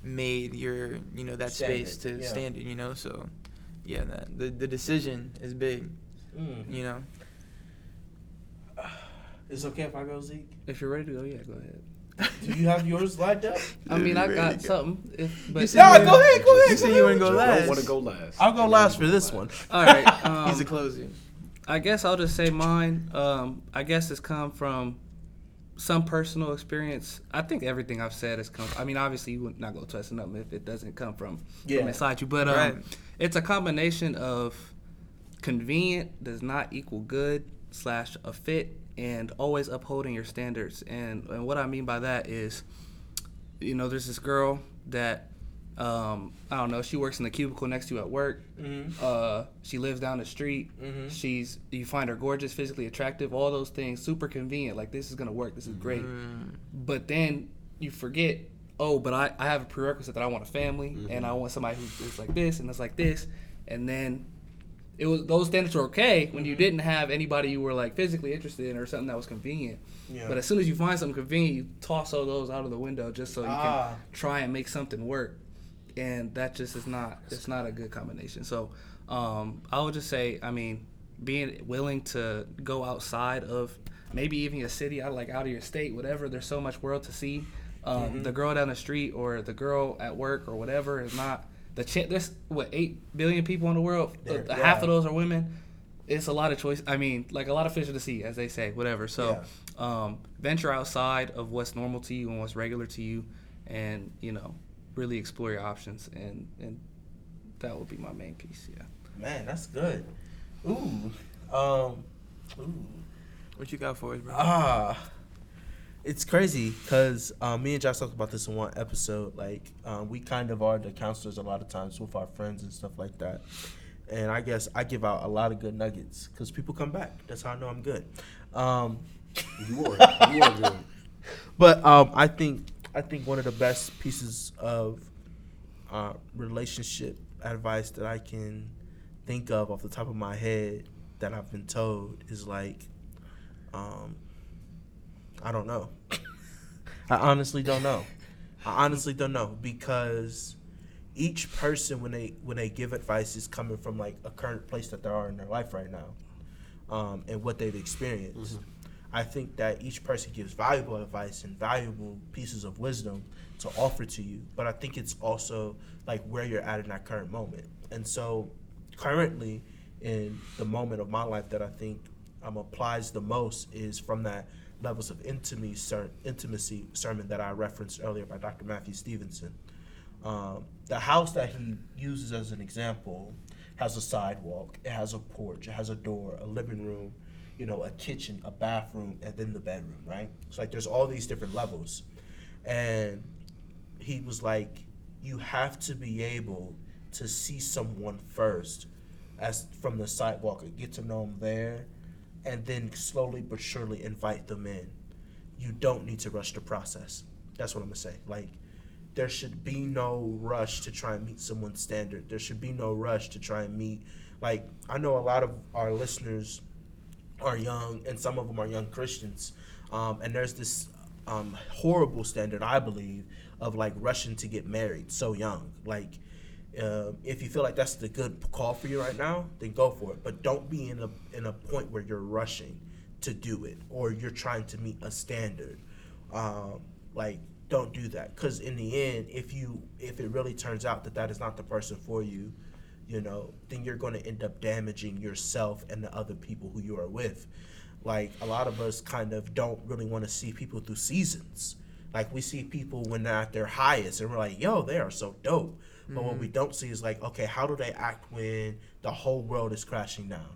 [SPEAKER 4] made your you know that space to
[SPEAKER 1] Standard, yeah.
[SPEAKER 4] standard. You know, so yeah, that the the decision is big.
[SPEAKER 1] Mm.
[SPEAKER 4] You know,
[SPEAKER 1] Is it okay if I go, Zeke?
[SPEAKER 3] If you're ready to go, yeah, go ahead.
[SPEAKER 1] Do you have yours lined up?
[SPEAKER 3] I mean, I got something. If, but
[SPEAKER 4] said
[SPEAKER 1] Nah,
[SPEAKER 4] you
[SPEAKER 1] go ahead, go ahead.
[SPEAKER 4] You said
[SPEAKER 1] go
[SPEAKER 4] you wouldn't go last
[SPEAKER 2] I
[SPEAKER 4] last.
[SPEAKER 2] don't want to go last.
[SPEAKER 1] I'll go last for this one.
[SPEAKER 3] all right. Um,
[SPEAKER 4] He's a closing.
[SPEAKER 3] I guess I'll just say mine. Um, I guess it's come from some personal experience. I think everything I've said has come. I mean, obviously, you would not go twisting up if it doesn't come from
[SPEAKER 1] Yeah.
[SPEAKER 3] from inside you. But um,
[SPEAKER 4] Right.
[SPEAKER 3] it's a combination of convenient does not equal good slash a fit, and always upholding your standards. And and what I mean by that is, you know, there's this girl that. Um, I don't know. She works in the cubicle next to you at work.
[SPEAKER 1] Mm-hmm.
[SPEAKER 3] Uh, she lives down the street.
[SPEAKER 1] Mhm.
[SPEAKER 3] She's you find her gorgeous, physically attractive, all those things, super convenient. Like this is gonna work. This is great.
[SPEAKER 4] Mm.
[SPEAKER 3] But then you forget. Oh, but I, I have a prerequisite that I want a family and I want somebody who is like this and it's like this, and then it was those standards were okay when
[SPEAKER 1] Mm-hmm.
[SPEAKER 3] you didn't have anybody you were like physically interested in or something that was convenient.
[SPEAKER 1] Yeah.
[SPEAKER 3] But as soon as you find something convenient, you toss all those out of the window just so you
[SPEAKER 1] Ah.
[SPEAKER 3] can try and make something work. And that just is not it's not a good combination. So um, I would just say, I mean, being willing to go outside of maybe even your city, out like out of your state, whatever. There's so much world to see. Um, The girl down the street or the girl at work or whatever is not the ch- There's what eight billion people in the world.
[SPEAKER 1] There-
[SPEAKER 3] Uh, Half of those are women. It's a lot of choice. I mean, like a lot of fish in the sea, as they say, whatever. So, um, venture outside of what's normal to you and what's regular to you, and you know, really explore your options. And and that would be my main piece. Yeah.
[SPEAKER 1] Man, that's good. Ooh. Um. Ooh.
[SPEAKER 5] What you got for us, bro?
[SPEAKER 1] Ah, it's crazy because um, me and Josh talked about this in one episode. Like, um, we kind of are the counselors a lot of times with our friends and stuff like that. And I guess I give out a lot of good nuggets because people come back. That's how I know I'm good. Um,
[SPEAKER 2] You are. You are good.
[SPEAKER 1] but um, I think I think one of the best pieces of uh, relationship advice that I can think of off the top of my head that I've been told is like, um, I don't know. I honestly don't know. I honestly don't know because each person when they when they give advice is coming from like a current place that they are in their life right now, um, and what they've experienced. I think that each person gives valuable advice and valuable pieces of wisdom to offer to you. But I think it's also like where you're at in that current moment. And so currently in the moment of my life that I think um, applies the most is from that levels of intimacy, intimacy sermon that I referenced earlier by Dr. Matthew Stevenson. Um, the house that he uses as an example has a sidewalk, it has a porch, it has a door, a living room, you know, a kitchen, a bathroom, and then the bedroom, right? So like there's all these different levels. And he was like, you have to be able to see someone first as from the sidewalk and get to know them there and then slowly but surely invite them in. You don't need to rush the process. That's what I'm gonna say. Like there should be no rush to try and meet someone's standard. There should be no rush to try and meet like I know a lot of our listeners are young and some of them are young Christians. Um, and there's this um, horrible standard, I believe, of like rushing to get married so young. Like, uh, if you feel like that's the good call for you right now, then go for it. But don't be in a in a point where you're rushing to do it or you're trying to meet a standard. Um, like, don't do that because in the end, if you if it really turns out that that is not the person for you, you know, then you're going to end up damaging yourself and the other people who you are with. Like a lot of us kind of don't really want to see people through seasons. Like we see people when they're at their highest and we're like, yo, they are so dope. But what we mm-hmm. don't see is like, okay, how do they act when the whole world is crashing down?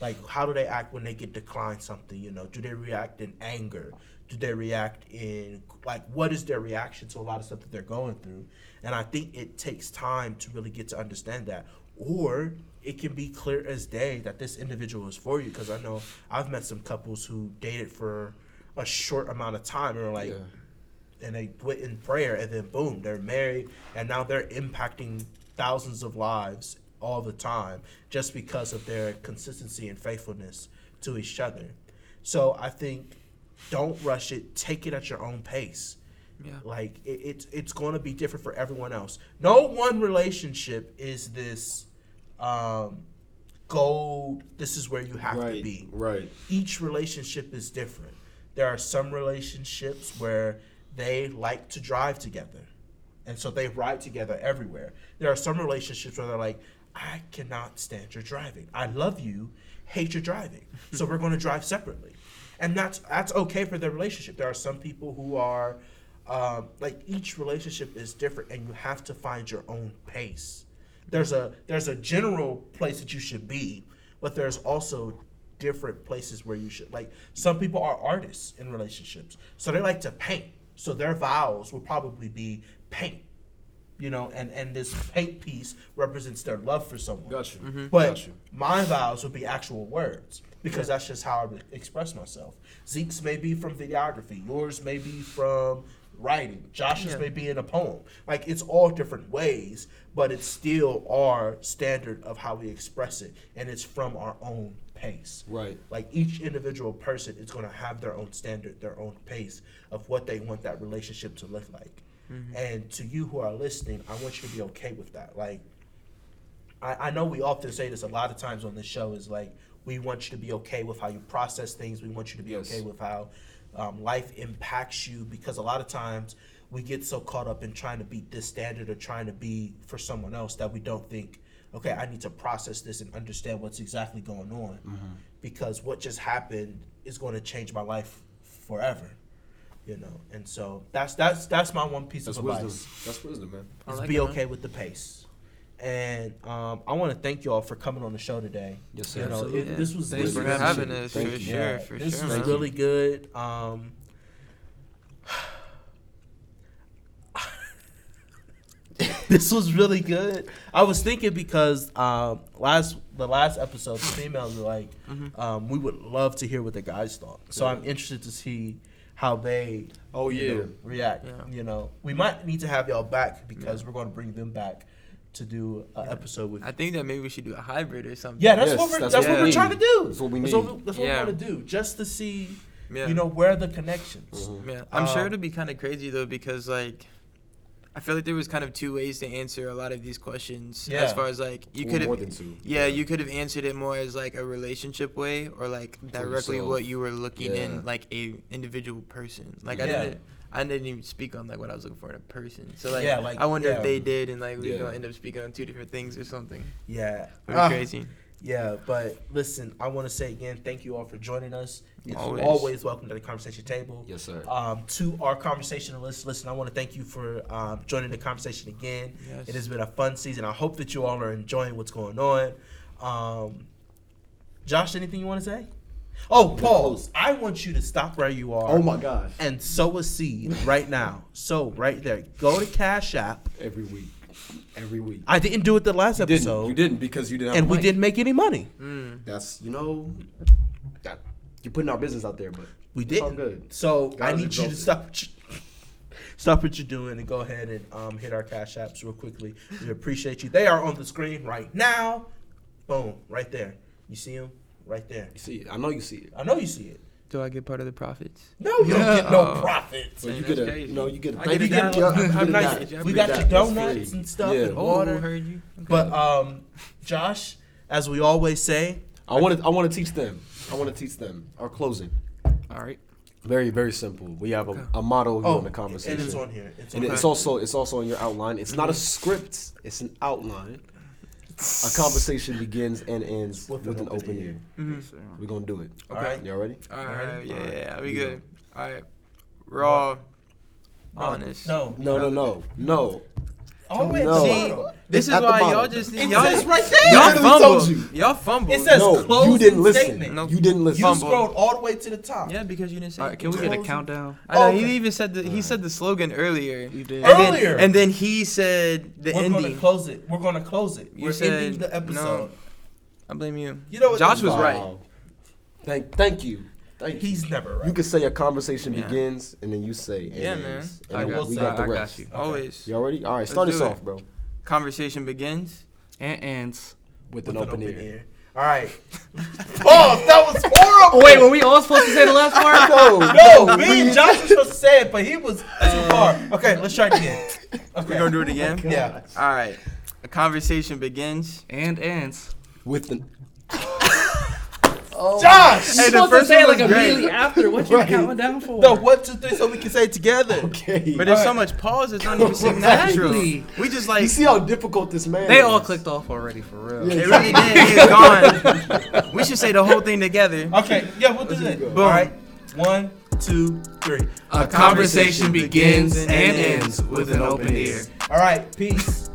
[SPEAKER 1] Like, how do they act when they get declined something? You know, do they react in anger? Do they react in like what is their reaction to a lot of stuff that they're going through? And I think it takes time to really get to understand that. Or it can be clear as day that this individual is for you. Because I know I've met some couples who dated for a short amount of time and are like,
[SPEAKER 2] Yeah.
[SPEAKER 1] and they went in prayer, and then boom, they're married, and now they're impacting thousands of lives all the time just because of their consistency and faithfulness to each other. So I think don't rush it. Take it at your own pace.
[SPEAKER 5] Yeah.
[SPEAKER 1] Like it, it's it's going to be different for everyone else. No one relationship is this um, gold. This is where you have to be
[SPEAKER 2] Right.
[SPEAKER 1] each relationship is different. There are some relationships where they like to drive together. And so they ride together everywhere. There are some relationships where they're like, I cannot stand your driving. I love you, hate your driving. So we're going to drive separately. And that's that's okay for their relationship. There are some people who are um, like each relationship is different and you have to find your own pace. There's a there's a general place that you should be, but there's also different places where you should like some people are artists in relationships so they like to paint so their vows will probably be paint you know and and this paint piece represents their love for someone
[SPEAKER 2] Got you. Mm-hmm.
[SPEAKER 1] but
[SPEAKER 2] Got you.
[SPEAKER 1] my vows would be actual words because that's just how I would express myself. Zeke's may be from videography. Yours may be from writing. Josh's
[SPEAKER 4] Yeah.
[SPEAKER 1] may be in a poem. Like it's all different ways, but it's still our standard of how we express it, and it's from our own pace.
[SPEAKER 2] Right.
[SPEAKER 1] Like each individual person is going to have their own standard, their own pace of what they want that relationship to look like. Mm-hmm. And to you who are listening, I want you to be okay with that. Like, I, I know we often say this a lot of times on this show is like, we want you to be okay with how you process things. We want you to be
[SPEAKER 2] Yes.
[SPEAKER 1] okay with how um, life impacts you because a lot of times we get so caught up in trying to beat this standard or trying to be for someone else that we don't think, okay, I need to process this and understand what's exactly going on because what just happened is going to change my life forever. You know, and so that's that's that's my one piece
[SPEAKER 2] That's
[SPEAKER 1] of
[SPEAKER 2] wisdom.
[SPEAKER 1] advice
[SPEAKER 2] That's wisdom, man.
[SPEAKER 4] I
[SPEAKER 1] is
[SPEAKER 4] like
[SPEAKER 1] be
[SPEAKER 4] it, man.
[SPEAKER 1] okay with the pace. And um, I want to thank y'all for coming on the show today.
[SPEAKER 2] Yes,
[SPEAKER 1] You
[SPEAKER 2] sir.
[SPEAKER 1] know, it, this was
[SPEAKER 4] Thanks for having us,
[SPEAKER 2] Thank
[SPEAKER 4] for
[SPEAKER 2] you.
[SPEAKER 4] sure,
[SPEAKER 1] yeah,
[SPEAKER 4] for
[SPEAKER 1] this
[SPEAKER 4] sure.
[SPEAKER 1] was
[SPEAKER 4] man.
[SPEAKER 1] really good. Um, this was really good. I was thinking because um, last the last episode, the females were like,
[SPEAKER 4] Mm-hmm.
[SPEAKER 1] um, we would love to hear what the guys thought. So I'm interested to see how they
[SPEAKER 2] Oh
[SPEAKER 1] you
[SPEAKER 2] yeah.
[SPEAKER 1] know, react.
[SPEAKER 4] Yeah.
[SPEAKER 1] You know, we might need to have y'all back because we're going to bring them back to do an episode with.
[SPEAKER 4] I think that maybe we should do a hybrid or something.
[SPEAKER 1] Yeah, that's
[SPEAKER 2] Yes,
[SPEAKER 1] what we're
[SPEAKER 2] that's
[SPEAKER 1] that's,
[SPEAKER 4] what
[SPEAKER 1] what
[SPEAKER 4] we
[SPEAKER 1] we're trying to do.
[SPEAKER 2] That's what we
[SPEAKER 1] That's
[SPEAKER 2] need.
[SPEAKER 1] what, we- that's what
[SPEAKER 4] Yeah.
[SPEAKER 1] we want to do, just to see,
[SPEAKER 4] Yeah.
[SPEAKER 1] you know, where are the connections.
[SPEAKER 2] Mhm.
[SPEAKER 4] Yeah, I'm sure
[SPEAKER 1] Um,
[SPEAKER 4] it'll be kind of crazy though because like, I feel like there was kind of two ways to answer a lot of these questions.
[SPEAKER 1] Yeah.
[SPEAKER 4] As far as like you could
[SPEAKER 2] more
[SPEAKER 4] have,
[SPEAKER 2] than two.
[SPEAKER 4] yeah, you could have answered it more as like a relationship way or like directly what you were looking
[SPEAKER 2] Yeah.
[SPEAKER 4] in like a individual person. Like I didn't. I didn't even speak on like what I was looking for in a person. So like,
[SPEAKER 1] Yeah, like,
[SPEAKER 4] I wonder
[SPEAKER 1] yeah.
[SPEAKER 4] if they did, and like we
[SPEAKER 2] Yeah.
[SPEAKER 4] gonna end up speaking on two different things or something.
[SPEAKER 1] Yeah.
[SPEAKER 4] Pretty
[SPEAKER 1] Ah,
[SPEAKER 4] crazy.
[SPEAKER 1] Yeah, but listen, I want to say again, thank you all for joining us. It's
[SPEAKER 4] Always.
[SPEAKER 1] always, welcome to the conversation table.
[SPEAKER 2] Yes, sir.
[SPEAKER 1] Um, to our conversationalists, listen, I want to thank you for um, joining the conversation again.
[SPEAKER 4] Yes.
[SPEAKER 1] It has been a fun season. I hope that you all are enjoying what's going on. Um, Josh, anything you want to say? Oh, pause. I want you to stop where you are.
[SPEAKER 2] Oh my gosh.
[SPEAKER 1] and sow a seed right now. So right there, go to Cash App.
[SPEAKER 2] Every week. Every week.
[SPEAKER 1] I didn't do it the last
[SPEAKER 2] You
[SPEAKER 1] episode,
[SPEAKER 2] didn't. You didn't because you didn't. Have
[SPEAKER 1] and
[SPEAKER 2] a
[SPEAKER 1] we
[SPEAKER 2] mic.
[SPEAKER 1] didn't make any money.
[SPEAKER 4] Mm.
[SPEAKER 2] That's you know. That, you're putting our business out there, but
[SPEAKER 1] We
[SPEAKER 2] It's all
[SPEAKER 1] didn't.
[SPEAKER 2] good.
[SPEAKER 1] So
[SPEAKER 2] God
[SPEAKER 1] I need you to stop. Stop what you're doing and go ahead and um, hit our cash apps real quickly. We appreciate you. They are on the screen right now. Boom, right there. You see them right there.
[SPEAKER 2] you see it. I know you see it.
[SPEAKER 1] I know you see it.
[SPEAKER 4] Do I get part of the profits?
[SPEAKER 1] No, you don't get no
[SPEAKER 4] Yeah.
[SPEAKER 1] profits.
[SPEAKER 2] So you get a,
[SPEAKER 4] crazy.
[SPEAKER 2] you you get a
[SPEAKER 4] I
[SPEAKER 2] thank
[SPEAKER 4] get
[SPEAKER 2] you
[SPEAKER 4] a
[SPEAKER 2] get-
[SPEAKER 4] dab.
[SPEAKER 2] yeah,
[SPEAKER 4] I'm
[SPEAKER 2] you get a
[SPEAKER 1] nice. We got
[SPEAKER 2] get
[SPEAKER 1] you
[SPEAKER 2] that. That's
[SPEAKER 1] donuts and stuff
[SPEAKER 2] Yeah.
[SPEAKER 1] and
[SPEAKER 4] Oh,
[SPEAKER 1] water.
[SPEAKER 4] heard you. Okay.
[SPEAKER 1] But um, Josh, as we always say,
[SPEAKER 2] I want to. I want to teach them. I want to teach them our closing.
[SPEAKER 3] All right.
[SPEAKER 2] Very, very simple. We have a, a motto here
[SPEAKER 1] oh,
[SPEAKER 2] in the conversation.
[SPEAKER 1] and it's on here. It's on
[SPEAKER 2] And it's also it's also in your outline. It's not a script. It's an outline. A conversation begins and ends with, an open ear.
[SPEAKER 4] Mhm.
[SPEAKER 2] We're gonna do it.
[SPEAKER 1] All right.
[SPEAKER 2] Y'all ready?
[SPEAKER 1] Alright.
[SPEAKER 4] right, yeah,
[SPEAKER 1] Alright.
[SPEAKER 4] yeah, we
[SPEAKER 2] You
[SPEAKER 4] good. All right, raw, honest.
[SPEAKER 1] No,
[SPEAKER 2] No, no, no, no.
[SPEAKER 1] Oh, all the way at
[SPEAKER 2] No.
[SPEAKER 4] See,
[SPEAKER 1] bottom.
[SPEAKER 4] this is
[SPEAKER 2] At
[SPEAKER 4] why y'all just
[SPEAKER 1] It
[SPEAKER 4] y'all
[SPEAKER 1] says right there.
[SPEAKER 4] y'all
[SPEAKER 2] literally
[SPEAKER 4] fumbled.
[SPEAKER 2] you.
[SPEAKER 4] Y'all fumbled.
[SPEAKER 1] It says
[SPEAKER 2] No,
[SPEAKER 1] closing
[SPEAKER 2] you didn't listen.
[SPEAKER 1] statement.
[SPEAKER 4] Nope.
[SPEAKER 2] You didn't listen.
[SPEAKER 1] You
[SPEAKER 4] Fumble.
[SPEAKER 1] scrolled all the way to the top.
[SPEAKER 4] yeah, because you didn't say.
[SPEAKER 3] All right. Can we get a
[SPEAKER 1] Closing.
[SPEAKER 3] countdown?
[SPEAKER 4] I know
[SPEAKER 1] Okay.
[SPEAKER 4] he even said the, he said the slogan earlier.
[SPEAKER 3] You did.
[SPEAKER 4] And then,
[SPEAKER 1] Earlier.
[SPEAKER 4] and then he said the
[SPEAKER 1] We're
[SPEAKER 4] ending.
[SPEAKER 1] gonna close it. We're gonna close it.
[SPEAKER 4] You
[SPEAKER 1] We're
[SPEAKER 4] said
[SPEAKER 1] ending the episode.
[SPEAKER 4] no. I blame you.
[SPEAKER 1] You know what?
[SPEAKER 4] Josh was
[SPEAKER 2] Wow.
[SPEAKER 4] right.
[SPEAKER 2] Thank, thank you. Thank you.
[SPEAKER 1] He's never right.
[SPEAKER 2] You can say a conversation
[SPEAKER 4] Yeah.
[SPEAKER 2] begins and then you say and
[SPEAKER 4] Yeah,
[SPEAKER 2] ends.
[SPEAKER 1] man.
[SPEAKER 2] And
[SPEAKER 1] I
[SPEAKER 2] then
[SPEAKER 1] will
[SPEAKER 2] we
[SPEAKER 1] say-
[SPEAKER 2] got the
[SPEAKER 3] I got
[SPEAKER 2] rest.
[SPEAKER 3] you.
[SPEAKER 4] Always.
[SPEAKER 2] Y'all ready? All right,
[SPEAKER 4] Let's
[SPEAKER 2] start us off, bro.
[SPEAKER 4] Conversation begins.
[SPEAKER 3] And ends.
[SPEAKER 2] With,
[SPEAKER 1] With
[SPEAKER 2] an, open, ear.
[SPEAKER 1] All right. Pause. That was horrible.
[SPEAKER 3] Oh wait, were we all supposed to say the last part?
[SPEAKER 2] No,
[SPEAKER 1] No, me and Josh were supposed to say it, but he was too far. Okay, let's try it again. Okay.
[SPEAKER 4] We're gonna do it again.
[SPEAKER 1] Yeah.
[SPEAKER 4] All right. A conversation begins.
[SPEAKER 3] And ends.
[SPEAKER 2] With Oh. the
[SPEAKER 1] Josh.
[SPEAKER 4] Hey, the first one was great.
[SPEAKER 3] after. What you
[SPEAKER 2] right.
[SPEAKER 3] counting down for?
[SPEAKER 1] No, one, two, three, so we can say it together.
[SPEAKER 2] okay.
[SPEAKER 4] But there's so much pause. It's not even seem natural.
[SPEAKER 3] Exactly.
[SPEAKER 4] We just like
[SPEAKER 2] you see how difficult this man
[SPEAKER 3] They
[SPEAKER 2] is.
[SPEAKER 3] all clicked off already for real.
[SPEAKER 2] Yeah.
[SPEAKER 4] It really did. It's gone. We should say the whole thing together.
[SPEAKER 1] Okay, yeah, we'll do
[SPEAKER 2] Let's
[SPEAKER 1] that.
[SPEAKER 2] go.
[SPEAKER 1] All right. One, two, three.
[SPEAKER 3] A conversation begins and ends with an open ear.
[SPEAKER 1] All right, peace.